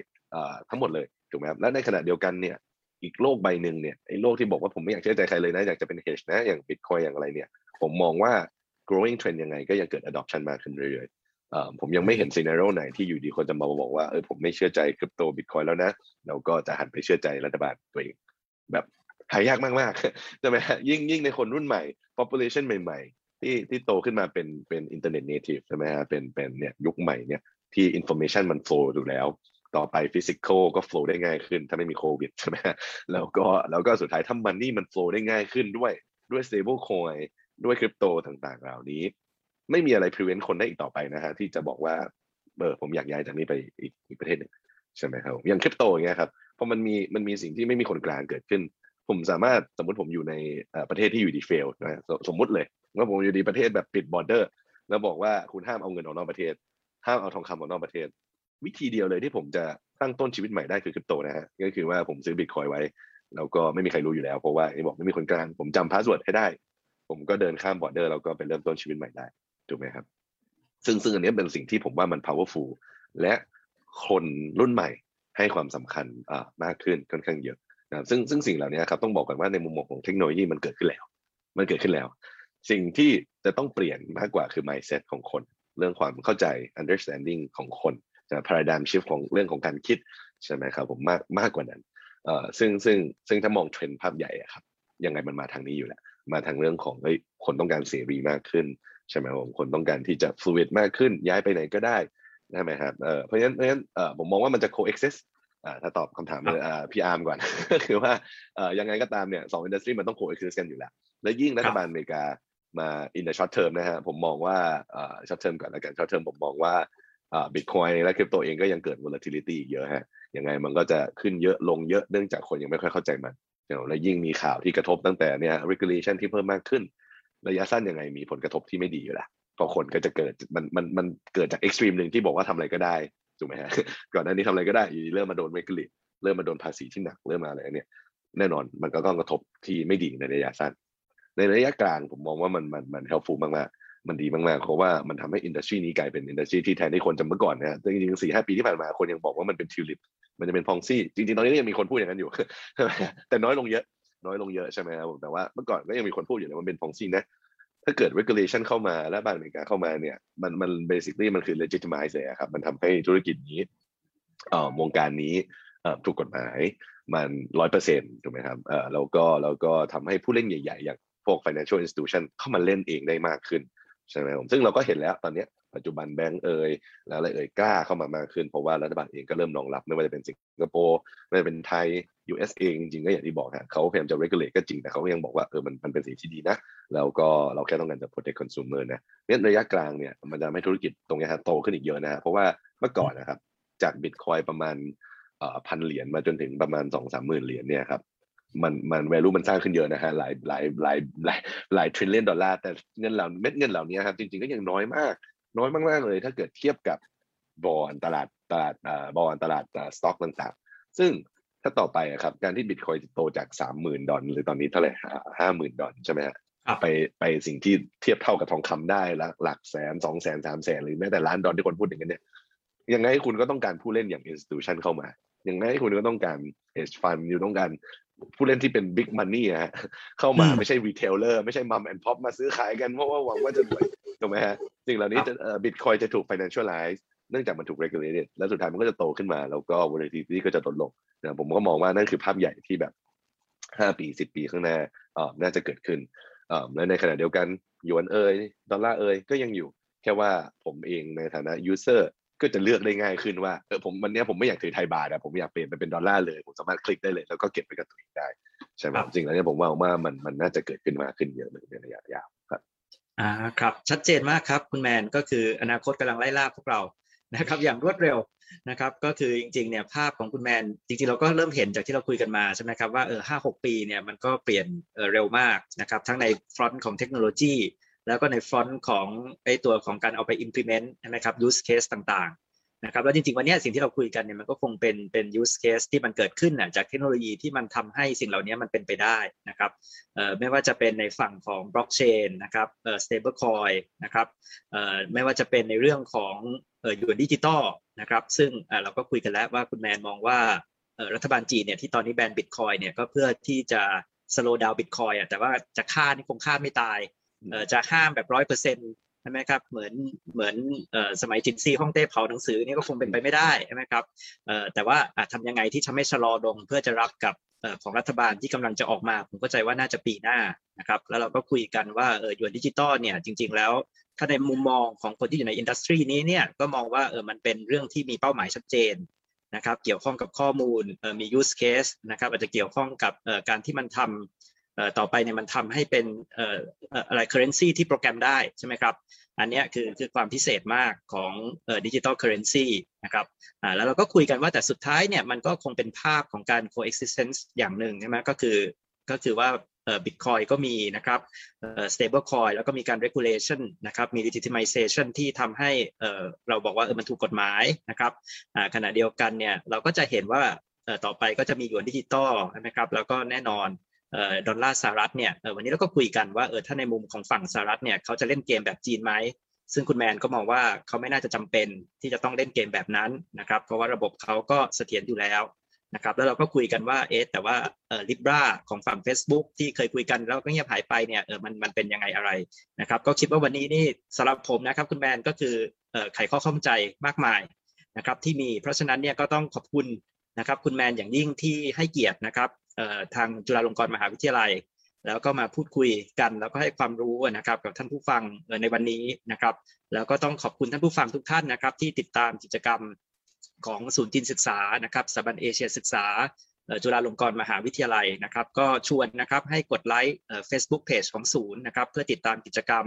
S3: ทั้งหมดเลยถูกไหมครับและในขณะเดียวกันเนี่ยอีกโลกใบหนึ่งเนี่ยไอ้โลกที่บอกว่าผมไม่อยากเชื่อใจใครเลยนะอยากจะเป็น hedge นะอย่าง bitcoin อย่างอะไรเนี่ย ผมมองว่า growing trend ยังไงก็ยังเกิด adoption มากขึ้นเรื่อยๆผมยังไม่เห็น scenario ไหนที่อยู่ดีคนจะมาบอกว่าเออผมไม่เชื่อใจคริปโตบิตคอยแล้วนะเราก็จะหันไปเชื่อใจรัฐบาลตัวเองแบบ หายากมากๆใช่ไหมฮะยิ่งยิ่งในคนรุ่นใหม่ population ใหม่ ๆ ที่ที่โตขึ้นมาเป็นเป็น internet native ใช่ไหมฮะเป็นเป็นเนี่ยยุคใหม่เนี่ยที่ information มัน flow อยู่แล้ว ต่อไป physical ก็ flow ได้ง่ายขึ้น ถ้าไม่มีโควิดใช่ไหมแล้วก็แล้วก็สุดท้ายถ้ามันนี่มัน flow ได้ง่ายขึ้นด้วยด้วย stable coin ด้วยคริปโตต่างๆ เหล่านี้ ไม่มีอะไร prevent คนได้อีกต่อไปนะฮะที่จะบอกว่าเออผมอยากย้ายจากนี้ไปอีกอีกประเทศหนึ่งใช่ไหมครับอย่างคริปโตอย่างเงี้ยครับเพราะมันมีมันมีสิ่งที่ไม่มีคนกลางเกิดขึ้น ผมสามารถสมมติผมอยู่ในประเทศที่อยู่ดี fail นะสมมติเลยว่าผมอยู่ดีประเทศแบบปิด border แล้วบอกว่าคุณห้ามเอาเงินออกนอกประเทศ ห้ามเอาทองคำออกนอกประเทศ วิธีเดียวเลยที่ผมจะตั้งต้นชีวิตใหม่ได้คือคริปโตนะฮะก็คือว่าผมซื้อบิตคอยไว้แล้วก็ไม่มีใครรู้อยู่แล้วเพราะว่าไอ้บอกไม่มีคนกลางผมจำ password ให้ได้ ผมก็เดินข้าม border แล้วก็ไปเริ่มต้นชีวิตใหม่ได้ถูกไหมครับ ซึ่งซึ่งอันนี้เป็นสิ่งที่ผมว่ามัน powerful และคนรุ่นใหม่ให้ความสำคัญมากขึ้นค่อนข้างเยอะ นะซึ่งซึ่งสิ่งเหล่านี้ครับต้องบอกกันว่าในมุมมองของเทคโนโลยีมันเกิดขึ้นแล้ว มันเกิดขึ้นแล้ว สิ่งที่จะต้องเปลี่ยนมากกว่าคือ mindset ของคน เรื่องความเข้าใจ understanding ของคนจะ paradigm shift ของเรื่องของการคิดใช่ไหมครับผมมากมากกว่านั้นเอ่อซึ่งซึ่งซึ่งถ้ามองเทรนด์ภาพใหญ่อะครับยังไงมันมาทางนี้อยู่แล้วมาทางเรื่องของเฮ้ยคนต้องการเสรีมากขึ้นใช่ไหมผมคนต้องการที่จะ fluid มากขึ้นย้ายไปไหนก็ได้ใช่ไหมครับเออเพราะฉะนั้นเพราะฉะนั้นเออผมมองว่ามันจะ coexist ถ้าตอบคำถามเลยอ่าพี่อาร์มก่อนก็คือว่าเอ่อยังไงก็ตามเนี่ยสองอินดัสทรีมันต้อง coexist กันอยู่แล้ว และยิ่งรัฐบาลอเมริกามา in the short term นะฮะผมมองว่าเอ่อ short term ก่อนแล้วกัน short term ผมมองว่าอ่า bitcoin และคริปโตเองก็ยังเกิด volatility เยอะฮะยังไงมันก็จะขึ้นเยอะลงเยอะเนื่องจากคนยังไม่ค่อยเข้าใจมันและยิ่งมีข่าวที่กระทบตั้งแต่เนี่ย regulation ที่เพิ่มมากขึ้น ระยะสั้นยังไงมีผลกระทบที่ไม่ดีอยู่แล้วเพราะคนก็จะเกิดมันมันมันเกิดจาก extreme หนึ่งที่บอกว่าทำอะไรก็ได้ ถูกไหมฮะก่อนหน้านี้ทำอะไรก็ได้อยู่ดีเริ่มมาโดน regulate เริ่มมาโดนภาษีที่หนักเริ่มมาอะไรเนี่ย แน่นอนมันก็ต้องกระทบที่ไม่ดีในระยะสั้น ในระยะกลางผมมองว่ามันมันมัน helpful มากๆมันดีมากๆเพราะว่ามันทำให้อินดัสทรีนี้กลายเป็นอินดัสทรีที่แทนที่คนจะเมื่อก่อนนะจริงๆสี่ห้าปีที่ผ่านมาคนยังบอกว่ามันเป็นทิวลิปมันจะเป็นพองซี่จริงๆตอนนี้ยังมีคนพูดอย่างนั้นอยู่แต่น้อยลงเยอะน้อยลงเยอะใช่ไหมครับแต่ว่าเมื่อก่อนก็ยังมีคนพูดอยู่เลยมันเป็นพองซี่นะ ถ้าเกิด regulation เข้ามาและบานอเมริกาเข้ามาเนี่ยมันมัน basically มันคือ legitimize เลยครับ มันทำให้ธุรกิจนี้เอ่อวงการนี้เอ่อถูกกฎหมายมันร้อยเปอร์เซ็นต์ถูกไหมครับเอ่อแล้วก็แล้วก็ทำให้ผู้เล่นใหญ่ ๆ อย่างพวก financial institution เข้ามาเล่นเองได้มากขึ้นใช่ไหมผมซึ่งเราก็เห็นแล้วตอนเนี้ย ปัจจุบันแบงก์เอ่ยแล้วอะไรเอ่ยกล้าเข้ามามากขึ้นเพราะว่ารัฐบาลเองก็เริ่มรองรับไม่ว่าจะเป็นสิงคโปร์ไม่ว่าจะเป็นไทย US เองจริงๆก็อย่างที่บอกฮะเขาพยายามจะ regulate ก็จริงแต่เขาก็ยังบอกว่าเออมันมันเป็นสิ่งที่ดีนะ แล้วก็เราแค่ต้องการจะ protect consumer นะเนี่ยระยะกลางเนี่ยมันจะทำให้ธุรกิจตรงนี้ฮะโตขึ้นอีกเยอะนะฮะเพราะว่าเมื่อก่อนนะครับจากบิตคอยประมาณเอ่อพันเหรียญมาจนถึงประมาณสองสามหมื่นเหรียญเนี่ยครับมันมัน value มันสร้างขึ้นเยอะนะฮะหลายหลายหลายหลายหลาย trillion ดอลลาร์แต่เงินเหล่าเม็ดเงินเหล่านี้ครับจริงๆก็ยังน้อยมาก น้อยมากๆเลย ถ้าเกิดเทียบกับบอลตลาดตลาดอ่าบอลตลาดสต็อกต่างๆ ซึ่งถ้าต่อไปอะครับการที่บิตคอยโตจากสามหมื่นดอลหรือตอนนี้เท่าไหร่ห้าหมื่นดอลใช่ไหมฮะ
S2: ครับ
S3: ไปไปสิ่งที่เทียบเท่ากับทองคำได้ละหลักแสนสองแสนสามแสนหรือแม้แต่ล้านดอลที่คนพูดอย่างนั้นเนี่ยยังไงคุณก็ต้องการผู้เล่นอย่าง institution เข้ามายังไงคุณก็ต้องการ hedge fund อยู่ต้องการ ผู้เล่นที่เป็น big money อะฮะเข้ามา
S2: อืม
S3: ไม่ใช่ retailer ไม่ใช่ mom and pop มาซื้อขายกันเพราะว่าหวังว่าจะรวยถูกไหมฮะสิ่งเหล่านี้จะเอ่อ bitcoin จะถูก financialize เนื่องจากมันถูก regulated แล้วสุดท้ายมันก็จะโตขึ้นมา แล้วก็ volatility ก็จะลดลงนะผมก็มองว่านั่นคือภาพใหญ่ที่แบบห้าปีสิบปีข้างหน้าเอ่อน่าจะเกิดขึ้นเอ่อและในขณะเดียวกันหยวนเอยดอลลาร์เอยก็ยังอยู่ แค่ว่าผมเองในฐานะ user ก็จะเลือกได้ง่ายขึ้นว่าเออผมวันเนี้ยผมไม่อยากถือไทยบาทอะผมอยากเปลี่ยนไปเป็นดอลลาร์เลย ผมสามารถคลิกได้เลย แล้วก็เก็บไปกับตัวเองได้ใช่ไหม
S2: ครับ
S3: จริงแล้วเนี่ยผมว่าว่ามันมันน่าจะเกิดขึ้นมากขึ้นเยอะเลยในระยะยาวครับ
S2: อ่าครับชัดเจนมากครับคุณแมนก็คืออนาคตกำลังไล่ล่าพวกเรานะครับอย่างรวดเร็วนะครับก็คือจริงๆเนี่ยภาพของคุณแมนจริงๆเราก็เริ่มเห็นจากที่เราคุยกันมาใช่ไหมครับว่าเออห้าหกปีเนี่ยมันก็เปลี่ยนเอ่อเร็วมากนะครับทั้งใน front ของเทคโนโลยี แล้วก็ใน front ของไอ้ตัวของการเอาไป implement ใช่ไหมครับ use case ต่างๆนะครับแล้วจริงๆวันนี้สิ่งที่เราคุยกันเนี่ยมันก็คงเป็นเป็น use case ที่มันเกิดขึ้นน่ะจากเทคโนโลยีที่มันทำให้สิ่งเหล่านี้มันเป็นไปได้นะครับเอ่อไม่ว่าจะเป็นในฝั่งของบล็อกเชนนะครับเอ่อ stable coin นะครับเอ่อไม่ว่าจะเป็นในเรื่องของเอ่อหยวนดิจิตอลนะครับซึ่งเออเราก็คุยกันแล้วว่าคุณแมนมองว่าเอ่อรัฐบาลจีนเนี่ยที่ตอนนี้แบนบิตคอยเนี่ยก็เพื่อที่จะ slow down bitcoin อะแต่ว่าจะฆ่านี่คงฆ่าไม่ตาย จะห้ามแบบร้อยเปอร์เซ็นต์ใช่ไหมครับเหมือนเหมือนสมัยจิ๋นซีฮ่องเต้เผาหนังสือนี่ก็คงเป็นไปไม่ได้ใช่ไหมครับแต่ว่าทำยังไงที่ทำให้ชะลอลงเพื่อจะรับกับของรัฐบาลที่กำลังจะออกมา ผมเข้าใจว่าน่าจะปีหน้านะครับแล้วเราก็คุยกันว่าเออหยวนดิจิตอลเนี่ยจริง ๆ แล้ว ถ้าในมุมมองของคนที่อยู่ใน industry นี้เนี่ยก็มองว่าเออมันเป็นเรื่องที่มีเป้าหมายชัดเจนนะครับเกี่ยวข้องกับข้อมูลมี use case นะครับอาจจะเกี่ยวข้องกับการที่มันทำเอ่อ ต่อไปเนี่ยมันทำให้เป็นเอ่อเอ่ออะไร currency ที่โปรแกรมได้ใช่ไหมครับ อันนี้คือคือความพิเศษมากของดิจิตอลเคอร์เรนซีนะครับอ่าแล้วเราก็คุยกันว่าแต่สุดท้ายเนี่ยมันก็คงเป็นภาพของการ coexistence อย่างหนึ่งใช่ไหมก็คือก็คือว่าเอ่อ Bitcoin ก็มีนะครับสเอ่อ stable coin แล้วก็มีการ regulation นะครับ มี legitimization ที่ทำให้เราบอกว่ามันถูกกฎหมายนะครับขณะเดียวกันเนี่ยเราก็จะเห็นว่าต่อไปก็จะมีหยวนดิจิตอลใช่ไหมครับ แล้วก็แน่นอน ดอลลาร์สหรัฐเนี่ยวันนี้เราก็คุยกันว่าเออถ้าในมุมของฝั่งสหรัฐเนี่ยเขาจะเล่นเกมแบบจีนไหมซึ่งคุณแมนก็มองว่าเขาไม่น่าจะจำเป็นที่จะต้องเล่นเกมแบบนั้นนะครับเพราะว่าระบบเขาก็เสถียรอยู่แล้วนะครับแล้วเราก็คุยกันว่าเอ๊ะแต่ว่าเออลิบราของฝั่ง Facebook ที่เคยคุยกันแล้วก็เงียบหายไปเนี่ยเออมันมันเป็นยังไงอะไรนะครับก็คิดว่าวันนี้นี่สำหรับผมนะครับคุณแมนก็คือเออไขข้อข้องใจมากมายนะครับที่มีเพราะฉะนั้นเนี่ยก็ต้องขอบคุณนะครับคุณแมนอย่างยิ่งที่ให้เกียรตินะครับ ทางจุฬาลงกรณ์มหาวิทยาลัย แล้วก็มาพูดคุยกัน แล้วก็ให้ความรู้นะครับกับท่านผู้ฟังในวันนี้นะครับ แล้วก็ต้องขอบคุณท่านผู้ฟังทุกท่านนะครับ ที่ติดตามกิจกรรมของศูนย์จีนศึกษานะครับสถาบันเอเชียศึกษาจุฬาลงกรณ์มหาวิทยาลัยนะครับ ก็ชวนนะครับให้กดไลค์เฟซบุ๊กเพจของศูนย์นะครับ เพื่อติดตามกิจกรรม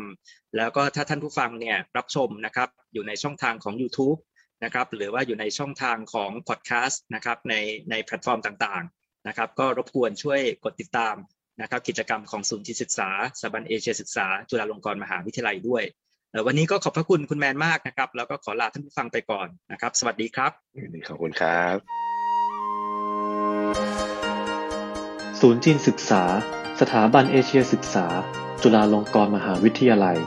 S2: แล้วก็ถ้าท่านผู้ฟังเนี่ยรับชมนะครับ อยู่ในช่องทางของ YouTube นะครับ หรือว่าอยู่ในช่องทางของพอดแคสต์นะครับในในแพลตฟอร์มต่าง นะครับ ก็รบกวนช่วยกดติดตามนะครับ กิจกรรมของศูนย์จีนศึกษาสถาบันเอเชียศึกษา จุฬาลงกรณ์มหาวิทยาลัยด้วยเอ่อวันนี้ก็ขอบพระคุณคุณแมนมากนะครับ แล้วก็ขอลาท่านผู้ฟังไปก่อนนะครับ สวัสดีครับ
S3: ขอบคุณครับ
S1: ศูนย์จีนศึกษา สถาบันเอเชียศึกษา จุฬาลงกรณ์มหาวิทยาลัย